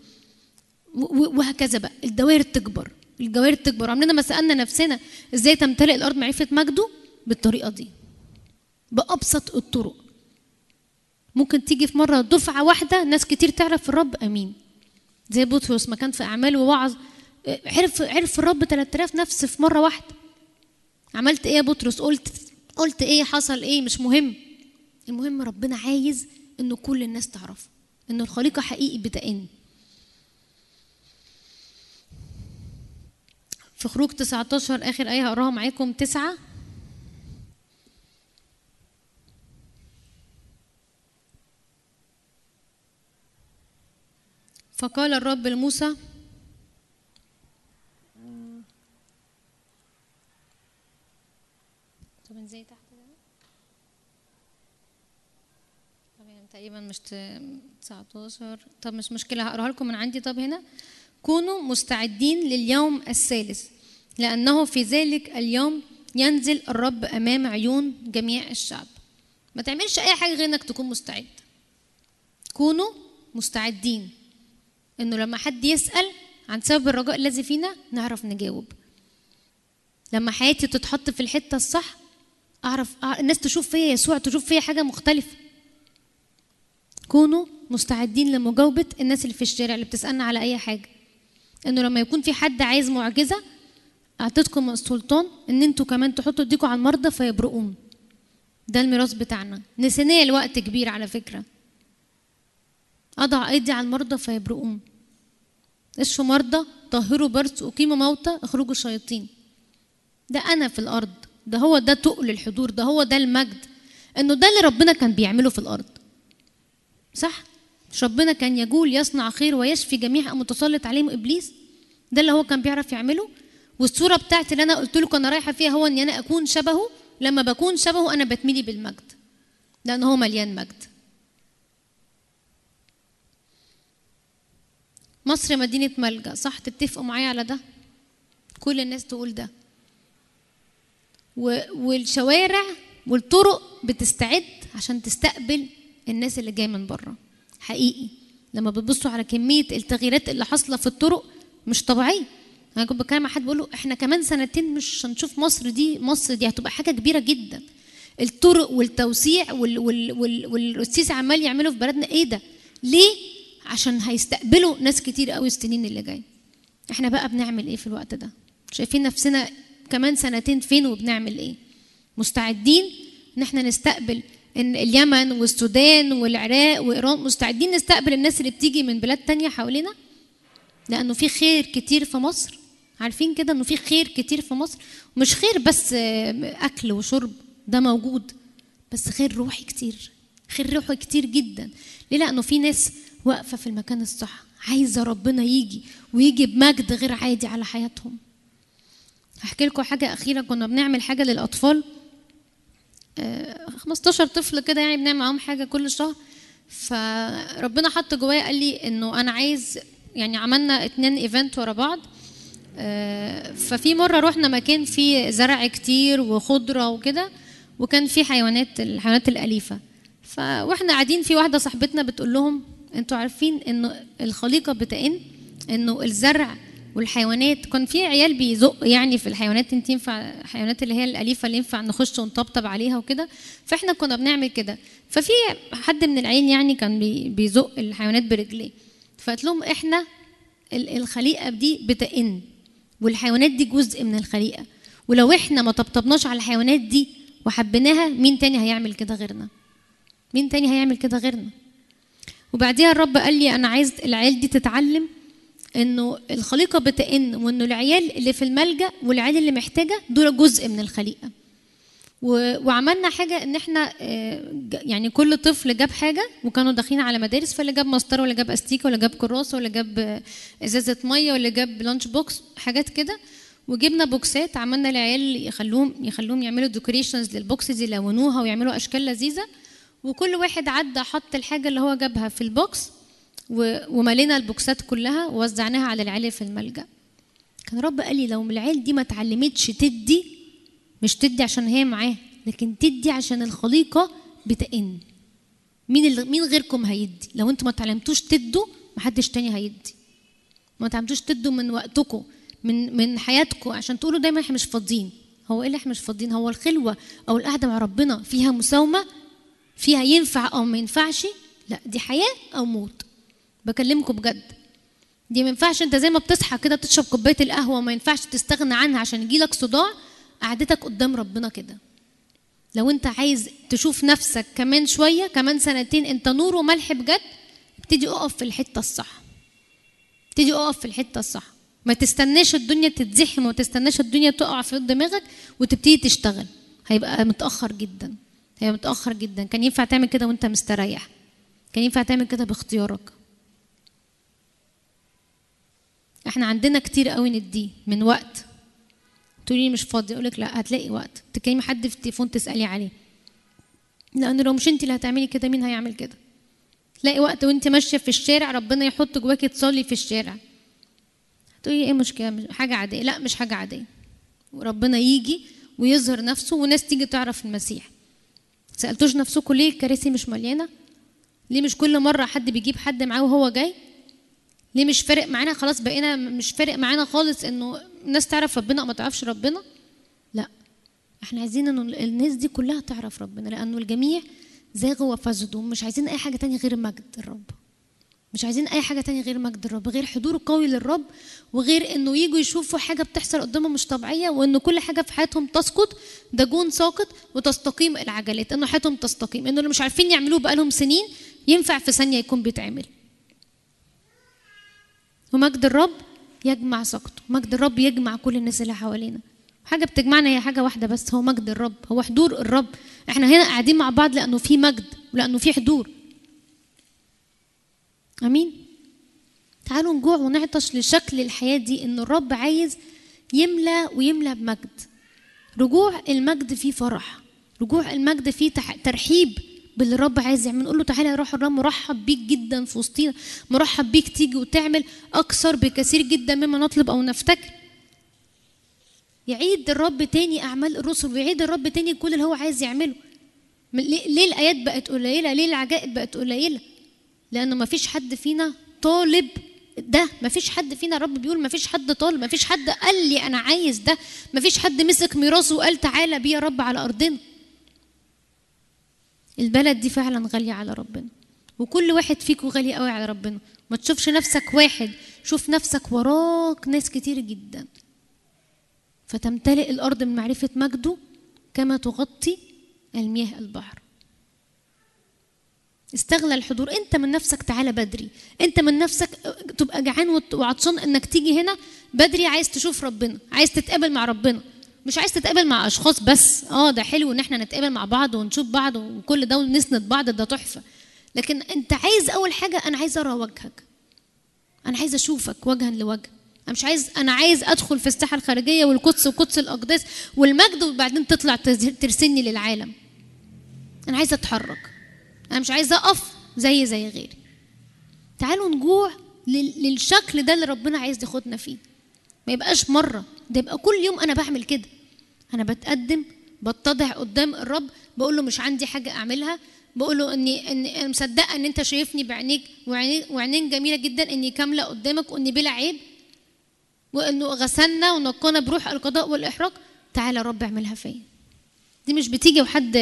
وهكذا بقى. الدوائر تكبر الدوائر تكبر. عمرنا ما سألنا نفسنا إزاي تمتلئ الأرض معرفة مجده بالطريقة دي. بأبسط الطرق. ممكن تيجي في مرة دفعة واحدة ناس كتير تعرف الرب أمين. زي بطرس ما كان في اعمال ووعظ عرف عرف الرب 3000 نفس في مرة واحدة. عملت إيه يا بطرس؟ قلت قلت إيه؟ حصل إيه؟ مش مهم. المهم ربنا عايز إنه كل الناس تعرف إنه الخليقة حقيقي بتئن في خروج 19 آخر آية هقراها معاكم. تسعة. فقال الرب لموسى طب إزاي تحت طب هنا تقريبا مش 19 طب مش مشكلة هقراها لكم من عندي. طب هنا كونوا مستعدين لليوم الثالث لأنه في ذلك اليوم ينزل الرب أمام عيون جميع الشعب. ما تعملش أي حاجة غير إنك تكون مستعد. كونوا مستعدين إنه لما حد يسأل عن سبب الرجاء الذي فينا نعرف نجاوب. لما حياتي تتحط في الحتة الصح أعرف الناس تشوف فيا يسوع تشوف فيا حاجة مختلفة. كونوا مستعدين لمجاوبة الناس اللي في الشارع اللي بتسألنا على أي حاجة. إنه لما يكون في حد عايز معجزة أعطيتكم السلطان إن أنتوا كمان تحطوا ايديكم على المرضى فيبرؤون. ده الميراث بتاعنا. نسيناه الوقت كبير على فكرة. أضع أيدي على المرضى فيبرؤون. اشفوا مرضى طهروا برص أقيموا موتى اخرجوا الشياطين. ده أنا في الأرض. ده هو ده تقل الحضور. ده هو ده المجد. إنه ده اللي ربنا كان بيعمله في الأرض. صح؟ مش ربنا كان يجول يصنع خير ويشفي جميع متسلط عليهم إبليس. ده اللي هو كان بيعرف يعمله. والصورة بتاعتي اللي أنا قلت لكم أنا رايحة فيها هو إن أنا أكون شبهه. لما بكون شبهه أنا بتملي بالمجد. لأن هو مليان مجد. مصر مدينة ملجأ صح؟ تتفقوا معايا على ده؟ كل الناس تقول ده. والشوارع والطرق بتستعد عشان تستقبل الناس اللي جاية من بره. حقيقي. لما بتبصوا على كمية التغييرات اللي حاصلة في الطرق مش طبيعية. أنا كنت بتكلم مع حد بقول له إحنا كمان سنتين مش هنشوف مصر دي مصر دي هتبقى حاجة كبيرة جدا. الطرق والتوسيع وال وال وال عمال يعملوا في بلدنا إيه ده؟ ليه؟ عشان هيستقبلوا ناس كتير قوي السنين اللي جاية. إحنا بقى بنعمل إيه في الوقت ده؟ شايفين نفسنا كمان سنتين فين وبنعمل إيه؟ مستعدين إن إحنا نستقبل إن اليمن والسودان والعراق وإيران مستعدين نستقبل الناس اللي بتيجي من بلاد تانية حوالينا؟ لأنه في خير كتير في مصر. عارفين كده إنه في خير كتير في مصر؟ مش خير بس آه، أكل وشرب ده موجود بس خير روحي كتير. خير روحي كتير جدا. ليه؟ لأنه في ناس واقفة في المكان الصح عايزة ربنا يجي ويجي بمجد غير عادي على حياتهم. هحكي لكم حاجة أخيرة. كنا بنعمل حاجة للأطفال. 15 طفل كده يعني بنعمل معاهم حاجة كل شهر. فربنا حط جوايا قال لي إنه أنا عايز يعني عملنا اتنين إيفنت ورا بعض. آه، ففي مرة رحنا مكان فيه زرع كتير وخضرة وكده وكان فيه حيوانات الحيوانات الأليفة. ف وإحنا قاعدين في واحدة صاحبتنا بتقول لهم أنتوا عارفين إنه الخليقة بتئن إنه الزرع والحيوانات كان في عيال بيزق يعني في الحيوانات انت ينفع الحيوانات اللي هي الأليفة اللي ينفع نخش ونطبطب عليها وكده فإحنا كنا بنعمل كده. ففي حد من العيال يعني كان بي- بيزق الحيوانات برجليه. فقلت لهم إحنا ال- الخليقة دي بتئن والحيوانات دي جزء من الخليقة. ولو إحنا ما طبطبناش على الحيوانات دي وحبيناها مين تاني هيعمل كده غيرنا؟ مين تاني هيعمل كده غيرنا؟ وبعديها الرب قال لي أنا عايز العيال دي تتعلم إنه الخليقة بتئن وإنه العيال اللي في الملجأ والعيال اللي محتاجة دول جزء من الخليقة. وعملنا حاجة إن إحنا آه، يعني كل طفل جاب حاجة وكانوا داخلين على مدارس فاللي جاب مسطره واللي جاب أستيكة واللي جاب كراسة واللي جاب آه، إزازة مية واللي جاب lunch box حاجات كده. وجبنا بوكسات عملنا العيال يخلوهم يخلوهم يعملوا decorations لل boxes يلونوها ويعملوا أشكال لذيذة. وكل واحد عدى حط الحاجة اللي هو جابها في ال box وملينا البوكسات كلها ووزعناها على العيال في الملجأ. كان رب قال لي لو العيال دي ما اتعلمتش تدي مش تدي عشان هي معاه لكن تدي عشان الخليقة بتئن. مين مين غيركم هيدي؟ لو أنتوا ما اتعلمتوش تدوا محدش تاني هيدي. ما اتعلمتوش تدوا من وقتكم من من حياتكم عشان تقولوا دايما إحنا مش فاضيين. هو إيه اللي إحنا مش فاضيين؟ هو الخلوة أو القعدة مع ربنا فيها مساومة؟ فيها ينفع أو ما ينفعش؟ لا دي حياة أو موت. بكلمكم بجد. دي ما ينفعش انت زي ما بتصحى كده تشرب كوباية القهوة وما ينفعش تستغنى عنها عشان يجيلك صداع قعدتك قدام ربنا كده. لو انت عايز تشوف نفسك كمان شوية كمان سنتين انت نور وملح بجد ابتدي اقف في الحتة الصح. ابتدي اقف في الحتة الصح. ما تستناش الدنيا تتزحم وما تستناش الدنيا تقع في دماغك وتبتدي تشتغل. هيبقى متأخر جدا. هيبقى متأخر جدا. كان ينفع تعمل كده وانت مستريح. كان ينفع تعمل كده باختيارك. إحنا عندنا كتير قوي نديه من وقت. تقولي لي مش فاضي أقول لك لا هتلاقي وقت. تكلمي حد في التليفون تسألي عليه. لأن لو مش انت اللي هتعملي كده مين هيعمل كده؟ تلاقي وقت وانت ماشية في الشارع ربنا يحط جواكي تصلي في الشارع. تقولي إيه مشكله مش- حاجة عادية. لا مش حاجة عادية. وربنا يجي ويظهر نفسه وناس تيجي تعرف المسيح. سألتوش نفسكم ليه الكراسي مش مليانة؟ ليه مش كل مرة حد بيجيب حد معاه وهو جاي؟ ليه مش فارق معانا؟ خلاص بقينا مش فارق معانا خالص إنه الناس تعرف ربنا أو ما تعرفش ربنا. لا إحنا عايزين إنه الناس دي كلها تعرف ربنا لأنه الجميع زاغوا وفسدوا مش عايزين أي حاجة تانية غير مجد الرب. مش عايزين أي حاجة تانية غير مجد الرب غير حضور قوي للرب وغير إنه يجوا يشوفوا حاجة بتحصل قدامهم مش طبيعية وان كل حاجة في حياتهم تسقط دجون ساقط وتستقيم العجلات إنه حياتهم تستقيم إنه اللي مش عارفين يعملوه بقالهم سنين ينفع في ثانية يكون بيتعمل. ومجد الرب يجمع سقطه مجد الرب يجمع كل الناس اللي حوالينا. حاجة بتجمعنا هي حاجة واحدة بس هو مجد الرب. هو حضور الرب. إحنا هنا قاعدين مع بعض لأنه في مجد ولأنه في حضور. أمين؟ تعالوا نجوع ونعطش لشكل الحياة دي إن الرب عايز يملى ويملى بمجد. رجوع المجد فيه فرح. رجوع المجد فيه ترحيب. باللي الرب عايز يعمل نقول له تعالى يا روح الرب مرحب بيك جدا في وسطينا مرحب بيك تيجي وتعمل أكثر بكثير جدا مما نطلب أو نفتكر. يعيد الرب تاني أعمال الرسل ويعيد الرب تاني كل اللي هو عايز يعمله. ليه الايات بقت قليلة ليه العجائب بقت قليلة. لأنه ما فيش حد فينا طالب ده مفيش حد فينا رب بيقول مفيش حد طالب مفيش حد قال لي أنا عايز ده. مفيش حد مسك ميراثه وقال تعالى بيه يا رب على أرضنا. البلد دي فعلا غالية على ربنا. وكل واحد فيكم غالي قوي على ربنا. ما تشوفش نفسك واحد شوف نفسك وراك ناس كتير جدا. فتمتلئ الأرض من معرفة مجده كما تغطي المياه البحر. استغلى الحضور. انت من نفسك تعالى بدري. انت من نفسك تبقى جعان وعطشان انك تيجي هنا بدري. عايز تشوف ربنا عايز تتقابل مع ربنا. مش عايز تتقابل مع أشخاص بس. آه ده حلو إن إحنا نتقابل مع بعض ونشوف بعض وكل ده ونسند بعض ده تحفة. لكن أنت عايز أول حاجة أنا عايز أرى وجهك. أنا عايز أشوفك وجها لوجه. أنا مش عايز أنا عايز أدخل في الساحة الخارجية والقدس وقدس الأقداس والمجد وبعدين تطلع ترسلني للعالم. أنا عايزه أتحرك. أنا مش عايزه أقف زي زي غيري. تعالوا نجوع لل- للشكل ده اللي ربنا عايز ياخدنا فيه. ما يبقاش مرة. ده يبقى كل يوم أنا بعمل كده. أنا بتقدم بتضع قدام الرب بقول له مش عندي حاجة أعملها بقول له إني أنا مصدقة إن أنت شايفني بعينيك وعينين جميلة جدا إني كاملة قدامك وإني بلا عيب وإنه غسلنا ونقانا بروح القضاء والاحراق تعالى يا رب اعملها فيا. دي مش بتيجي وحد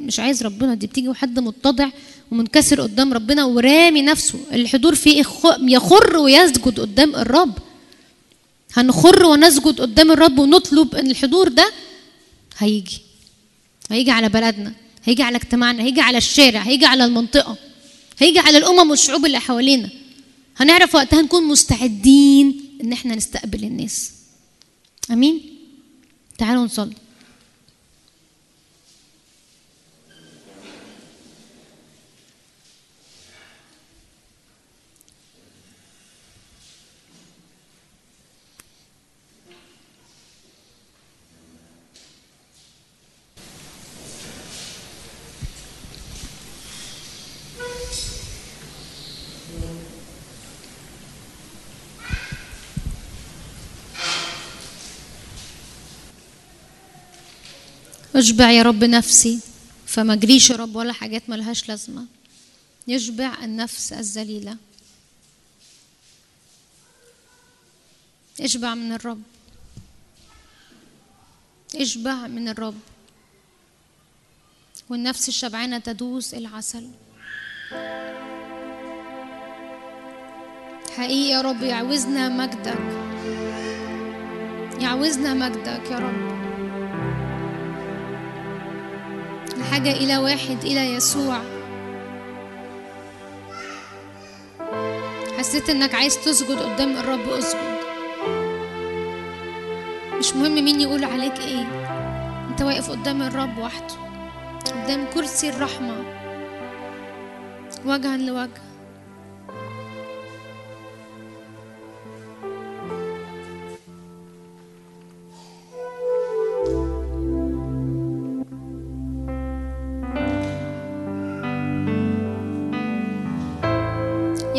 مش عايز ربنا دي بتيجي وحد متضع ومنكسر قدام ربنا ورامي نفسه. الحضور فيه يخ- يخر ويسجد قدام الرب. هنخر ونسجد قدام الرب ونطلب إن الحضور ده هيجي. هيجي على بلدنا هيجي على اجتماعنا هيجي على الشارع هيجي على المنطقة هيجي على الأمم والشعوب اللي حوالينا. هنعرف وقتها نكون مستعدين إن إحنا نستقبل الناس. آمين؟ تعالوا نصلي. اشبع يا رب نفسي. فما اجريش يا رب ولا حاجات ملهاش لازمة. يشبع النفس الذليلة. اشبع من الرب. اشبع من الرب. والنفس الشبعانة تدوس العسل. حقيقي يا رب يعوزنا مجدك. يعوزنا مجدك يا رب. الحاجة إلى واحد إلى يسوع. حسيت إنك عايز تسجد قدام الرب اسجد. مش مهم مين يقول عليك إيه. أنت واقف قدام الرب وحده قدام كرسي الرحمة. وجها لوجه.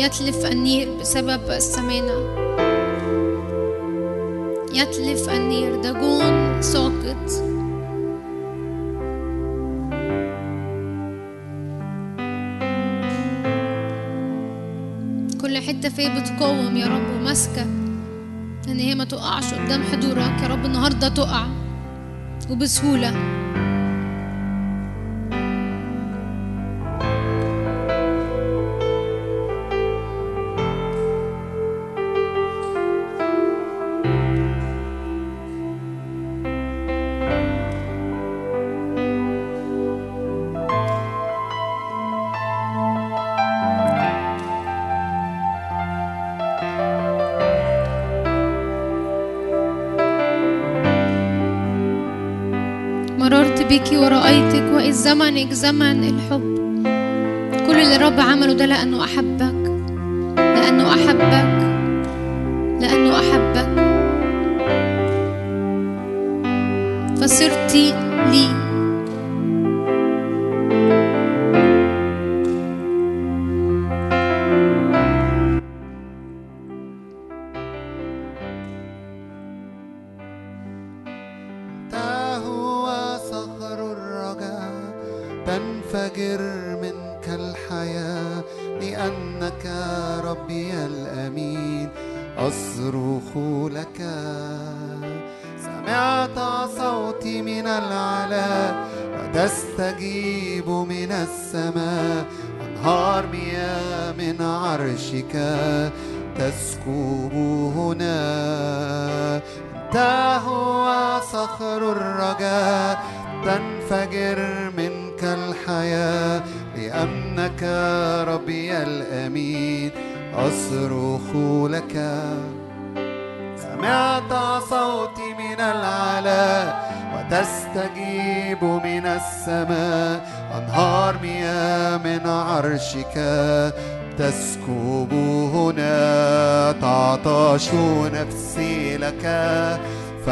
يتلف النير بسبب السمانة يتلف النير دجون ساقط كل حتة فيا بتقاوم يا رب وماسكة ان هي ما تقعش قدام حضورك يا رب النهاردة تقع. وبسهولة. بك ورأيتك وإذ زمنك زمن الحب. كل اللي الرب عمله ده لأنه أحبك لأنه أحبك.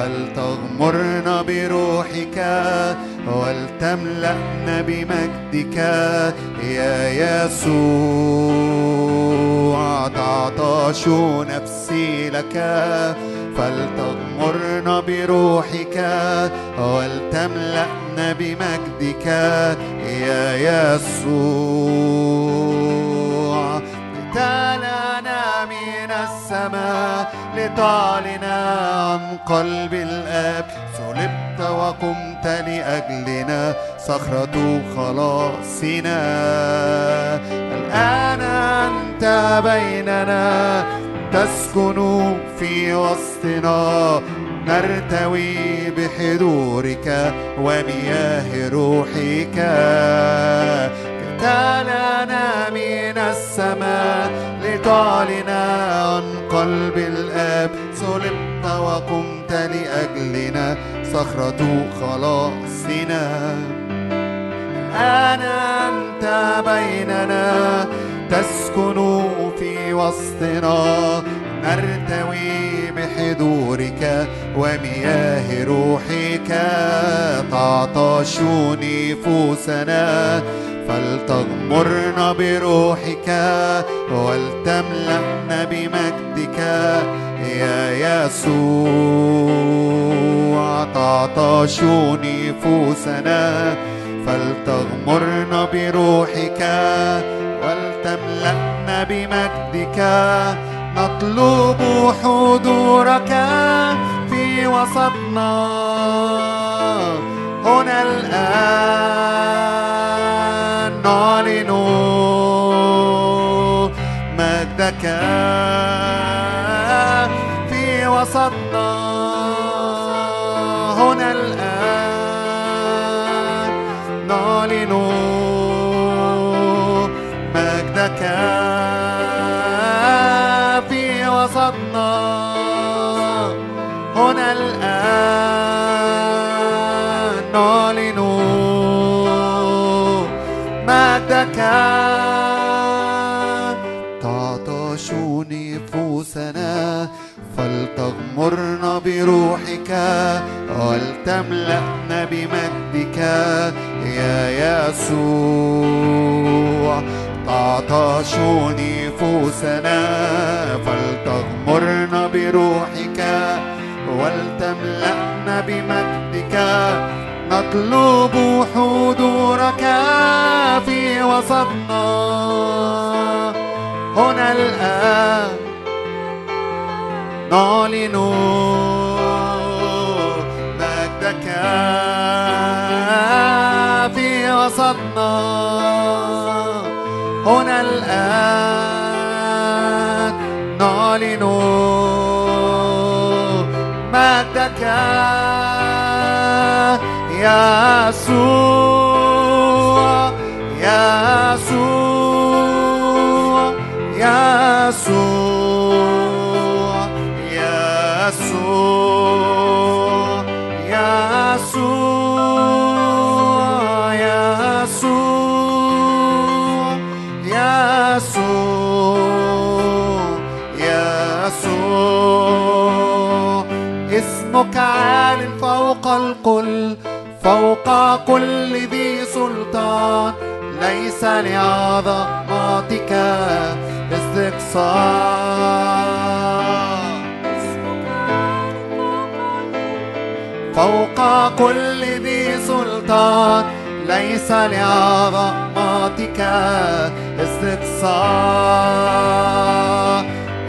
فلتغمرنا بروحك ولتملأنا بمجدك يا يسوع. تعطش نفسي لك فلتغمرنا بروحك ولتملأنا بمجدك يا يسوع. لتعلنا من السماء لتعلن عن قلب الآب صلبت وقمت لأجلنا صخرة خلاصنا. الآن أنت بيننا تسكن في وسطنا. نرتوي بحضورك ومياه روحك. تعلنا من السماء لتعلن عن قلب الآب صلبت وقمت لأجلنا صخرة خلاصنا. الآن أنت بيننا تسكن في وسطنا نرتوي بحضورك ومياه روحك. تعطش نفوسنا فلتغمرنا بروحك ولتملأنا بمجدك. يا يسوع تعطش نفوسنا فلتغمرنا بروحك ولتملأنا بمجدك. نطلب حضورك في وسطنا. هنا الآن نعلن مجدك. وسطنا هنا الآن. نعلن مجدك في وسطنا هنا الآن. نعلن مجدك بروحك ولتملأنا بمجدك؟ يا يسوع تعطش نفوسنا فلتغمرنا بروحك ولتملأنا بمجدك؟ نطلب حضورك في وسطنا. هنا الآن نعلن مجدك في وسطنا. هنا الآن نعلن مجدك يسوع يسوع يسوع. عال فوق الكل فوق كل ذي سلطان. ليس لعظمتك استقصاء. فوق كل ذي سلطان. ليس لعظمتك استقصاء.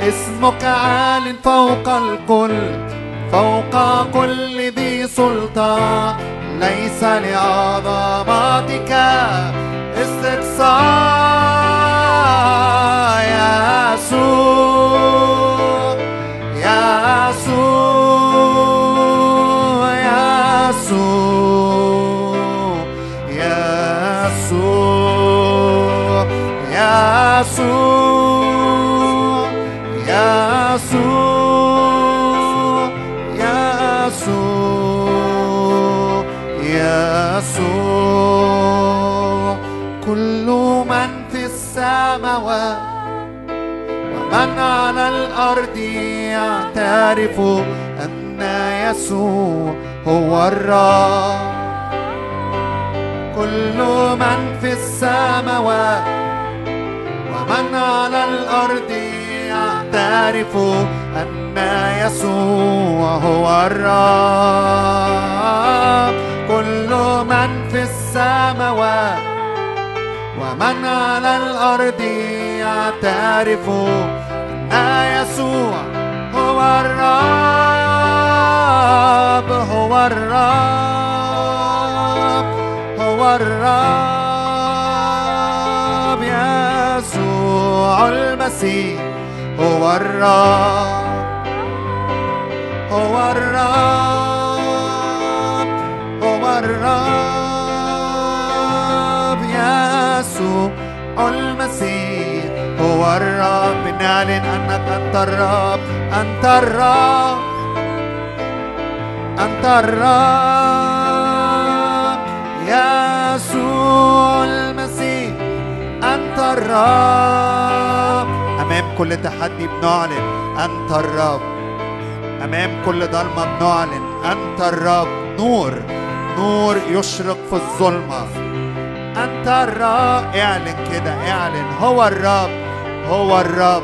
اسمك عال فوق الكل فوق كل ذي سلطان ليس لعظمتك استقصاء. يا يسوع يا يسوع يا يسوع يا يسوع يا يسوع. السماوات. ومن على الأرض يعترف أن يسوع هو الرب. كل من في السماوات. ومن على الأرض يعترف أن يسوع هو الرب. كل من في السماوات. ومن على الأرض يعترف أن يسوع هو الرب هو الرب هو الرب. يسوع المسيح هو الرب هو الرب هو الرب. المسيح. هو الرب نعلن انك أنت الرب أنت الرب. أنت الرب. يسوع المسيح أنت الرب. أمام كل تحدي بنعلن أنت الرب. أمام كل ضلمة بنعلن أنت الرب. نور نور يشرق في الظلمة. أنت الرب. اعلن كده اعلن. هو الرب هو الرب.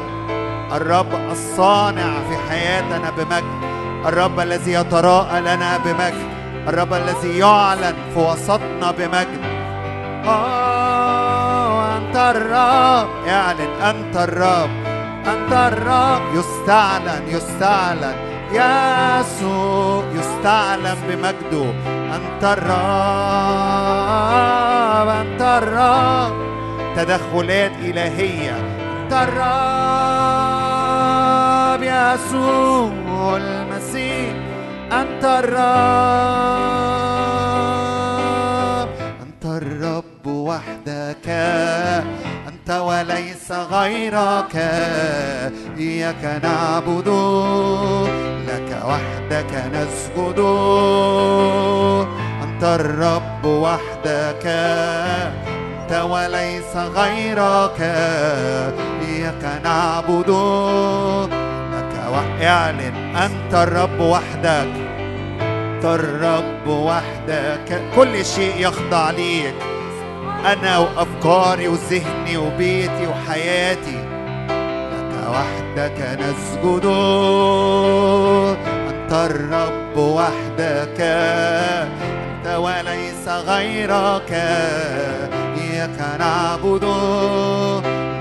الرب الصانع في حياتنا بمجد. الرب الذي يتراءى لنا بمجد. الرب الذي يعلن في وسطنا بمجد. آه أنت الرب. اعلن. أنت الرب. أنت الرب. يستعلن يستعلن. يسوع يستعلن بمجده. أنت الرب أنت الرب. تدخلات إلهية. أنت الرب يسوع المسيح. أنت الرب أنت الرب وحدك. أنت وليس غيرك إياك نعبد لك وحدك نسجد. أنت الرب وحدك أنت وليس غيرك إياك نعبد. لك وح- اعلن أنت الرب وحدك أنت الرب وحدك. كل شيء يخضع ليك. أنا وأفكاري وذهني وبيتي وحياتي لك وحدك نسجد. أنت الرب وحدك أنت وليس غيرك إياك نعبد.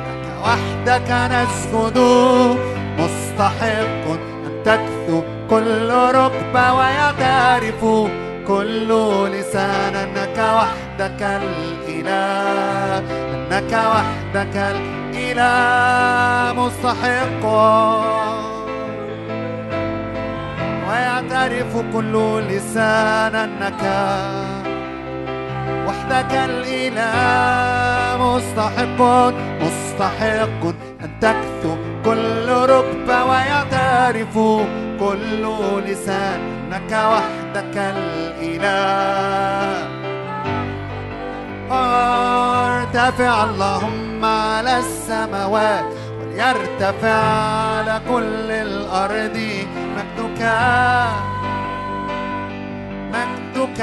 لك وحدك نسجد. مستحق أن تكثو كل ركبة ويعترف. كل لسان أنك وحدك الإله أنك وحدك الإله مستحق. ويعترف كل لسان أنك وحدك الإله مستحق مستحق. أن تكثو كل ركبة ويعترف كل لسان أنك وحدك الإله. ارتفع اللهم على السماوات وليرتفع على كل الأرض. مجدك مجدك.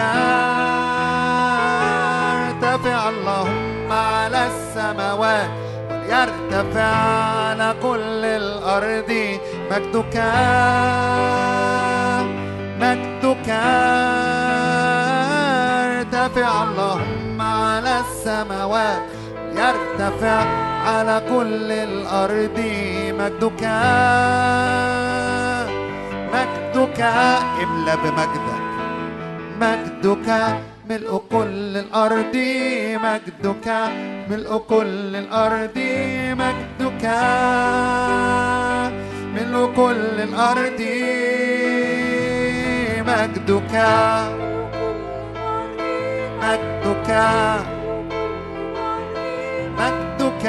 ارتفع اللهم على السماوات وليرتفع على كل الأرض. مجدك مجدك. ارتفع اللهم السماوات. يرتفع على كل الأرض. مجدك مجدك. املى بمجدك. مجدك. ملء كل الأرض مجدك. ملء كل الأرض مجدك. ملء كل الأرض مجدك. مجدك. مجدك.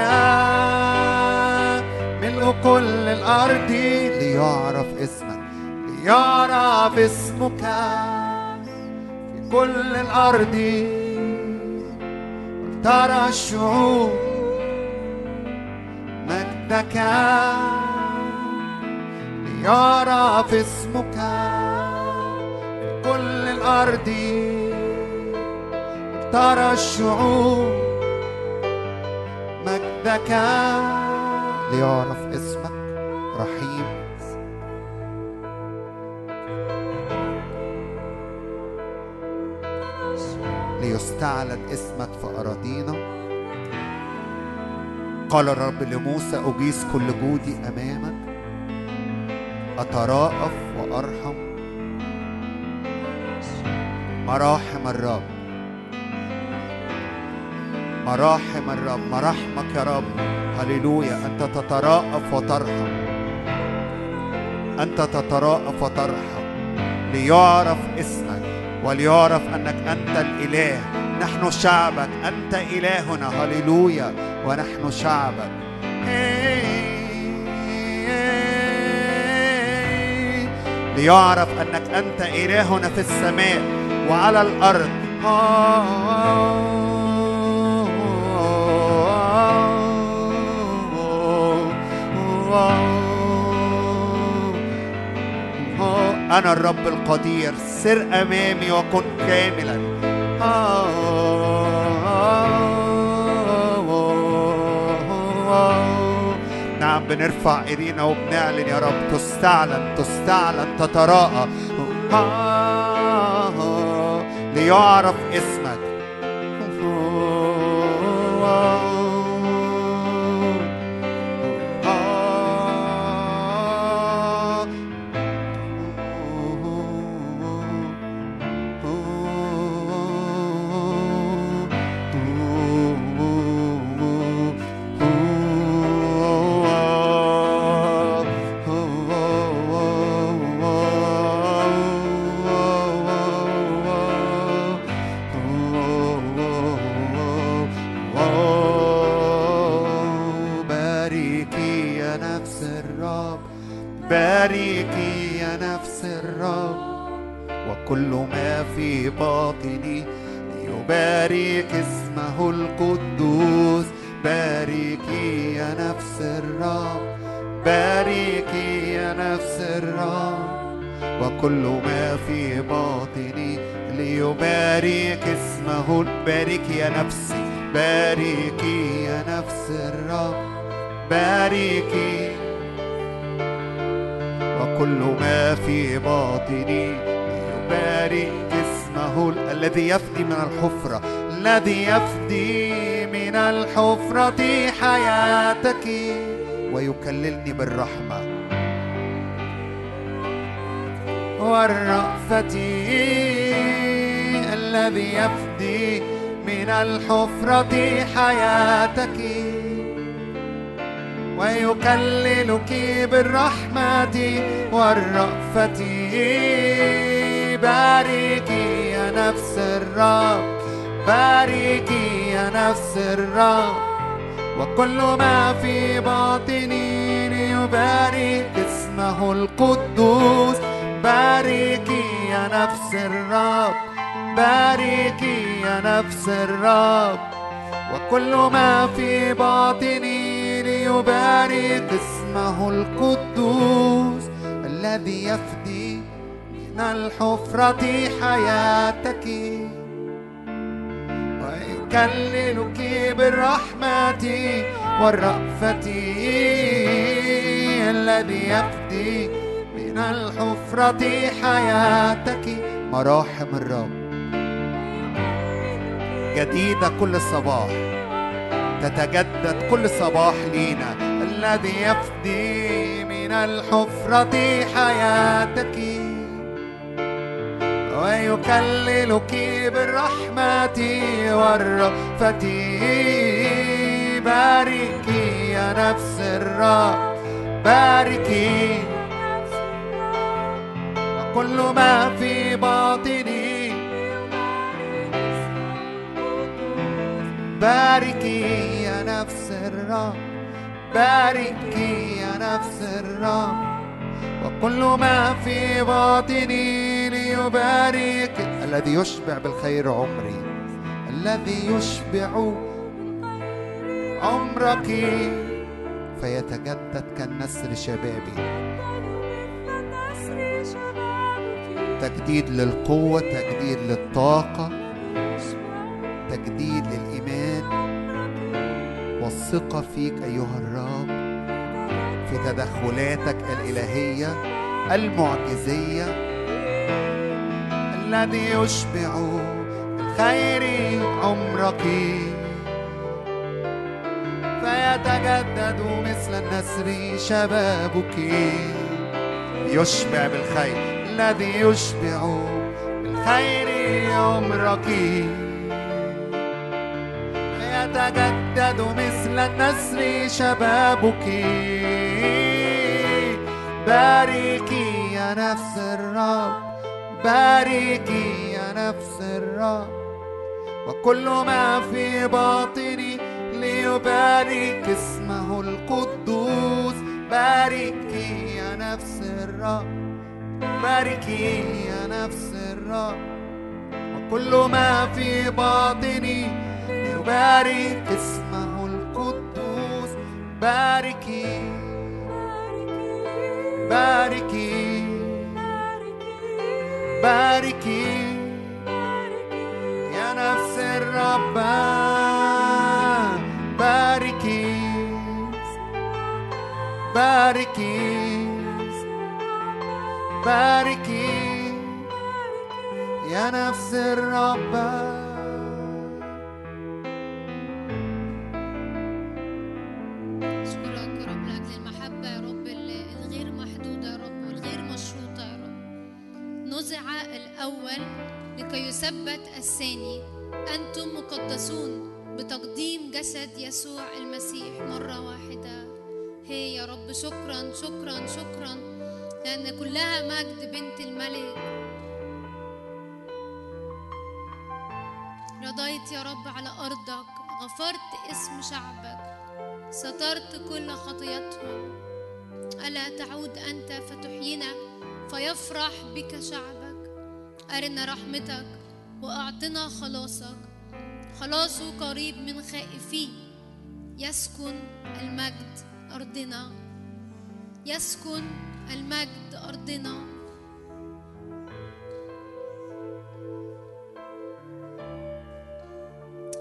ملء كل الأرض. ليعرف اسمك. ليعرف اسمك. كل الأرض ترى الشعوب مجدك. ليعرف اسمك في كل الأرض ترى الشعوب مجدك. ليعرف اسمك ليستعلن اسمك في أراضينا. قال الرب لموسى أجيز كل جودي أمامك. أتراءف وأرحم مراحم الرب. مراحم الرب مراحمك يا رب. هللويا. أنت تتراءف وترحم. أنت تتراءف وترحم ليعرف اسمك. وليعرف أنك أنت الإله. نحن شعبك. أنت إلهنا. هللويا. ونحن شعبك. ليعرف أنك أنت إلهنا في السماء وعلى الأرض. أنا الرب القدير سر أمامي وكن كاملا. نعم بنرفع إيدينا وبنعلن يا رب تستعلن تستعلن تتراءى. ليعرف اسمك. باركي يا نفس الرب وكل ما في باطني ليبارك اسمه. باركي يا نفسي باركي يا نفس الرب باركي وكل ما في باطني ليبارك اسمه. ال- الذي يفدي من الحفرة الذي يفدي من الحفرة حياتك. ويكللني بالرحمة. والرأفة الذي يفدي من الحفرة حياتك. ويكللك بالرحمة. والرأفة باركي يا نفس الرب باركي يا نفس الرب. وكل ما في باطني ليبارك اسمه القدوس. باركي يا نفس الرب باركي يا نفس الرب. وكل ما في باطني ليبارك اسمه القدوس. الذي يفدي من الحفرة حياتك. ويكللك بالرحمة والرأفة الذي يفدي من الحفرة حياتك. مراحم الرب. جديدة كل صباح. تتجدد كل صباح لينا. الذي يفدي من الحفرة حياتك. ويكللك بالرحمة والرأفة باركي يا نفس الرب باركي. وكل ما في باطني باركي يا نفس الرب باركي يا نفس الرب. وكل ما في باطني ليبارك الذي يشبع بالخير عمري. الذي يشبع عمرك فيتجدد كالنسر شبابي. تجديد للقوة تجديد للطاقة تجديد للإيمان. والثقة فيك أيها الرب. في تدخلاتك الإلهية المعجزية الذي يشبع بالخير عمرك. فيتجدد مثل النسر شبابك. يشبع بالخير الذي يشبع بالخير عمرك. يتجدد مثل النسر شبابك. باركي يا نفس الرب باركي يا نفس الرب. وكل ما في باطني ليبارك اسمه القدوس. باركي يا نفس الرب باركي يا نفس الرب. وكل ما في باطني ليبارك اسمه القدوس. باركي. باركي. باركي. يا نفس الرب. باركي. باركي. باركي. يا نفس الرب. يثبت الثاني. أنتم مقدسون بتقديم جسد يسوع المسيح مرة واحدة. هي يا رب شكرا شكرا شكرا. لأن كلها مجد بنت الملك. رضيت يا رب على أرضك غفرت اسم شعبك. سترت كل خطيتهم. ألا تعود أنت فتحيينا فيفرح بك شعبك. أرنا رحمتك وأعطنا خلاصك. خلاصه قريب من خائفيه يسكن المجد أرضنا. يسكن المجد أرضنا.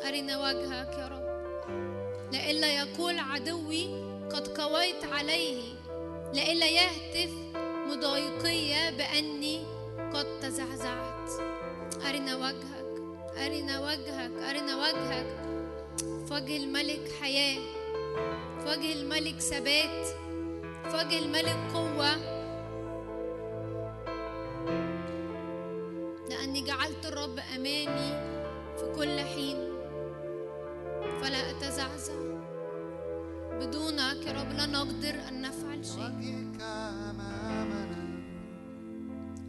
أرنا وجهك يا رب. لئلا يقول عدوي قد قويت عليه لئلا يهتف مضايقية بأني قد تزعزعت. أرنا وجهك أرنا وجهك أرنا وجهك. في وجه الملك حياة في وجه الملك ثبات في وجه الملك قوة. لأني جعلت الرب أمامي في كل حين. فلا أتزعزع. بدونك يا رب لا نقدر أن نفعل شيء.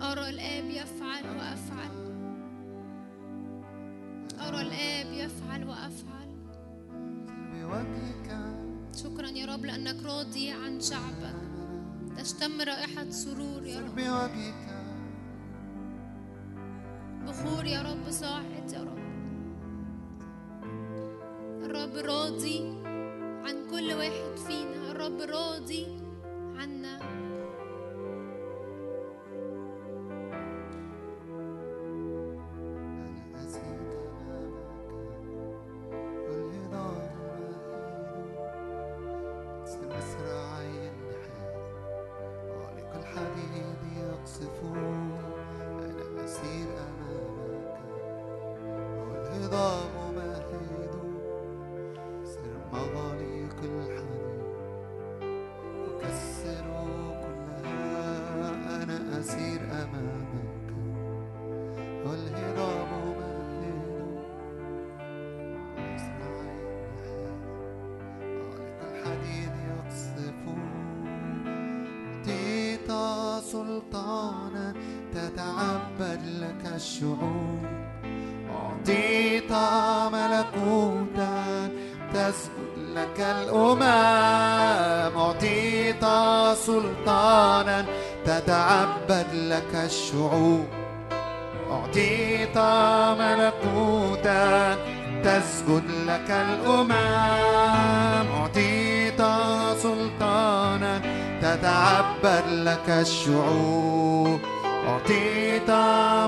أرى الآب يفعل وأفعل. أرى الآب يفعل وأفعل. شكرا يا رب لأنك راضي عن شعبك. تشتم رائحة سرور يا رب. بخور يا رب صاعد الرب سلطانا تتعبد لك الشعوب. أعطيت ملكوتا تسجد لك الأمم. أعطيت سلطانا تتعبد لك الشعوب. أعطيت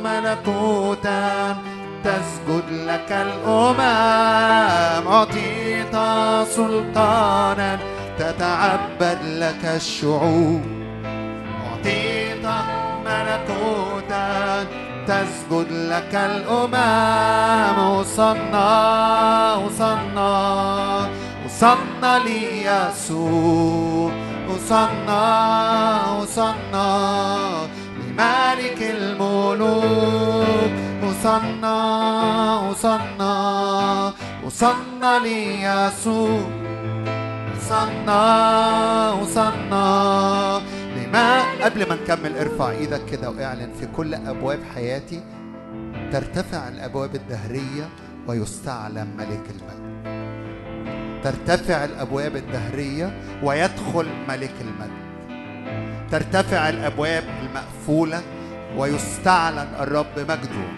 ملكوتا تسجد لك الأمم. أعطيت سلطانا تتعبد لك الشعوب. أعطيت ملكوتا تسجد لك الأمم وصلنا وصلنا وصلنا ليسوع وصلنا وصلنا لملك الملوك. وصلنا وصلنا وصلنا ليسوع وصلنا وصلنا. لما قبل ما نكمل ارفع إيدك كده واعلن في كل ابواب حياتي ترتفع الابواب الدهرية ويستعلم ملك المجد. ترتفع الابواب الدهرية ويدخل ملك المجد. ترتفع الابواب المقفولة ويستعلن الرب مجده.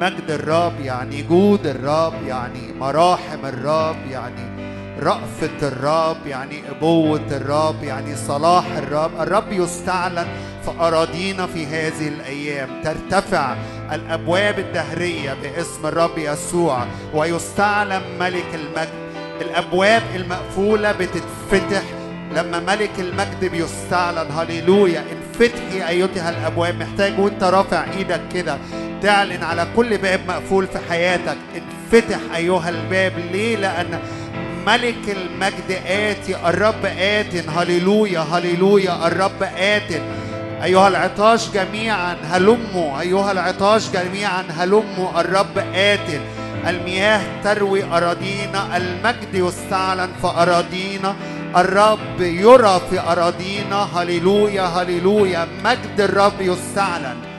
مجد الرب يعني جود الرب يعني مراحم الرب يعني رأفة الرب يعني أبوة الرب يعني صلاح الرب. الرب يستعلن في أراضينا في هذه الأيام ترتفع الأبواب الدهرية باسم الرب يسوع ويستعلن ملك المجد. الأبواب المقفولة بتتفتح لما ملك المجد بيستعلن. هللويا. انفتحي أيتها الأبواب. محتاج وانت رافع إيدك كده تعلن على كل باب مقفول في حياتك. انفتح أيها الباب. ليه؟ لأن ملك المجد آتي الرب آت هللويا هللويا الرب آت أيها العطاش جميعا هلموا. أيها العطاش جميعا هلموا. الرب آت المياه تروي أراضينا المجد يستعلن في أراضينا. الرب يرى في أراضينا. هللويا هللويا. مجد الرب يستعلن.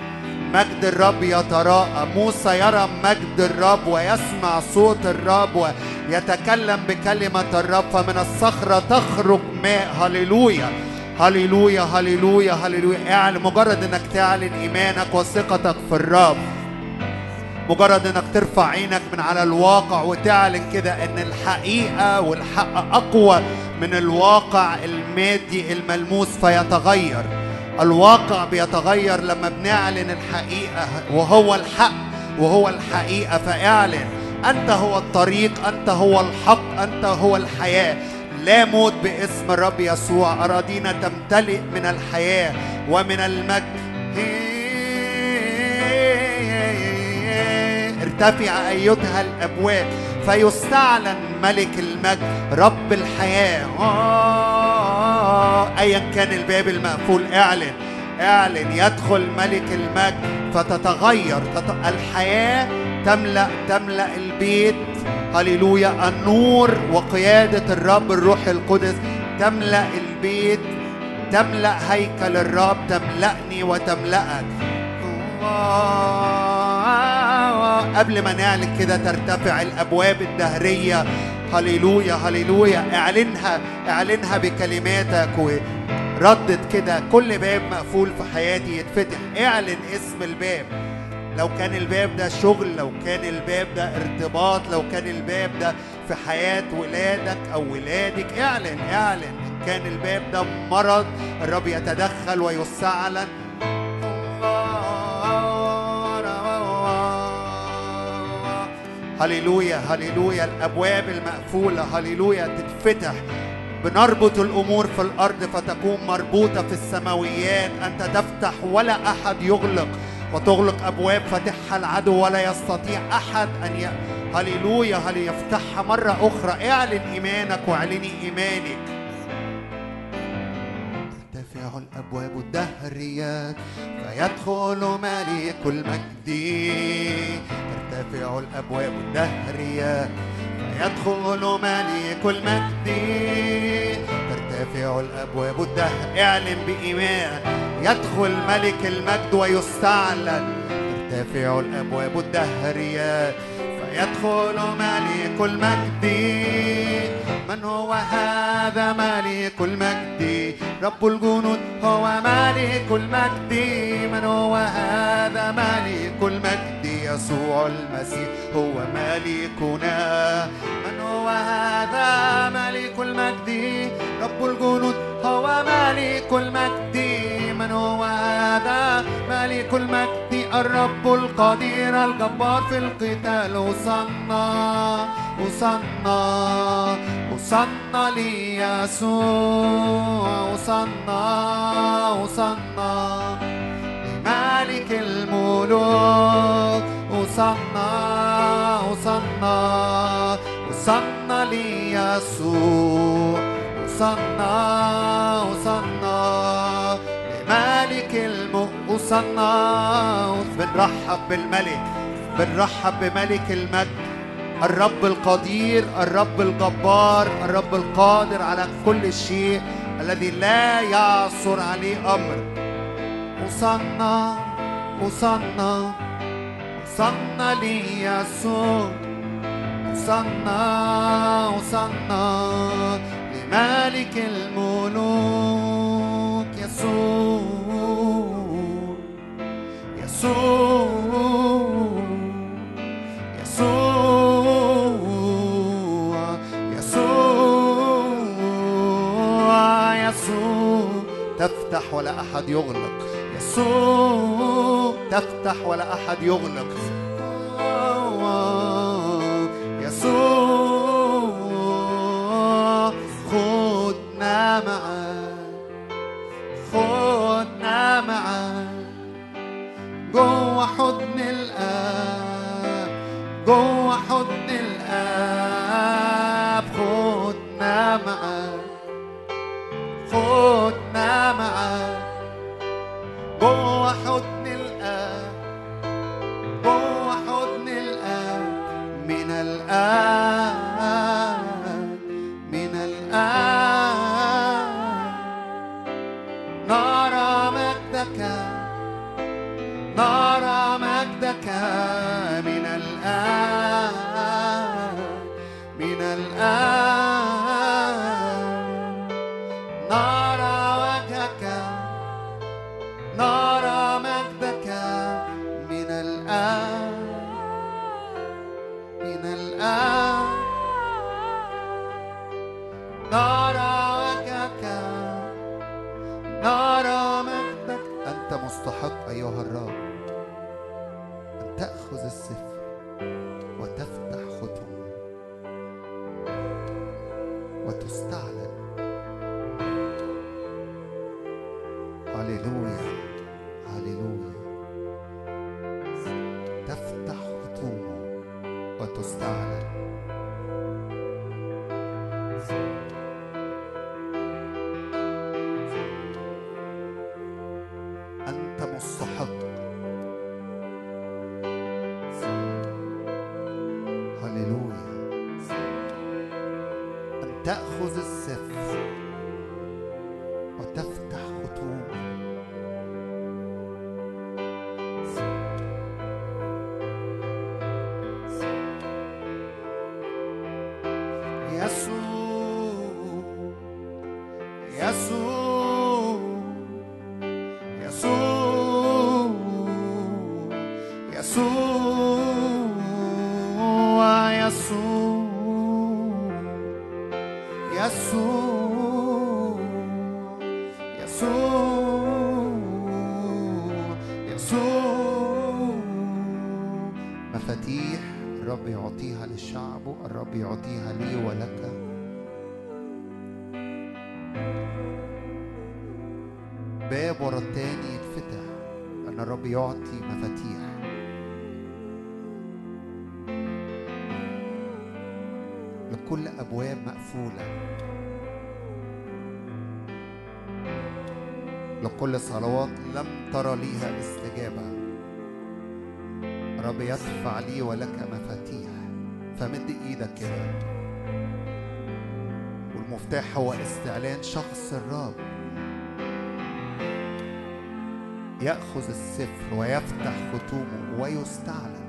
مجد الرب يتراءى موسى يرى مجد الرب ويسمع صوت الرب ويتكلم بكلمة الرب. فمن الصخرة تخرج ماء. هللويا. هللويا هللويا هللويا. اعلن مجرد انك تعلن إيمانك وثقتك في الرب. مجرد انك ترفع عينك من على الواقع وتعلن كده إن الحقيقة والحق أقوى من الواقع المادي الملموس فيتغير. الواقع بيتغير لما بنعلن الحقيقة وهو الحق وهو الحقيقة. فاعلن أنت هو الطريق أنت هو الحق أنت هو الحياة. لا موت باسم الرب يسوع. أراضينا تمتلئ من الحياة ومن المجد. ارتفع أيتها الأبواب. فيستعلن ملك المجد رب الحياة. آه، أيا كان الباب المقفول اعلن اعلن يدخل ملك المجد. فتتغير تت... الحياة تملأ تملأ البيت. هللويا النور وقيادة الرب الروح القدس تملأ البيت. تملأ هيكل الرب تملأني وتملأك. قبل ما نعلن كده ترتفع الأبواب الدهرية. هللويا هللويا. اعلنها اعلنها بكلماتك وردد كده كل باب مقفول في حياتي يتفتح. اعلن اسم الباب. لو كان الباب ده شغل لو كان الباب ده ارتباط لو كان الباب ده في حياة ولادك أو ولادك اعلن اعلن. كان الباب ده مرض الرب يتدخل ويستعلن هللويا هللويا. الأبواب المقفولة هللويا. تتفتح. بنربط الأمور في الأرض فتكون مربوطة في السماويات. أنت تفتح ولا أحد يغلق وتغلق أبواب فتحها العدو ولا يستطيع أحد أن ي... هللويا. هل يفتحها مرة أخرى؟ اعلن إيمانك واعلني إيمانك. الابواب الدهريات فيدخل ملك المجد. ترتفع الأبواب الدهريات فيدخل ملك المجد. ترتفع الأبواب الدهر اعلن بإيمان. يدخل ملك المجد ويستعلن. ترتفع الأبواب الدهريات فيدخل ملك المجد. من هو هذا ملك المجد؟ رب الجنود هو ملك المجد. من هو هذا ملك المجد؟ يسوع المسيح هو ملكنا. من هو هذا ملك المجد؟ رب الجنود هو ملك المجد. من هو هذا ملك المجد؟ الرب القدير الجبار في القتال. وصلنا وصلنا وصلنا ليسوع. وصلنا وصلنا لملك الملوك. وصلنا وصلنا وصلنا ليسوع. وصلنا وصلنا لملك الملوك. وصلنا بنرحب بالملك بنرحب بملك المجد. الرب القدير الرب الجبار الرب القادر على كل شيء الذي لا يعثر عليه أمر. صنع أصنع أصنع ليسوع أصنع أصنع لملك الملوك يسوع يسوع يسوع تفتح ولا أحد يغلق. يسوع تفتح ولا أحد يغلق. يسوع خدنا معاك خدنا معاك جوه حضن الآب جوه حضن الآب خدنا معاك خدنا معاك جوه حضن الآب جوه حضن الآب من مجدك نرى وجهك نرى مجدك أنت مستحق أيها الرب أن تأخذ السفر. 比较厉害 والمفتاح هو استعلان شخص الرب. يأخذ السفر ويفتح ختومه ويستعلن.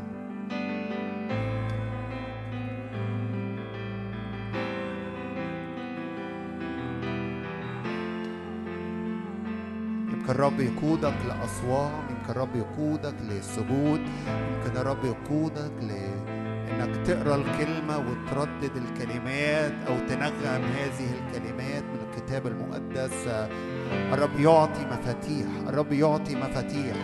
يمكن الرب يقودك لأصوام يمكن الرب يقودك للسجود يمكن الرب يقودك لأنك تقرأ الكلمة وتردد الكلمات أو تنغم هذه الكلمات من الكتاب المقدس. الرب يعطي مفاتيح الرب يعطي مفاتيح.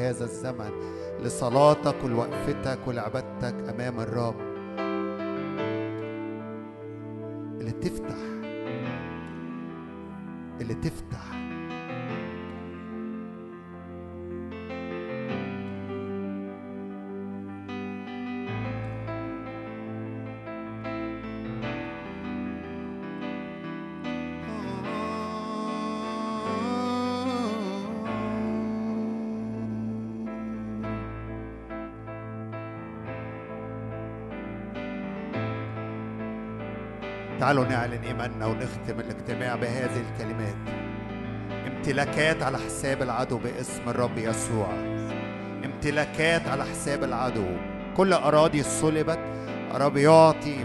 هذا الزمن لصلاتك ولوقفتك ولعبادتك أمام الرب. تعالوا نعلن إيماننا ونختم الاجتماع بهذه الكلمات. امتلاكات على حساب العدو باسم الرب يسوع. امتلاكات على حساب العدو. كل أراضي صلبت الرب يعطي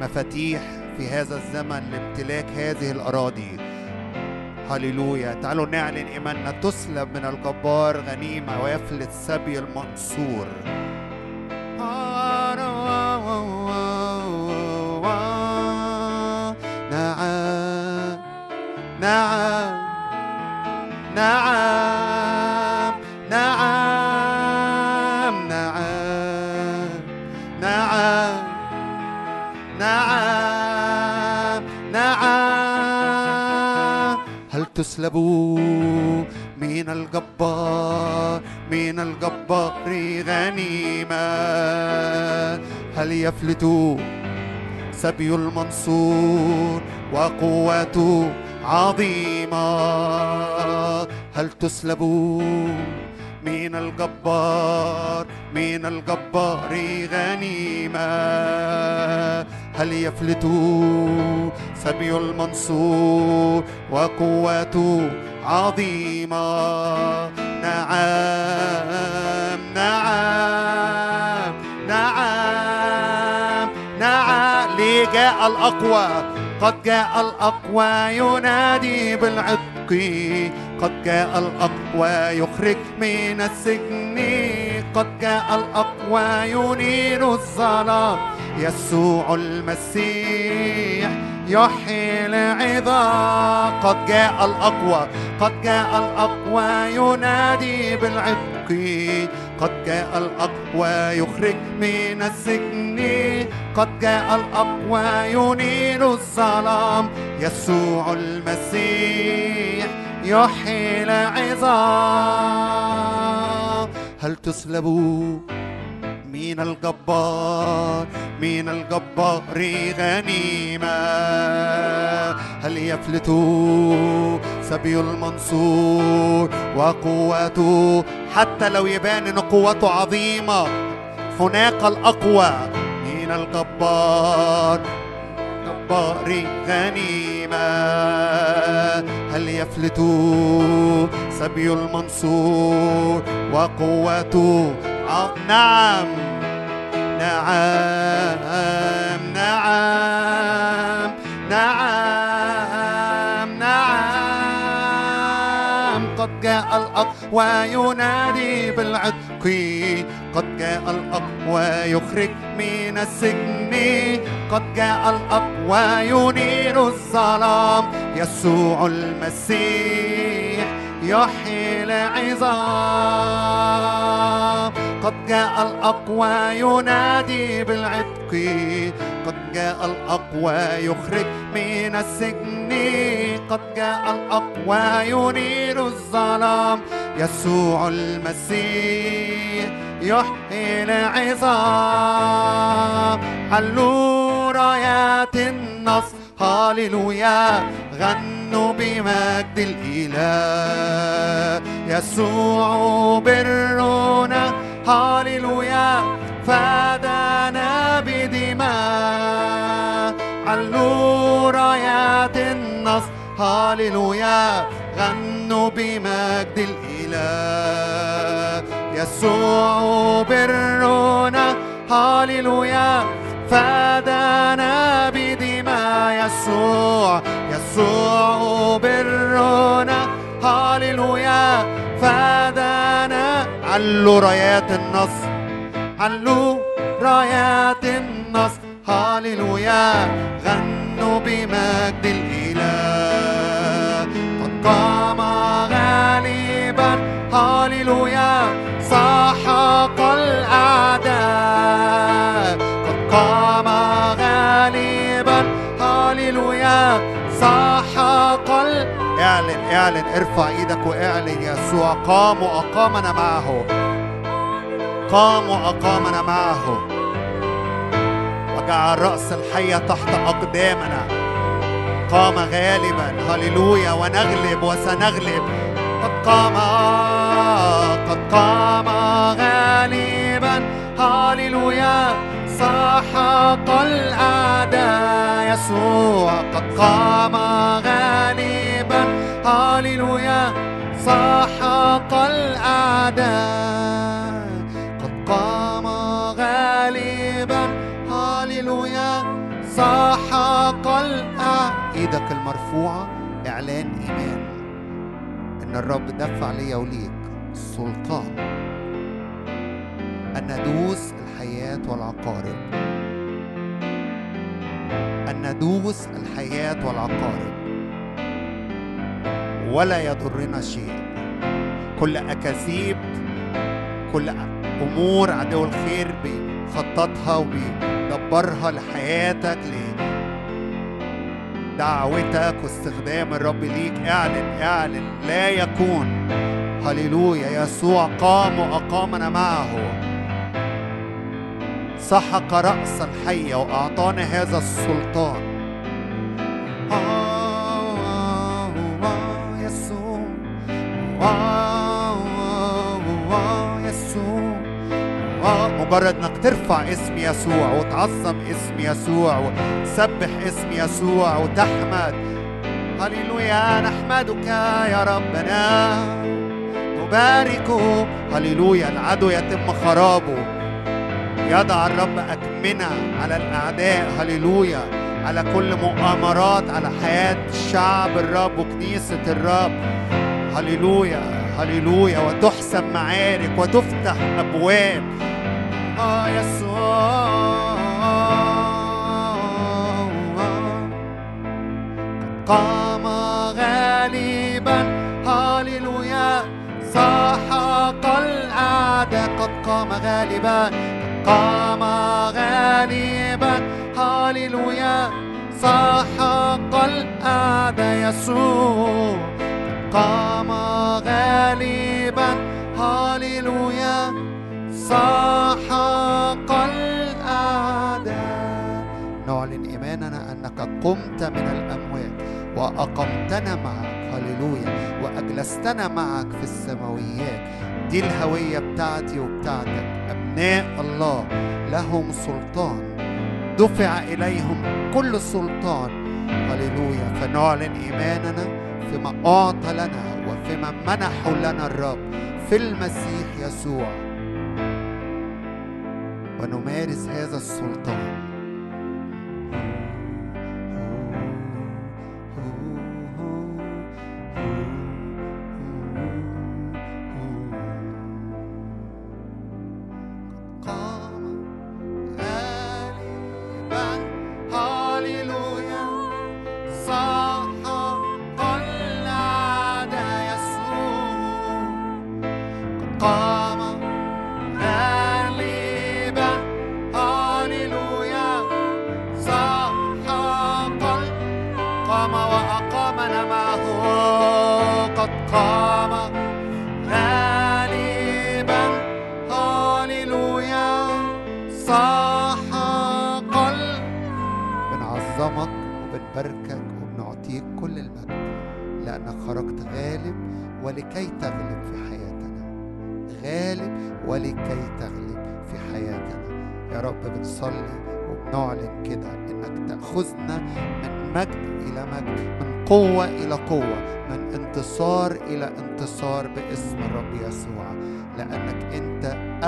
مفاتيح في هذا الزمن لامتلاك هذه الأراضي. هللويا. تعالوا نعلن إيماننا. تسلب من الجبار غنيمة ويفلت سبي المنصور. سبي المنصور وقوته عظيمة. هل تسلبوا من الجبار من الجبار غنيمة؟ هل يفلتوا سبي المنصور وقوته عظيمة؟ نعم. الأقوى. قد جاء الأقوى ينادي بالعتق. قد جاء الأقوى يخرج من السجن. قد جاء الأقوى ينير الظلام. يسوع المسيح يحيي العظام. قد جاء الأقوى قد جاء الأقوى ينادي بالعتق. قد جاء الأقوى يخرج من السجن. قد جاء الأقوى ينير الظلام. يسوع المسيح يحيي العظام. هل تسلبوا مين الجبار؟ مين الجبار غنيمة؟ هل يفلت سبي المنصور؟ وقوته حتى لو يبان إن قوته عظيمة هناك الأقوى. مين الجبار؟ جبار غنيمة. هل يفلت سبي المنصور وقوته نعم. نعم. نعم. نعم. قد جاء الأقوى ينادي بالعتق. قد جاء الأقوى يخرج من السجن. قد جاء الأقوى ينير الظلام. يسوع المسيح يحيي العظام. قد جاء الأقوى ينادي بالعتق. قد جاء الأقوى يخرج من السجن. قد جاء الأقوى ينير الظلام. يسوع المسيح يحيي العظام. حلوا رايات النصر هاليلويا غنوا بمجد الإله. يسوع برنا هاليلويا فدانا بدماء. علوا رايات النصر هاليلويا غنوا بمجد الإله. يسوع برنا هاليلويا فدانا بدماء. يسوع يسوع برنا هاليلويا فدانا. علوا رايات النصر علوا رايات النصر هاليلويا غنوا بمجد الإله. قد قام غالبا. هاليلويا سحق الأعداء. قد قام غالبا. هاليلويا سحق. اعلن اعلن. ارفع إيدك واعلن يسوع. قام وأقامنا معه. قام وأقامنا معه. وجعل رأس الحية تحت أقدامنا. قام غالبا. هللويا. ونغلب وسنغلب. قد قام قد قام غالبا. هللويا. سحق الأعداء يسوع. قد قام غالبا. هللويا. سحق الأعداء قام غالبا. هاليلويا. سحق الأعداء إيدك المرفوعة. إعلان إيمان. إن الرب دفع ليا وليك سلطان أن ندوس الحياة والعقارب. أن ندوس الحياة والعقارب. ولا يضرنا شيء. كل أكاذيب كل امور عدو الخير بيخططها وبيدبرها لحياتك. لدعوتك واستخدام الرب ليك اعلن اعلن. لا يكون. هللويا. يسوع قام وأقامنا معه. سحق رأس الحيه وأعطانا هذا السلطان. آه، آه، آه، يسوع. آه، آه، مجرد انك ترفع اسم يسوع وتعظم اسم يسوع وتسبح اسم يسوع وتحمد. هللويا نحمدك يا ربنا. نباركه هللويا العدو يتم خرابه. يضع الرب أكمنة على الأعداء. هللويا على كل مؤامرات على حياة شعب الرب وكنيسة الرب. هللويا هللويا وتحسب معارك وتفتح أبواب. يسوع قام غالبا. هاليلويا سحق الأعداء غالبا. قام غالبا. هاليلويا ساحق الأعداء نعلن إيماننا أنك قمت من الأموات وأقمتنا معك. هللويا. وأجلستنا معك في السماويات. دي الهوية بتاعتي وبتاعتك. أبناء الله لهم سلطان. دفع إليهم كل سلطان. هللويا. فنعلن إيماننا فيما أعطى لنا وفيما منحه لنا الرب في المسيح يسوع. ونمارس هذا السلطان قام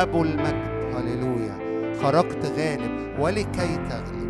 ابو المجد. هللويا. خرجت غالب ولكي تغلب.